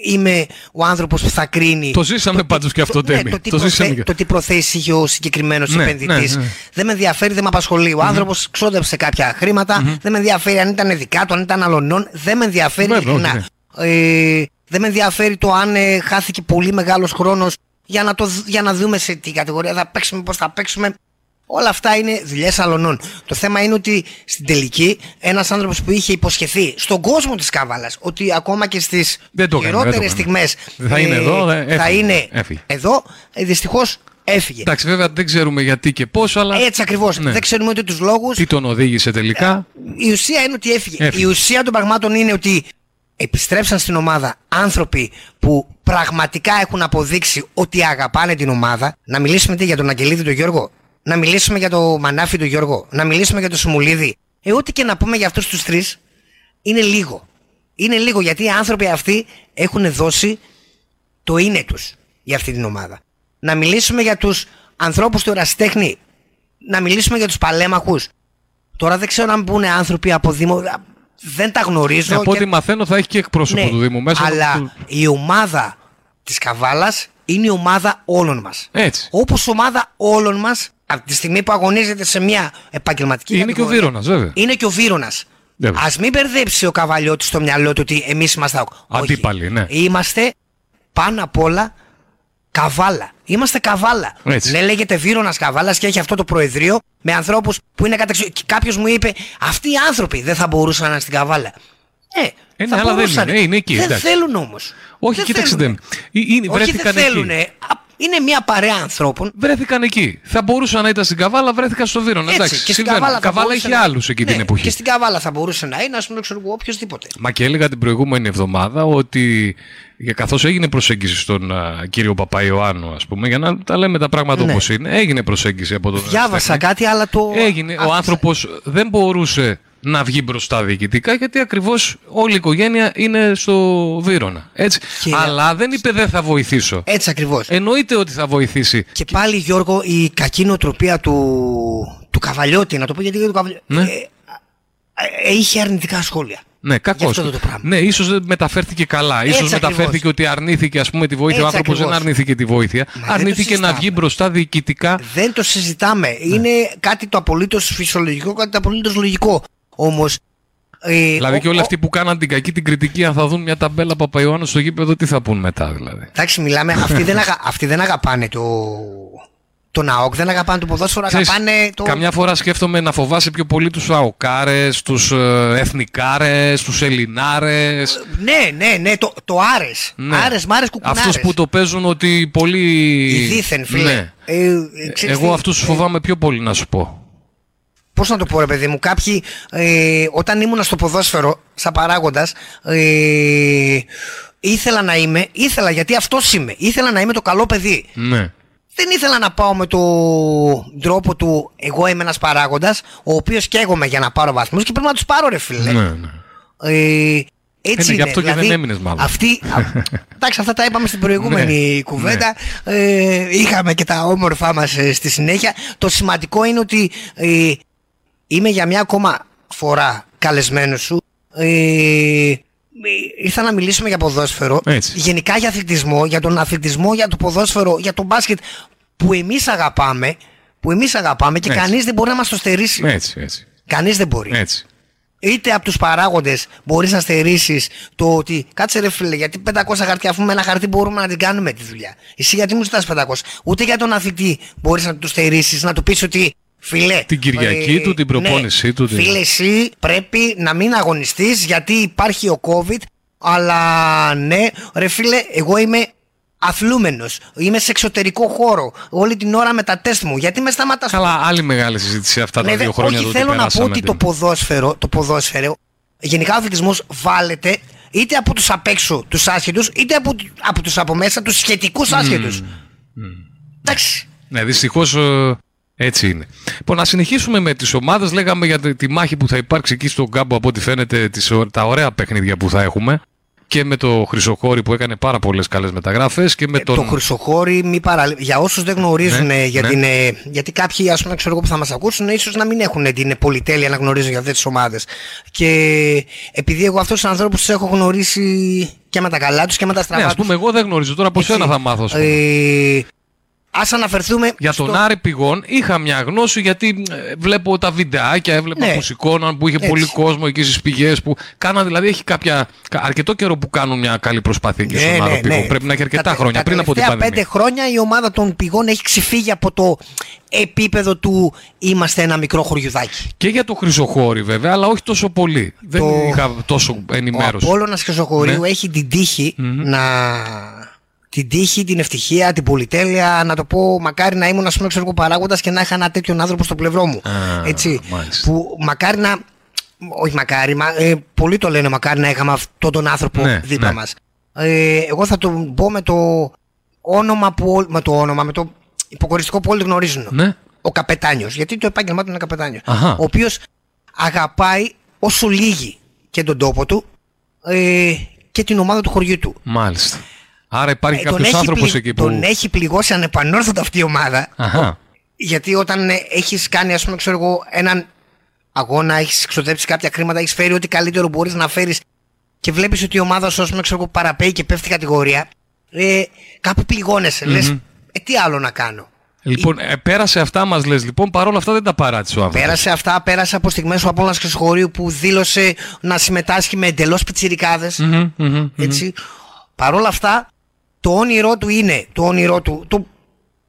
είμαι ο άνθρωπος που θα κρίνει Το ζήσαμε πάντως και αυτό, ναι, Τέμι. το, τι Το ζήσαμε προθέ- και- το τι προθέσει είχε ο συγκεκριμένος Ναι, επενδυτής. ναι, ναι. Δεν με ενδιαφέρει, δεν με απασχολεί. Ο άνθρωπος ξόδεψε κάποια χρήματα, δεν με ενδιαφέρει αν ήταν δικά του, αν ήταν αλωνών. Δεν με ενδιαφέρει Βέβαια, ειλικρινά. όχι, Ε, δεν με ενδιαφέρει το αν ε, χάθηκε πολύ μεγάλος χρόνος για, να το, δ- για να δούμε σε τι κατηγορία θα παίξουμε, πώς θα παίξουμε. Όλα αυτά είναι δουλειές αλωνών. Το θέμα είναι ότι στην τελική ένας άνθρωπος που είχε υποσχεθεί στον κόσμο της Καβάλα ότι ακόμα και στις Δεν το έκανε, δεν το χειρότερες έκανε. στιγμές Δεν θα είναι εδώ, δεν- θα έφυγε, είναι έφυγε. εδώ. Ε, Δυστυχώς έφυγε. Εντάξει, βέβαια δεν ξέρουμε γιατί και πώς, αλλά Έτσι ακριβώς. Ναι. Δεν ξέρουμε ούτε τους λόγους. τι τον οδήγησε τελικά. Η ουσία είναι ότι έφυγε. Έφυγε. Η ουσία των πραγμάτων είναι ότι επιστρέψαν στην ομάδα άνθρωποι που πραγματικά έχουν αποδείξει ότι αγαπάνε την ομάδα. Να μιλήσουμε τι για τον Αγγελίδη τον Γιώργο; Να μιλήσουμε για τον Μανάφη τον Γιώργο. Να μιλήσουμε για τον Σιμουλίδη. Ε, ό,τι και να πούμε για αυτούς τους τρεις είναι λίγο. Είναι λίγο γιατί οι άνθρωποι αυτοί έχουν δώσει το είναι τους για αυτή την ομάδα. Να μιλήσουμε για τους ανθρώπους του ερασιτέχνη. Να μιλήσουμε για τους παλέμαχους. Τώρα δεν ξέρω αν μπουν άνθρωποι από Δήμο. Δεν τα γνωρίζω. Από και- ό,τι μαθαίνω θα έχει και εκπρόσωπο Ναι, του Δήμου μέσα. Αλλά του- η ομάδα της Καβάλας είναι η ομάδα όλων μας. Έτσι. Όπως ομάδα όλων μας, από τη στιγμή που αγωνίζεται σε μια επαγγελματική Είναι και ο κατηγορία, Βύρονας, βέβαια. Είναι και ο Βύρονα. Βέβαια. Α μην μπερδέψει ο Καβαλιώτης στο μυαλό του ότι εμείς είμαστε. ΑΟΚ. Όχι. Αντίπαλοι, ναι. Είμαστε πάνω απ' όλα καβάλα. Είμαστε καβάλα. Έτσι. Ναι, λέγεται Βύρονα Καβάλας και έχει αυτό το προεδρείο με ανθρώπους που είναι καταξιο... Κάποιος μου είπε, Αυτοί οι άνθρωποι δεν θα μπορούσαν να είναι στην καβάλα. Ε, Ε, θα ναι, αλλά δεν μπορούσαν. είναι. Ε, είναι εκεί, Δεν εντάξει. θέλουν όμως. Όχι, κοίταξε. δεν- Ε, είναι- Όχι, βρέθηκαν δεν εκεί. θέλουν. Είναι μια παρέα ανθρώπων. Βρέθηκαν εκεί. Θα μπορούσαν να ήταν στην Καβάλα, βρέθηκαν στο Βύρονα. Έτσι, Εντάξει, και στην συμβαίνουν. Καβάλα, θα Καβάλα μπορούσε είχε να- άλλους εκεί την Ναι, εποχή. Και στην Καβάλα θα μπορούσε να είναι, ας πούμε, ξέρω εγώ, οποιοδήποτε. Μα και έλεγα την προηγούμενη εβδομάδα ότι καθώς έγινε προσέγγιση στον α, κύριο Παπαϊωάννου, ας πούμε, για να τα λέμε τα πράγματα Ναι. όπως είναι, έγινε προσέγγιση από τον Διάβασα Στέφανη. κάτι, αλλά το. Έγινε. Ο άνθρωπος δεν μπορούσε να βγει μπροστά διοικητικά γιατί ακριβώς όλη η οικογένεια είναι στο Βύρονα. Έτσι. Αλλά δεν είπε δεν θα βοηθήσω. Έτσι ακριβώς. Εννοείται ότι θα βοηθήσει. Και πάλι, Γιώργο, η κακή νοοτροπία του, του Καβαλιώτη, να το πω γιατί είναι του Καβαλιώτη. Ναι. Ε, ε, είχε αρνητικά σχόλια. Ναι, κακό. αυτό το πράγμα. Ναι, ίσως δεν μεταφέρθηκε καλά. Έτσι σω μεταφέρθηκε ακριβώς. ότι αρνήθηκε ας πούμε, τη βοήθεια. ο Έτσι άνθρωπος δεν ακριβώς. αρνήθηκε τη βοήθεια. δεν το αρνήθηκε να συζητάμε. βγει μπροστά διοικητικά. Δεν το συζητάμε. Είναι κάτι το απολύτως φυσιολογικό, κάτι το απολύτως λογικό. Όμως. Ε, δηλαδή ο- και όλοι ο- αυτοί που κάναν την κακή την κριτική, αν θα δουν μια ταμπέλα Παπαϊωάννου στο γήπεδο, τι θα πούν μετά δηλαδή; Εντάξει, μιλάμε. αυτοί, δεν αγα, αυτοί δεν αγαπάνε το. Τον ΑΟΚ, δεν αγαπάνε το ποδόσφαιρο, Ξέρεις, αγαπάνε το. Καμιά φορά σκέφτομαι να φοβάσαι πιο πολύ τους αοκάρες, τους ε, εθνικάρες, τους ελληνάρες. Ναι, ναι, ναι, το, το Άρες. Ναι. Άρες, μάρες, κουκουνάρες. Αυτούς που το παίζουν ότι πολύ. Οι δίθεν, φίλε. Ναι. Ε, ε, ξέρεις Εγώ τι, αυτούς του φοβάμαι πιο πολύ να σου πω. Πώς να το πω ρε παιδί μου, κάποιοι ε, όταν ήμουν στο ποδόσφαιρο, σαν παράγοντας, ε, ήθελα να είμαι, ήθελα γιατί αυτός είμαι, ήθελα να είμαι το καλό παιδί. Ναι. δεν ήθελα να πάω με τον τρόπο του εγώ είμαι ένας παράγοντας ο οποίος καίγομαι για να πάρω βαθμούς και πρέπει να τους πάρω ρε φίλε. Ναι, ναι. Ε, έτσι Είναι, γι' αυτό και δηλαδή, δεν έμεινες μάλλον. Αυτή, α, εντάξει, αυτά τα είπαμε στην προηγούμενη Ναι, κουβέντα. Ε, είχαμε και τα όμορφά μας ε, στη συνέχεια. Το σημαντικό είναι ότι ε, είμαι για μια ακόμα φορά καλεσμένος σου. Ε, ήρθα να μιλήσουμε για ποδόσφαιρο. Έτσι. Γενικά για αθλητισμό, για τον αθλητισμό, για το ποδόσφαιρο, για τον μπάσκετ που εμείς αγαπάμε. Που εμείς αγαπάμε και Έτσι. κανείς δεν μπορεί να μας το στερήσει. Έτσι, έτσι. Κανείς δεν μπορεί. Έτσι. Είτε από τους παράγοντες μπορείς να στερήσεις το ότι κάτσε ρε φίλε γιατί 500 χαρτιά αφού με ένα χαρτί μπορούμε να την κάνουμε τη δουλειά. Εσύ γιατί μου ζητάς 500. Ούτε για τον αθλητή μπορείς να του στερήσεις να του πεις ότι φίλε. Την Κυριακή ε, του, την προπόνησή ναι, του. την- Φίλε εσύ πρέπει να μην αγωνιστείς γιατί υπάρχει ο COVID αλλά ναι ρε φίλε εγώ είμαι αθλούμενος. Είμαι σε εξωτερικό χώρο όλη την ώρα με τα τεστ μου. Γιατί με σταματάς Καλά, άλλη μεγάλη συζήτηση αυτά τα ναι, δύο δε- χρόνια. όχι, το ότι θέλω να πω περάσαμε ότι την- το ποδόσφαιρο, το ποδόσφαιρο, γενικά ο αθλητισμός βάλεται είτε από τους απ' έξω τους άσχετους, είτε από, από τους από μέσα τους σχετικούς άσχετους. Εντάξει. Ναι, δυστυχώς έτσι είναι. Λοιπόν, να συνεχίσουμε με τις ομάδες. Λέγαμε για τη, τη μάχη που θα υπάρξει εκεί στον κάμπο, από ό,τι φαίνεται, τις, ω- τα ωραία παιχνίδια που θα έχουμε. Και με το Χρυσοχώρη που έκανε πάρα πολλές καλές μεταγραφέ. Και με τον. Ε, Το Χρυσοχώρη, μη παραλέ... για όσους δεν γνωρίζουν, Ναι, για ναι. την, ε, γιατί κάποιοι ας πούμε, ξέρω εγώ, που θα μας ακούσουν, ίσως να μην έχουν την πολυτέλεια να γνωρίζουν για αυτές τις ομάδες. Και επειδή εγώ αυτούς τους ανθρώπους τους έχω γνωρίσει και με τα καλά τους και με τα Ναι, στραβά ας τους, πούμε, εγώ δεν γνωρίζω. Τώρα από σένα θα μάθω. ας πούμε. Ε, ας αναφερθούμε Για τον Άρη Πηγών είχα μια γνώση γιατί ε, βλέπω τα βιντεάκια, έβλεπα Ναι. που σηκώναν που είχε Έτσι. πολύ κόσμο εκεί στις πηγές που κάναν. Δηλαδή έχει κάποια, κα- αρκετό καιρό που κάνουν μια καλή προσπάθεια εκεί στον Άρη Πηγών. Πρέπει να έχει αρκετά Τα- χρόνια τα πριν από την τελευταία πανδημία. πέντε χρόνια η ομάδα των πηγών έχει ξεφύγει από το επίπεδο του είμαστε ένα μικρό χωριουδάκι. Και για το Χρυσοχώρη βέβαια, αλλά όχι τόσο πολύ. Δεν είχα τόσο ενημέρωση. Ο Απόλλωνας Χρυσοχωρίου Ναι. έχει την τυχη να... Την τύχη, την ευτυχία, την πολυτέλεια, να το πω, μακάρι να ήμουν ας πούμε ξέρω εγώ παράγοντας και να είχα ένα τέτοιον άνθρωπο στο πλευρό μου. Α, Έτσι. μάλιστα. Που μακάρι να. Όχι μακάρι, μα, ε, πολλοί το λένε μακάρι να είχαμε αυτόν τον άνθρωπο Ναι, δίπλα ναι. μας. Ε, εγώ θα το πω με το όνομα που. ό- Με το όνομα, με το υποκοριστικό που όλοι γνωρίζουν. Ναι. Ο καπετάνιος. Γιατί το επάγγελμά του είναι καπετάνιος. Αχα. Ο οποίος αγαπάει όσο λίγη και τον τόπο του ε, και την ομάδα του χωριού του. Μάλιστα. Άρα υπάρχει Ε, τον κάποιος έχει άνθρωπος πλη- εκεί που. Τον έχει πληγώσει ανεπανόρθωτα αυτή η ομάδα. Αχα. Γιατί όταν ε, έχεις κάνει, ας πούμε, ξέρω εγώ, έναν αγώνα, έχεις εξοδέψει κάποια χρήματα, έχεις φέρει ό,τι καλύτερο μπορείς να φέρεις και βλέπεις ότι η ομάδα σου, ας πούμε, ξέρω εγώ, παραπέει και πέφτει κατηγορία, ε, κάπου πληγώνεσαι. Μμμ. Λες, ε, τι άλλο να κάνω. Λοιπόν, ε, πέρασε αυτά μας λες λοιπόν, παρόλα αυτά δεν τα παράτησε ο άνθρωπος. Πέρασε αυτά, πέρασε από στιγμές ο Απόλλωνας Χρυσοχωρίου που δήλωσε να συμμετάσχει με εντελώς πιτσιρικάδες. Έτσι. Παρ' όλα αυτά, το όνειρό του είναι, το όνειρό του, το,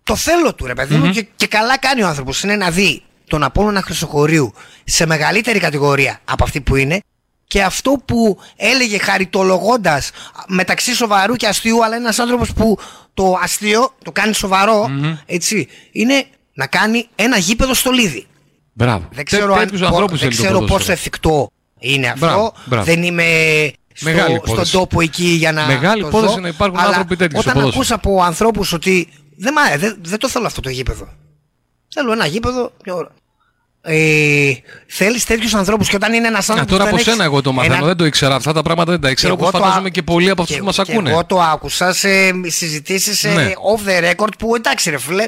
το θέλω του ρε παιδί μου Μμμ. και, και καλά κάνει ο άνθρωπος, είναι να δει τον Απόλλωνα Χρυσοχωρίου σε μεγαλύτερη κατηγορία από αυτή που είναι και αυτό που έλεγε χαριτολογώντας μεταξύ σοβαρού και αστείου αλλά είναι ένας άνθρωπος που το αστείο το κάνει σοβαρό, έτσι, είναι να κάνει ένα γήπεδο στο Λίδι. Μπράβο. Δεν ξέρω, αν, Τέτοιους πο- ανθρώπους δεν θέλει το ξέρω ποδόσφαιρο. πόσο εφικτό είναι αυτό. Μπράβο, μπράβο. Δεν είμαι στο, Μεγάλη στον υπόθεση. τόπο εκεί για να. Μεγάλη το υπόθεση δω, να υπάρχουν αλλά άνθρωποι τέτοιοι στο Όταν ποδόσφαιρο. ακούς από ανθρώπους ότι δεν, μ' άρε- δεν, δεν το θέλω αυτό το γήπεδο. Θέλω ένα γήπεδο. Μια ώρα. Ε, Θέλεις τέτοιους ανθρώπους και όταν είναι ένας Α, άνθρωπος. τώρα από σένα εγώ το μαθαίνω, δεν το ήξερα. Αυτά τα πράγματα δεν τα ήξερα. Και Όπως εγώ το φαντάζομαι α- και πολλοί από αυτού και- που μας και ακούνε. Εγώ το άκουσα σε συζητήσεις Ναι. off the record που εντάξει ρε φίλε,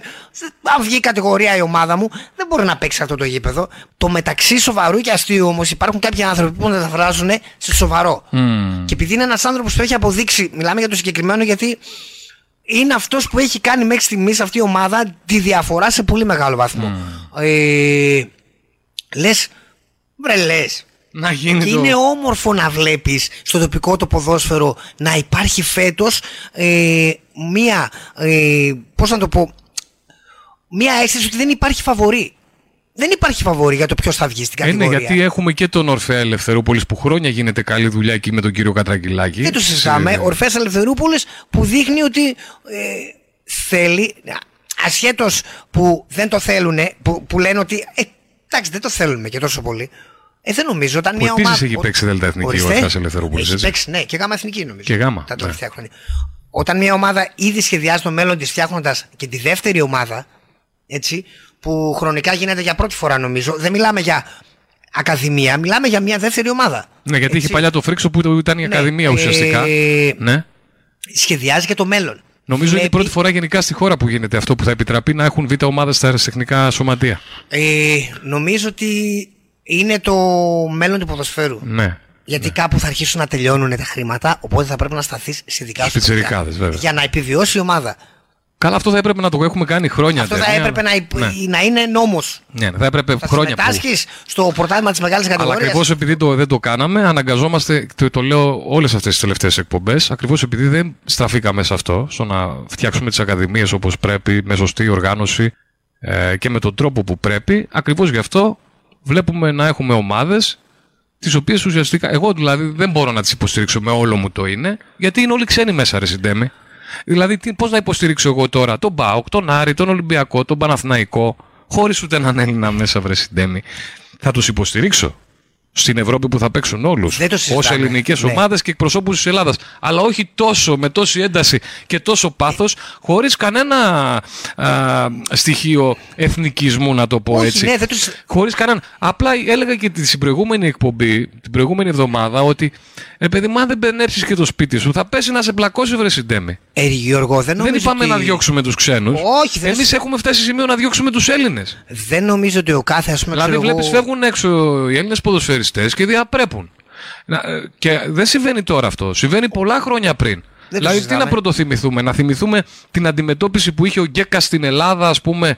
αν βγει η κατηγορία η ομάδα μου, δεν μπορεί να παίξει αυτό το γήπεδο. Το μεταξύ σοβαρού και αστείου όμως υπάρχουν κάποιοι άνθρωποι που μεταφράζουν σε σοβαρό. Μμμ. Και επειδή είναι ένας άνθρωπος που έχει αποδείξει, μιλάμε για το συγκεκριμένο γιατί είναι αυτός που έχει κάνει μέχρι στιγμής αυτή η ομάδα τη διαφορά σε πολύ μεγάλο βαθμό. Ε, Λες, βρε λες, Να γίνει και το- είναι όμορφο να βλέπεις στο τοπικό το ποδόσφαιρο να υπάρχει φέτος ε, μία, ε, πώς να το πω, μία αίσθηση ότι δεν υπάρχει φαβορή. Δεν υπάρχει φαβορή για το ποιος θα βγει στην Ε, ναι, κατηγορία. γιατί έχουμε και τον Ορφέα Ελευθερούπολης που χρόνια γίνεται καλή δουλειά εκεί με τον κύριο Κατρακυλάκη. Δεν το συζητάμε. Σε- Ο Ορφέας Ελευθερούπολης που δείχνει ότι ε, θέλει, ασχέτως που δεν το θέλουν, που, που λένε ότι ε, εντάξει δεν το θέλουμε και τόσο πολύ. Ε, δεν νομίζω όταν Που μια επίσης ομάδα. έχει παίξει Δελτα Εθνική ο Ορίστε. Ορφέας Ελευθερούπολης, Έχει έτσι. παίξει, ναι, και γάμα εθνική νομίζω. Και γάμα, Τα ναι. τελευταία χρόνια. όταν μια ομάδα ήδη σχεδιάζει το μέλλον της φτιάχνοντας και τη δεύτερη ομάδα, έτσι, που χρονικά γίνεται για πρώτη φορά νομίζω, δεν μιλάμε για ακαδημία, μιλάμε για μια δεύτερη ομάδα. Ναι, γιατί είχε παλιά το Φρίξο που ήταν η Ακαδημία ουσιαστικά. Ε, Ναι. Σχεδιάζει για το μέλλον. Νομίζω είναι η Βλέπει- πρώτη φορά γενικά στη χώρα που γίνεται αυτό που θα επιτραπεί να έχουν β' ομάδες στα αεραστεχνικά σωματεία. Ε, νομίζω ότι είναι το μέλλον του ποδοσφαίρου. Ναι. Γιατί κάπου θα αρχίσουν να τελειώνουν τα χρήματα, οπότε θα πρέπει να σταθείς σε δικά σου Πιτσιρικάδες, παιδιά. βέβαια. Για να επιβιώσει η ομάδα. Καλά, αυτό θα έπρεπε να το έχουμε κάνει χρόνια. Αυτό θα Αντώνη, έπρεπε να, αλλά- υπ- Ναι. να είναι νόμος. Ναι, θα έπρεπε Θα χρόνια που. συμμετάσχει στο πρωτάθλημα της μεγάλης Αλλά κατηγορίας. ακριβώς επειδή το, δεν το κάναμε, αναγκαζόμαστε, το, το λέω όλες αυτές τις τελευταίες εκπομπές, ακριβώς επειδή δεν στραφήκαμε σε αυτό, στο να φτιάξουμε τις ακαδημίες όπως πρέπει, με σωστή οργάνωση ε, και με τον τρόπο που πρέπει, ακριβώς γι' αυτό βλέπουμε να έχουμε ομάδες τις οποίες ουσιαστικά εγώ δηλαδή δεν μπορώ να τις υποστηρίξω με όλο μου το είναι, γιατί είναι όλοι ξένοι μέσα, ρε Συντέμι. Δηλαδή, πώς να υποστηρίξω εγώ τώρα τον Μπάουκ, τον Άρη, τον Ολυμπιακό, τον Παναθηναϊκό, χωρίς ούτε έναν Έλληνα μέσα, βρε Συντέμι. Θα τους υποστηρίξω στην Ευρώπη που θα παίξουν όλους. Δεν το Ω συζητάμε. ελληνικές Ναι. ομάδες και εκπροσώπους της Ελλάδας. Αλλά όχι τόσο, με τόση ένταση και τόσο πάθος, χωρίς κανένα α, στοιχείο εθνικισμού, να το πω Όχι, έτσι. ναι, δεν το συ- Χωρίς κανέναν. Απλά έλεγα και τη- στην προηγούμενη εκπομπή, την προηγούμενη εβδομάδα, ότι ρε παιδί, μα δεν μπενέψει και το σπίτι σου, θα πέσει να σε πλακώσει βρε συντέμι. Ε, Γιώργο, δεν Δεν νομίζω είπαμε ότι... να διώξουμε τους ξένους. Όχι, δεν Εμείς σε- έχουμε φτάσει σε σημείο να διώξουμε τους Έλληνες. Δεν νομίζω ότι ο κάθε, ας πούμε, Δηλαδή, ξέρω εγώ- βλέπει, φεύγουν έξω οι Έλληνες ποδοσφαιριστές και διαπρέπουν. Να, ε, Και δεν συμβαίνει τώρα αυτό. Συμβαίνει πολλά χρόνια πριν. το δηλαδή, τι συζητάμε. να πρωτοθυμηθούμε, να θυμηθούμε την αντιμετώπιση που είχε ο Γκέκα στην Ελλάδα, ας πούμε,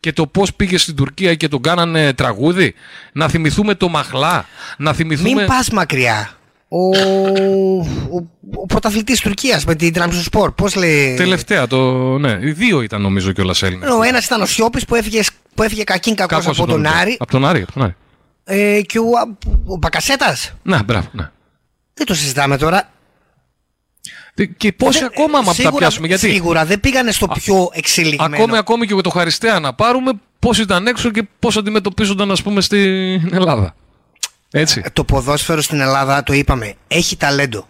και το πώς πήγε στην Τουρκία και τον κάνανε τραγούδι; Να θυμηθούμε το Μαχλά. Να θυμηθούμε. Μην πας μακριά. Ο, ο, ο πρωταθλητής Τουρκίας με την Τραμπζοσπορ. Πώς λέει; Τελευταία, το. Ναι, οι δύο ήταν νομίζω κιόλας Έλληνες. Ο ένας ήταν ο Σιώπης που έφυγε, που έφυγε κακήν κακός από τον Άρη. Από τον Άρη, από τον Άρη. Ε, και ο, ο Μπακασέτας. Να, μπράβο, ναι. Δεν το συζητάμε τώρα. Και πόσοι ακόμα άμα τα σίγουρα, πιάσουμε, γιατί; Σίγουρα δεν πήγανε στο πιο εξελιγμένο. Ακόμη, ακόμη και με το Χαριστέα να πάρουμε πώ ήταν έξω και πώς αντιμετωπίζονταν, ας πούμε, στην Ελλάδα. Έτσι. Το ποδόσφαιρο στην Ελλάδα, το είπαμε, έχει ταλέντο.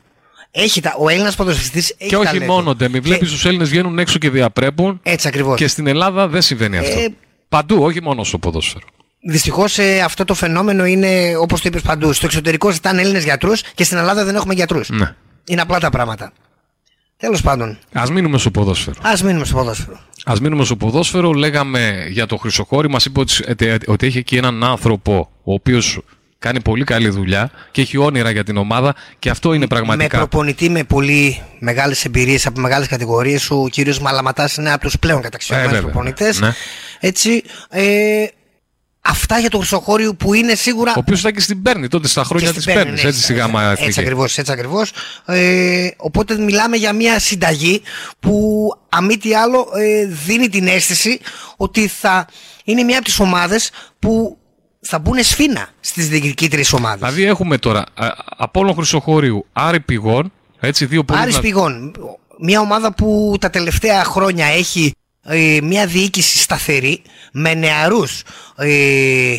Έχει τα... Ο Έλληνας ποδοσφαιριστής έχει και όχι ταλέντο. μόνο, Ντέμι. Βλέπεις τους Έλληνες βγαίνουν έξω και διαπρέπουν. Έτσι ακριβώς. Και στην Ελλάδα δεν συμβαίνει αυτό. Ε, Παντού, όχι μόνο στο ποδόσφαιρο. Δυστυχώς αυτό το φαινόμενο είναι όπως το είπες παντού. Στο εξωτερικό ζητάνε Έλληνες γιατρούς και στην Ελλάδα δεν έχουμε γιατρούς. Ναι. Είναι απλά τα πράγματα. Τέλος πάντων, Α μείνουμε στο ποδόσφαιρο. ας μείνουμε στο ποδόσφαιρο. Α μείνουμε στο ποδόσφαιρο. Λέγαμε για το Χρυσοχώρη, μας είπε ότι, ότι- ότι έχει εκεί έναν άνθρωπο ο οποίος κάνει πολύ καλή δουλειά και έχει όνειρα για την ομάδα και αυτό είναι Με πραγματικά. προπονητή με πολύ μεγάλες εμπειρίες από μεγάλες κατηγορίες. Ο κύριος Μαλαματάς είναι από τους πλέον Ε, καταξιωμένου βέβαια. προπονητές. Ναι. Έτσι. Ε, αυτά για το Χρυσοχώριο που είναι σίγουρα. Ο οποίος ήταν και στην Πέρνη τότε στα χρόνια στην της Παίρνη, Πέρνη, ναι, έτσι στη γάμα Έτσι εθνική. ακριβώς, έτσι ακριβώς. Ε, οπότε μιλάμε για μια συνταγή που αμή τι άλλο ε, δίνει την αίσθηση ότι θα είναι μια από τις ομάδες που θα μπουν σφίνα στις διεκδικήτριες ομάδες. Δηλαδή έχουμε τώρα α, Απόλλων Χρυσοχωρίου, Άρη Πηγών, έτσι δύο πολύ Άρης δυνα- Πηγών, μια ομάδα που τα τελευταία χρόνια έχει ε, μια διοίκηση σταθερή με νεαρούς ε,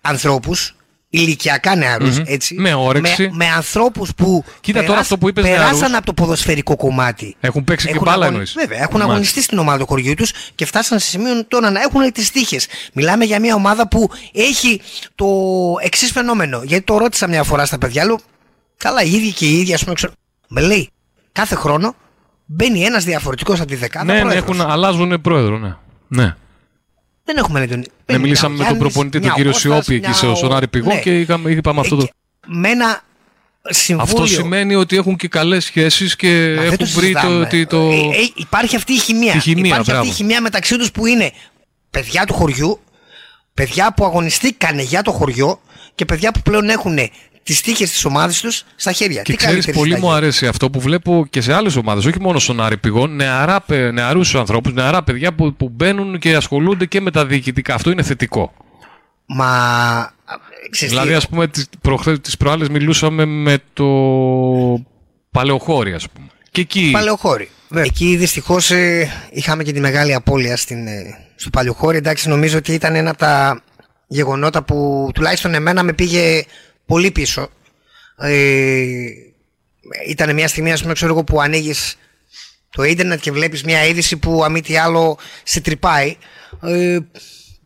ανθρώπους, ηλικιακά νεαρούς, Μμμ. έτσι. Με όρεξη. Με, με ανθρώπους που Κοίτα τώρα αυτό που είπες περάσαν νεαρούς. από το ποδοσφαιρικό κομμάτι. Έχουν παίξει και Έχουν μπάλα αγωνι- εννοείς. Βέβαια, έχουν Μάλιστα. αγωνιστεί στην ομάδα του χωριού τους και φτάσαν σε σημείο τώρα να έχουν τις τύχες. Μιλάμε για μια ομάδα που έχει το εξής φαινόμενο. Γιατί το ρώτησα μια φορά στα παιδιά, λέω, καλά, οι ίδιοι και οι ίδιοι, ας πούμε, ξέρω. Με λέει, κάθε χρόνο μπαίνει ένας διαφορετικός από τη δεκάδα. Ναι, ναι, πρόεδρος. έχουν, αλλάζουν πρόεδρο, ναι. ναι. Δεν έχουμε λέει, τον... Ναι, μπαίνει μιλήσαμε μια με τον Γιάννης, προπονητή τον μια κύριο Κώστας, Σιώπη εκεί μια σε- ο- στον Άρη Πηγών ναι. και είχαμε, είπαμε αυτό το. Με ένα συμβούλιο. Αυτό σημαίνει ότι έχουν και καλές σχέσεις και Μα δεν έχουν το βρει το. συζητάμε. ότι το... Ε, ε, υπάρχει αυτή η χημεία. Τη χημεία, υπάρχει μπράβο. αυτή η χημεία μεταξύ τους που είναι παιδιά του χωριού, παιδιά που αγωνιστήκανε για το χωριό και παιδιά που πλέον έχουν τις τύχε της ομάδας τους στα χέρια. Και Τι ξέρεις, καλύτερη πολύ συνταγή. μου αρέσει αυτό που βλέπω και σε άλλες ομάδες, όχι μόνο στον Άρη Πηγών, νεαρά, παι- νεαρούς ανθρώπους, νεαρά παιδιά που, που μπαίνουν και ασχολούνται και με τα διοικητικά. Αυτό είναι θετικό. Μα. Ξέρεις δηλαδή, τι, ας πούμε, τις προχθέ- τις προάλλες μιλούσαμε με το Παλαιοχώρι, ας πούμε. Και εκεί. Παλαιοχώρι. Εκεί δυστυχώς είχαμε και τη μεγάλη απώλεια στην, ε, στο Παλαιοχώρι. Εντάξει, νομίζω ότι ήταν ένα από τα γεγονότα που τουλάχιστον εμένα με πήγε πολύ πίσω. Ε, ήταν μια στιγμή, ας πούμε, ξέρω εγώ, που ανοίγεις το ίντερνετ και βλέπεις μια είδηση που αμή τι άλλο σε τρυπάει. Ε,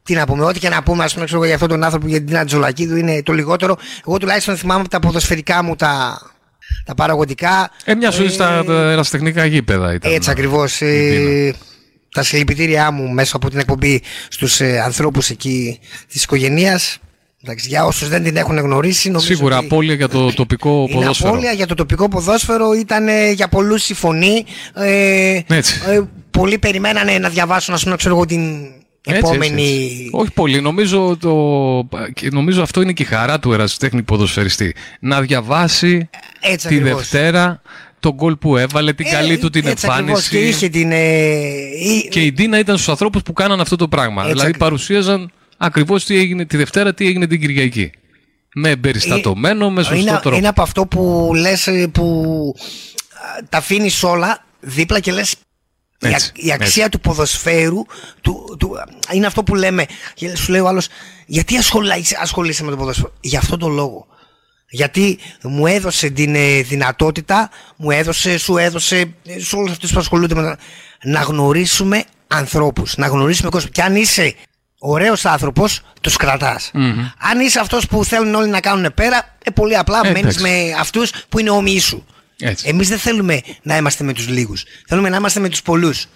τι να πούμε, ό,τι και να πούμε, ας πούμε, ξέρω, εγώ, για αυτόν τον άνθρωπο, για την Τίνα Τζολακίδου είναι το λιγότερο. Εγώ τουλάχιστον θυμάμαι από τα ποδοσφαιρικά μου τα, τα παραγωγικά. Ε, μια ζωή στα τα ερασιτεχνικά γήπεδα ήταν. Έτσι ακριβώς. Ε, τα συλληπιτήριά μου μέσα από την εκπομπή στους ε, ανθρώπους εκεί της οικογένεια. Για όσους δεν την έχουν γνωρίσει, νομίζω. Σίγουρα ότι απώλεια για το τοπικό είναι ποδόσφαιρο. απώλεια για το τοπικό ποδόσφαιρο. Ήταν ε, για πολλούς η φωνή. Ε, Έτσι. ε, πολλοί περιμένανε να διαβάσουν, ας πούμε, ξέρω εγώ, την Έτσι, επόμενη. έτσι, έτσι. Όχι πολύ. Νομίζω, το... και νομίζω αυτό είναι και η χαρά του ερασιτέχνη ποδοσφαιριστή. Να διαβάσει Έτσι τη ακριβώς. Δευτέρα τον γκολ που έβαλε, την καλή του την Έτσι ακριβώς. εμφάνιση. Και είχε την. ε, η- Και η Ντίνα ήταν στους ανθρώπους που κάναν αυτό το πράγμα. Έτσι δηλαδή ακριβώς. παρουσίαζαν ακριβώς τι έγινε τη Δευτέρα, τι έγινε την Κυριακή. Με εμπεριστατωμένο, με σωστό είναι, τρόπο. είναι από αυτό που λες ε, που α, τα αφήνεις όλα δίπλα και λες η, α- Έτσι, η αξία του ποδοσφαίρου του, του, είναι αυτό που λέμε. Και Σου λέει ο άλλος γιατί ασχολείσαι, ασχολείσαι με το ποδοσφαίρο; Για αυτόν τον λόγο. Γιατί μου έδωσε την ε, δυνατότητα, μου έδωσε, σου έδωσε, ε, σε όλους αυτούς που ασχολούνται με το... να γνωρίσουμε ανθρώπους, να γνωρίσουμε κόσμο. Και αν είσαι ωραίος άνθρωπος, τους κρατάς. Μμμ. Αν είσαι αυτός που θέλουν όλοι να κάνουν πέρα, ε, πολύ απλά Ε, μένεις εντάξει. με αυτούς που είναι όμοιοι σου. Έτσι. Εμείς δεν θέλουμε να είμαστε με τους λίγους. Θέλουμε να είμαστε με τους πολλούς.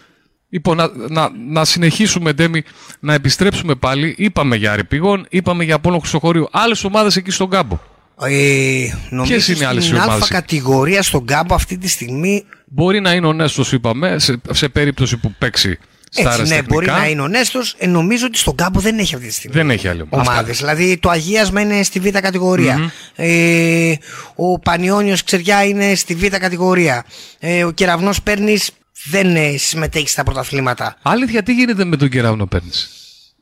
Λοιπόν, να, να, να συνεχίσουμε, Ντέμι, να επιστρέψουμε πάλι. Είπαμε για Αρυπηγόν, είπαμε για Απόλλων Χρυσοχωρίου. Άλλες ομάδες εκεί στον κάμπο. Ε, νομίζω Ποιες είναι οι άλλες στην οι Α ομάδες; κατηγορία στον κάμπο αυτή τη στιγμή Μπορεί να είναι ο Νέστος, είπαμε, σε, σε περίπτωση που παίξει στα Έτσι, ναι, αεραστεχνικά. μπορεί να είναι ο Νέστος. Ε, νομίζω ότι στον κάμπο δεν έχει αυτή τη στιγμή Δεν έχει άλλη ομάδα. ομάδες. Δηλαδή το Αγίασμα είναι στη Β κατηγορια Μμμ. Ε, ο Πανιόνιος Ξεριά είναι στη Β κατηγορία. Ε, ο Κεραυνός Παίρνης δεν ε, συμμετέχει στα πρωταθλήματα. Αλήθεια, τι γίνεται με τον κεραύνο παίρνει.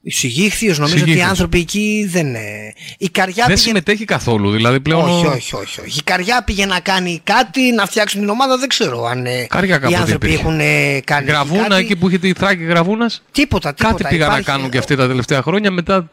Συγγύχθιος νομίζω ότι οι Συγγύχθιος. άνθρωποι εκεί δεν. ε, Η καρδιά Δεν πήγε... συμμετέχει καθόλου. Δηλαδή πλέον. Όχι, ο- όχι, όχι, όχι. Η καρδιά πήγε να κάνει κάτι, να φτιάξουν την ομάδα. Δεν ξέρω αν ε, Καρδιά οι κάποτε άνθρωποι υπήρχε. έχουν ε, κάνει Γραβούνα, κάτι. εκεί που είχε τη Θράκη Γραβούνας. Τίποτα, τίποτα. Κάτι πήγαν να Υπάρχει- κάνουν και αυτοί τα τελευταία χρόνια. Μετά.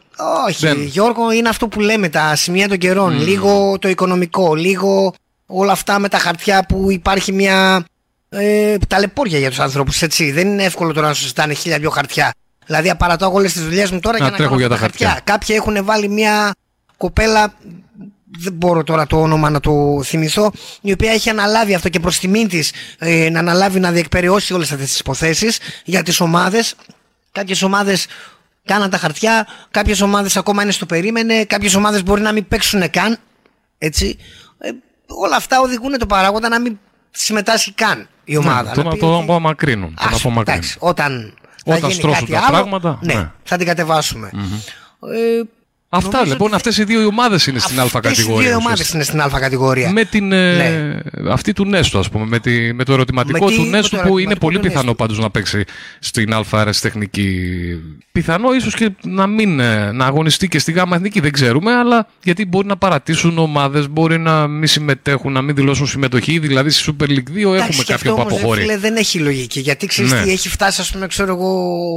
Όχι, Δεν. Γιώργο, είναι αυτό που λέμε τα σημεία των καιρών. Μμμ. Λίγο το οικονομικό, λίγο όλα αυτά με τα χαρτιά που υπάρχει μια ε, ταλαιπώρια για τους άνθρωπου. Έτσι. Δεν είναι εύκολο τώρα να σου ζητάνε χίλια δυο χαρτιά. Δηλαδή, απαρατώ όλες τις δουλειές μου τώρα Να για να τρέχω κάνω για αυτά τα χαρτιά. Κάποιοι έχουν βάλει μια κοπέλα. Δεν μπορώ τώρα το όνομα να το θυμηθώ, η οποία έχει αναλάβει αυτό και προς τιμή της ε, να αναλάβει να διεκπαιρεώσει όλες αυτές τις υποθέσεις για τις ομάδες. Κάποιες ομάδες κάναν τα χαρτιά, κάποιες ομάδες ακόμα είναι στο περίμενε, κάποιες ομάδες μπορεί να μην παίξουν καν. Έτσι. Ε, όλα αυτά οδηγούν το παράγοντα να μην συμμετάσχει καν η ομάδα. Ναι, το Να να πει το ότι, απομακρύνουν. Το να «Ας, απομακρύνουν. εντάξει, όταν, θα Όταν γίνει στρώσουν κάτι τα άλλο, πράγματα, Ναι, ναι. θα την κατεβάσουμε. Ε, Αυτά νομίζω λοιπόν, αυτές οι δύο ομάδες είναι στην Α Αυτές οι δύο κατηγορία. ομάδες είναι στην Α κατηγορία. Με την. ε, αυτή του Νέστο, ας πούμε. Με, τη, με το ερωτηματικό Με τι- του με το Νέστο που είναι ερωτηματικό πολύ του πιθανό Νέστου. πάντως να παίξει στην Α αεραστεχνική. Πιθανό ίσως και να μην ε, να αγωνιστεί και στη Γ εθνική, δεν ξέρουμε, αλλά γιατί μπορεί να παρατήσουν ομάδες, μπορεί να μην συμμετέχουν, να μην δηλώσουν συμμετοχή. Δηλαδή στη Super League 2 έχουμε Εντάξει, και κάποιον αυτό που όμως, ρε αποχωρεί. φίλε, δεν έχει λογική. Γιατί ξέρεις Ναι. τι έχει φτάσει, ας πούμε, ξέρω εγώ,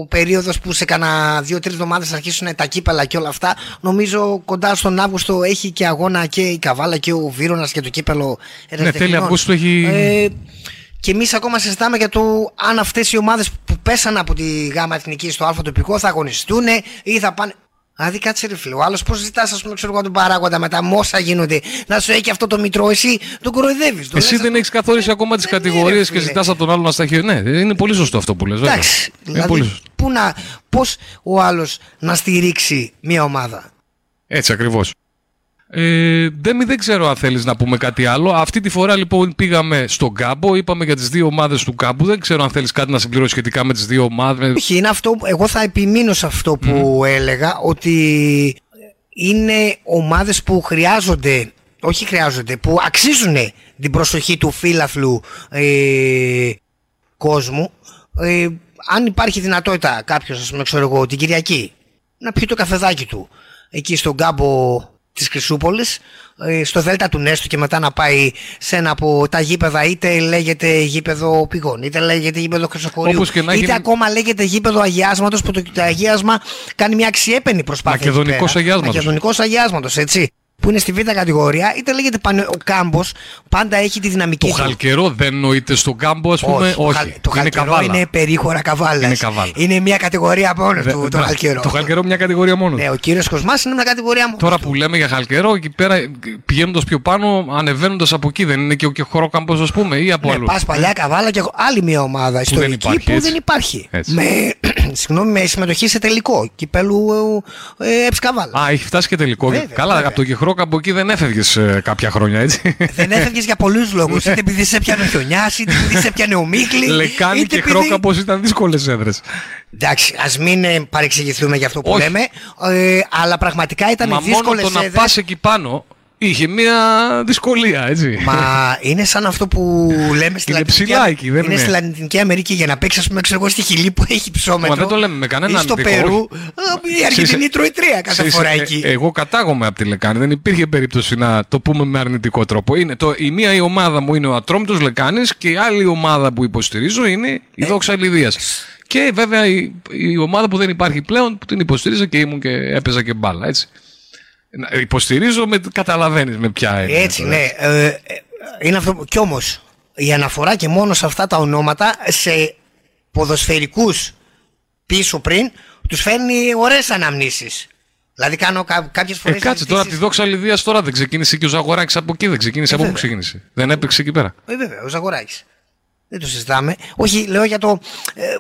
περίοδος που σε κανένα δύο-τρεις εβδομάδες αρχίσουν τα κύπελα και όλα αυτά. Νομίζω κοντά στον Αύγουστο έχει και αγώνα και η Καβάλα και ο Βίρονας και το κύπελο Ναι, τέλη Ερασιτεχνών. Αυγούστου έχει. Ε, και εμείς ακόμα συζητάμε για το αν αυτές οι ομάδες που πέσαν από τη ΓΑΜΑ Εθνική στο Α τοπικό θα αγωνιστούν ή θα πάνε. Δηλαδή κάτσε ρε φίλε, ο άλλος πώς ζητάς, ας πούμε, ξέρω εγώ τον παράγοντα μετά με όσα γίνονται να σου έχει αυτό το μητρό, εσύ τον κοροϊδεύεις. Εσύ δεν έχεις καθορίσει ακόμα τις κατηγορίες και ζητάς από τον άλλο να στα χέρια. Ναι, είναι πολύ σωστό αυτό που λες. Εντάξει, Είναι πολύ δηλαδή σωστό. πού να, πώς ο άλλος να στηρίξει μια ομάδα. Έτσι ακριβώς. Ε, Ντέμι, δεν ξέρω αν θέλεις να πούμε κάτι άλλο. Αυτή τη φορά λοιπόν πήγαμε στον κάμπο, είπαμε για τις δύο ομάδες του κάμπου. Δεν ξέρω αν θέλεις κάτι να συμπληρώσεις σχετικά με τις δύο ομάδες. Όχι, είναι αυτό, εγώ θα επιμείνω σε αυτό που έλεγα, ότι είναι ομάδες που χρειάζονται, όχι χρειάζονται, που αξίζουν την προσοχή του φίλαθλου ε, κόσμου. Ε, αν υπάρχει δυνατότητα κάποιος, ας πούμε, ξέρω εγώ, την Κυριακή, να πιει το καφεδάκι του εκεί στον κάμπο της Χρυσούπολης, ε, στο Δέλτα του Νέστου και μετά να πάει σε ένα από τα γήπεδα, είτε λέγεται γήπεδο πηγών, είτε λέγεται γήπεδο Χρυσοχωρίου, Όπως και να είτε γίνει- ακόμα λέγεται γήπεδο Αγιάσματος που το, το Αγίασμα κάνει μια αξιέπαινη προσπάθεια. εκεί Μακεδονικός πέρα. Αγιάσματος. Μακεδονικός Αγιάσματος, έτσι. Που είναι στη β' κατηγορία, είτε λέγεται πανε... ο κάμπο, πάντα έχει τη δυναμική Το του. χαλκερό δεν νοείται στον κάμπο, α πούμε. Όχι, το Όχι. χαλ- το είναι χαλκερό καβάλα. είναι περίχωρα καβάλα. Είναι καβάλα. Είναι μια κατηγορία μόνο Δε- του το μπράβο. χαλκερό. Το χαλκερό μια κατηγορία μόνο. του. Ναι, ο κύριο Κοσμά είναι μια κατηγορία μόνο. Τώρα που λέμε για χαλκερό, εκεί πέρα πηγαίνοντα πιο πάνω, ανεβαίνοντα από εκεί, δεν είναι και ο χωρόκαμπο, α πούμε, ή από Ναι, αλλού. πα παλιά καβάλα και έχω άλλη μια ομάδα δεν ιστορική υπάρχει, που έτσι. δεν υπάρχει. Έτσι. Με, συγγνώμη, με συμμετοχή σε τελικό κυπέλου ε, Έψ Καβάλα. Α, έχει φτάσει και τελικό. Βέβαια, Καλά, βέβαια. από το Κεχρόκαμπο εκεί δεν έφευγες κάποια χρόνια, έτσι. δεν έφευγες για πολλούς λόγους. είτε επειδή σε έπιανε ο χιονιάς, είτε επειδή σε έπιανε ο Μίκλη. Λεκάνη είτε και επειδή- Χρόκαμπο ήταν δύσκολες έδρες. Εντάξει, ας μην ε, παρεξηγηθούμε για αυτό που Όχι. λέμε. Ε, αλλά πραγματικά ήταν Μα μόνο δύσκολες το να πας εκεί πάνω είχε μία δυσκολία, έτσι. Μα είναι σαν αυτό που λέμε στη Είναι Λατινική, ψηλά εκεί, δεν είναι είναι. στη Λατινική Αμερική για να παίξει, ας πούμε, ξέρω εγώ, στη Χιλή που έχει ψώμετρο. Μα δεν το λέμε με κανέναν Ή στο δικό, Περού, όχι. ε, η Αργεντινή τρώει τρία κάθε Ξέρεις, φορά ε, εκεί. ε, εγώ κατάγομαι από τη Λεκάνη. Δεν υπήρχε περίπτωση να το πούμε με αρνητικό τρόπο. Είναι το, η μία η ομάδα μου είναι ο Ατρόμητος Λεκάνης και η άλλη ομάδα που υποστηρίζω είναι Ε. η Δόξα Λιδίας. Και βέβαια η, η ομάδα που δεν υπάρχει πλέον που την υποστηρίζω και ήμουν και έπαιζα και μπάλα. Έτσι. Να- Υποστηρίζω, με, καταλαβαίνεις με ποια έννοια Έτσι, τώρα, ναι. Ε, ε, είναι αυτό. που- Κι όμως η αναφορά και μόνο σε αυτά τα ονόματα σε ποδοσφαιρικούς πίσω πριν τους φέρνει ωραίες αναμνήσεις. Δηλαδή κάνω κά, κάποιες φορές. Ε, κάτσε τώρα από τη Δόξα Λιδίας τώρα δεν ξεκίνησε και ο Ζαγοράκης από εκεί, δεν ξεκίνησε Ε, από πού βέβαια. ξεκίνησε. Δεν έπαιξε εκεί πέρα. Ε, βέβαια, ο Ζαγοράκης. Δεν το συζητάμε. Όχι, λέω για το. Ε, περι-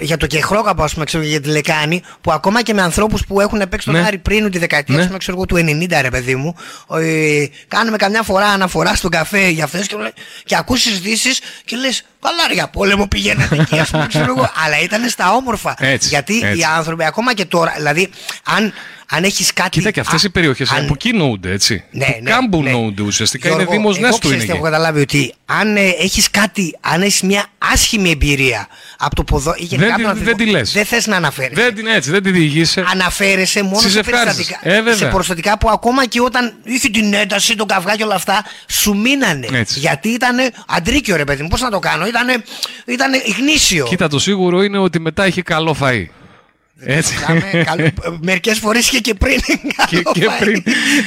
για το κεχρόκαπο, ας πούμε, ξέρω, για τη Λεκάνη, που ακόμα και με ανθρώπους που έχουν παίξει τον Ναι. Άρη πριν τη δεκαετία Ναι. ας πούμε, ξέρω εγώ, του 90, ρε παιδί μου, ε, κάνουμε καμιά φορά αναφορά στον καφέ για αυτές και, λέ- και ακούς συζητήσεις και λες, καλά, ρε, για πόλεμο πηγαίνατε εκεί, ας πούμε, ξέρω εγώ. Αλλά ήταν στα όμορφα. Έτσι, Γιατί έτσι. οι άνθρωποι, ακόμα και τώρα, δηλαδή, αν, αν έχεις κάτι. Κοίτα και αυτές οι περιοχές αν- από εκεί νοούνται, έτσι. Ναι, Του ναι, Κάμπου ναι. νοούνται ουσιαστικά. Γιώργο, είναι Δήμος εγώ Νέστου ξέρεις είναι τι εκεί. έχω καταλάβει ότι αν ε, έχεις κάτι, αν έχεις μια άσχημη εμπειρία από το ποδό ή γενικά Δεν από τη- τον δεν αθλητικό, τη λες. δεν θες να αναφέρεις. Δεν την έτσι, δεν τη διηγείσαι. Αναφέρεσαι μόνο Στις σε ευχάριστες. περιστατικά, Ε, βέβαια. σε περιστατικά που ακόμα και όταν είχε την ένταση, τον καυγά και όλα αυτά, σου μείνανε. Έτσι. Γιατί ήταν αντρίκιο ρε παιδί μου, πώς να το κάνω, ήταν ήτανε γνήσιο. Κοίτα, το σίγουρο είναι ότι μετά είχε καλό φαΐ. Έτσι. Μιλάμε, καλό- Μερικές φορές είχε και πριν. καλό και φαΐ. πριν.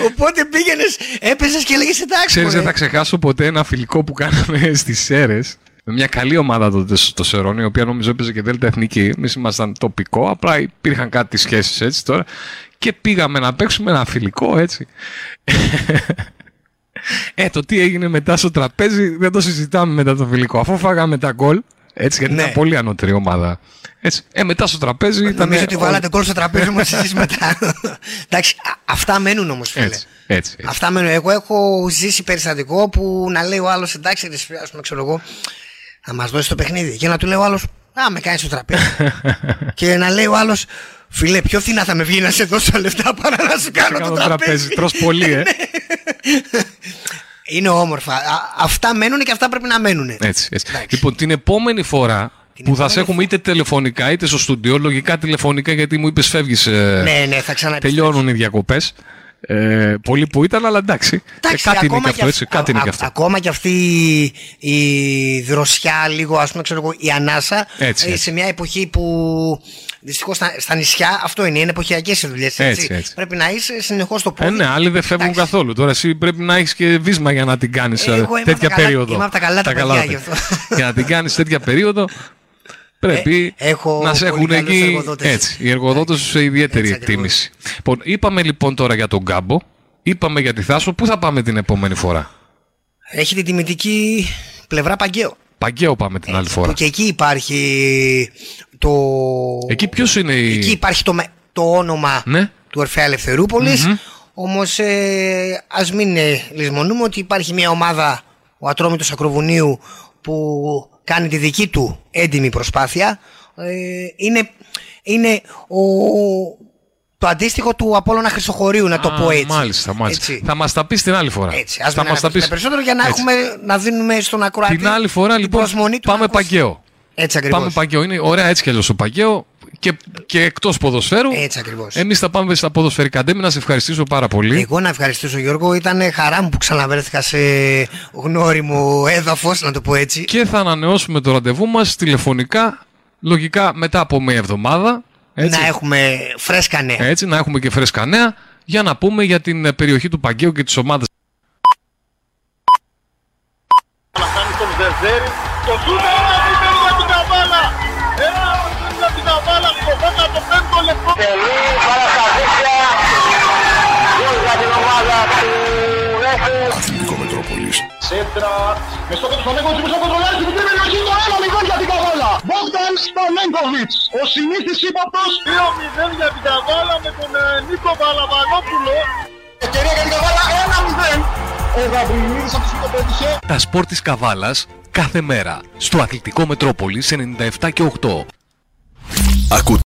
Οπότε πήγαινες, έπαιζες και λέγες εντάξει. Ξέρεις, μωρέ». δεν θα ξεχάσω ποτέ ένα φιλικό που κάναμε στις Σέρες με μια καλή ομάδα τότε στο Σερόνι, η οποία νομίζω έπαιζε και Δέλτα Εθνική. Εμείς ήμασταν τοπικό, απλά υπήρχαν κάτι σχέσεις έτσι τώρα. Και πήγαμε να παίξουμε ένα φιλικό έτσι. Ε, το τι έγινε μετά στο τραπέζι δεν το συζητάμε μετά το φιλικό. Αφού φάγαμε τα γκολ, έτσι, γιατί Ναι. ήταν πολύ ανώτερη ομάδα. Έτσι. Ε, μετά στο τραπέζι ήταν. Νομίζω ότι βάλατε γκολ στο τραπέζι μας εσείς μετά. Εντάξει, α- αυτά μένουν όμως φίλε. Έτσι, έτσι. έτσι. Αυτά μένουν. Εγώ έχω ζήσει περιστατικό που να λέει ο άλλος εντάξει, ρε, ας πούμε, ξέρω εγώ, να μας δώσει το παιχνίδι. Και να του λέει ο άλλος, Α, με κάνεις στο τραπέζι. και να λέει ο άλλος, Φίλε, πιο φθηνά θα με βγει να σε δώσω λεφτά παρά να σου κάνω το τραπέζι. Τρως πολύ, ε. Είναι όμορφα. Α, αυτά μένουν και αυτά πρέπει να μένουν. Έτσι, έτσι. Λοιπόν, την επόμενη φορά που θα σε έχουμε είτε τηλεφωνικά είτε στο στούντιο, λογικά τηλεφωνικά γιατί μου είπες φεύγεις. Ναι, ναι, θα ξαναπεί. Τελειώνουν οι διακοπές. Ε, πολλοί που ήταν, αλλά εντάξει. Εντάξει, ε, κάτι είναι ακόμα και αυτό, αυ- έτσι. Κάτι είναι α- και αυτό. Ακόμα και αυτή η δροσιά, λίγο ας πούμε, ξέρω εγώ, η ανάσα, Έτσι, ε, έτσι. σε μια εποχή που δυστυχώς στα, στα νησιά αυτό είναι, είναι εποχιακές οι δουλειές. Έτσι, έτσι. Πρέπει να είσαι συνεχώς στο Ε, πόδι. ναι, άλλοι δεν φεύγουν καθόλου. Τώρα εσύ πρέπει να έχεις και βίσμα για να την κάνεις Εγώ είμαι από τέτοια τα καλά- περίοδο. είμαι από τα καλά τα παιδιά καλά γι' τα- αυτό. για να την κάνεις τέτοια περίοδο. Πρέπει Ε, έχω να σε πολύ έχουν καλούς εκεί. εργοδότες. Έτσι, οι εργοδότες σε ιδιαίτερη εκτίμηση. Λοιπόν, είπαμε λοιπόν τώρα για τον Γκάμπο, είπαμε για τη Θάσο. Πού θα πάμε την επόμενη φορά; Έχει την τιμητική πλευρά Παγκαίο. Παγκαίο πάμε την άλλη φορά. Που και εκεί υπάρχει το. Εκεί ποιος είναι η. Εκεί υπάρχει το, με- το όνομα Ναι. του Ερφέα Ελευθερούπολης. Όμως ε, ας μην ε, λησμονούμε ότι υπάρχει μια ομάδα, ο Ατρόμητος Ακροβουνίου, που κάνει τη δική του έντιμη προσπάθεια. Ε, είναι είναι ο, το αντίστοιχο του Απόλλωνα Χρυσοχωρίου, να το Α, πω έτσι. Μάλιστα, μάλιστα. Έτσι. Θα μας τα πεις την άλλη φορά. Έτσι, ας θα μην μας τα αναπτύξουμε πεις. περισσότερο για να, Έτσι. έχουμε, να δίνουμε στον ακροατή Την άλλη φορά λοιπόν προσμονή του πάμε να ακούσει. Παγκαίο. Έτσι ακριβώς. Πάμε Παγκαίο. Είναι ωραία έτσι κι αλλιώς ο Παγκαίο και, και εκτός ποδοσφαίρου. Έτσι ακριβώς. Εμείς θα πάμε στα ποδοσφαιρικά ντέμι. Να σε ευχαριστήσω πάρα πολύ. Εγώ να ευχαριστήσω Γιώργο, ήταν χαρά μου που ξαναβρέθηκα σε γνώριμο έδαφος, να το πω έτσι. Και θα ανανεώσουμε το ραντεβού μας τηλεφωνικά, λογικά μετά από μία εβδομάδα. Έτσι. Να έχουμε φρέσκα νέα. Έτσι, να έχουμε και φρέσκα νέα για να πούμε για την ε, περιοχή του Παγκαίου και τις ομάδες Να κάνει τον Ζερζέρη. Το 15 λεπτό. Γιώργα την του Ρέφου. Αθλητικό Μετρόπολης. Σέντρα. Με στο στον στο για την Καβάλα. Μπόγκταν στον Ο 2-0 για την Καβάλα με τον ε, Νίκο Βαλαβανόπουλο. Ευκαιρία για την Καβάλα, 1-0. Ο Γαβριλίδης αυτός. Τα σπορ της καβάλας κάθε μέρα στο Αθλητικό σε 97 και 8. Ακούτε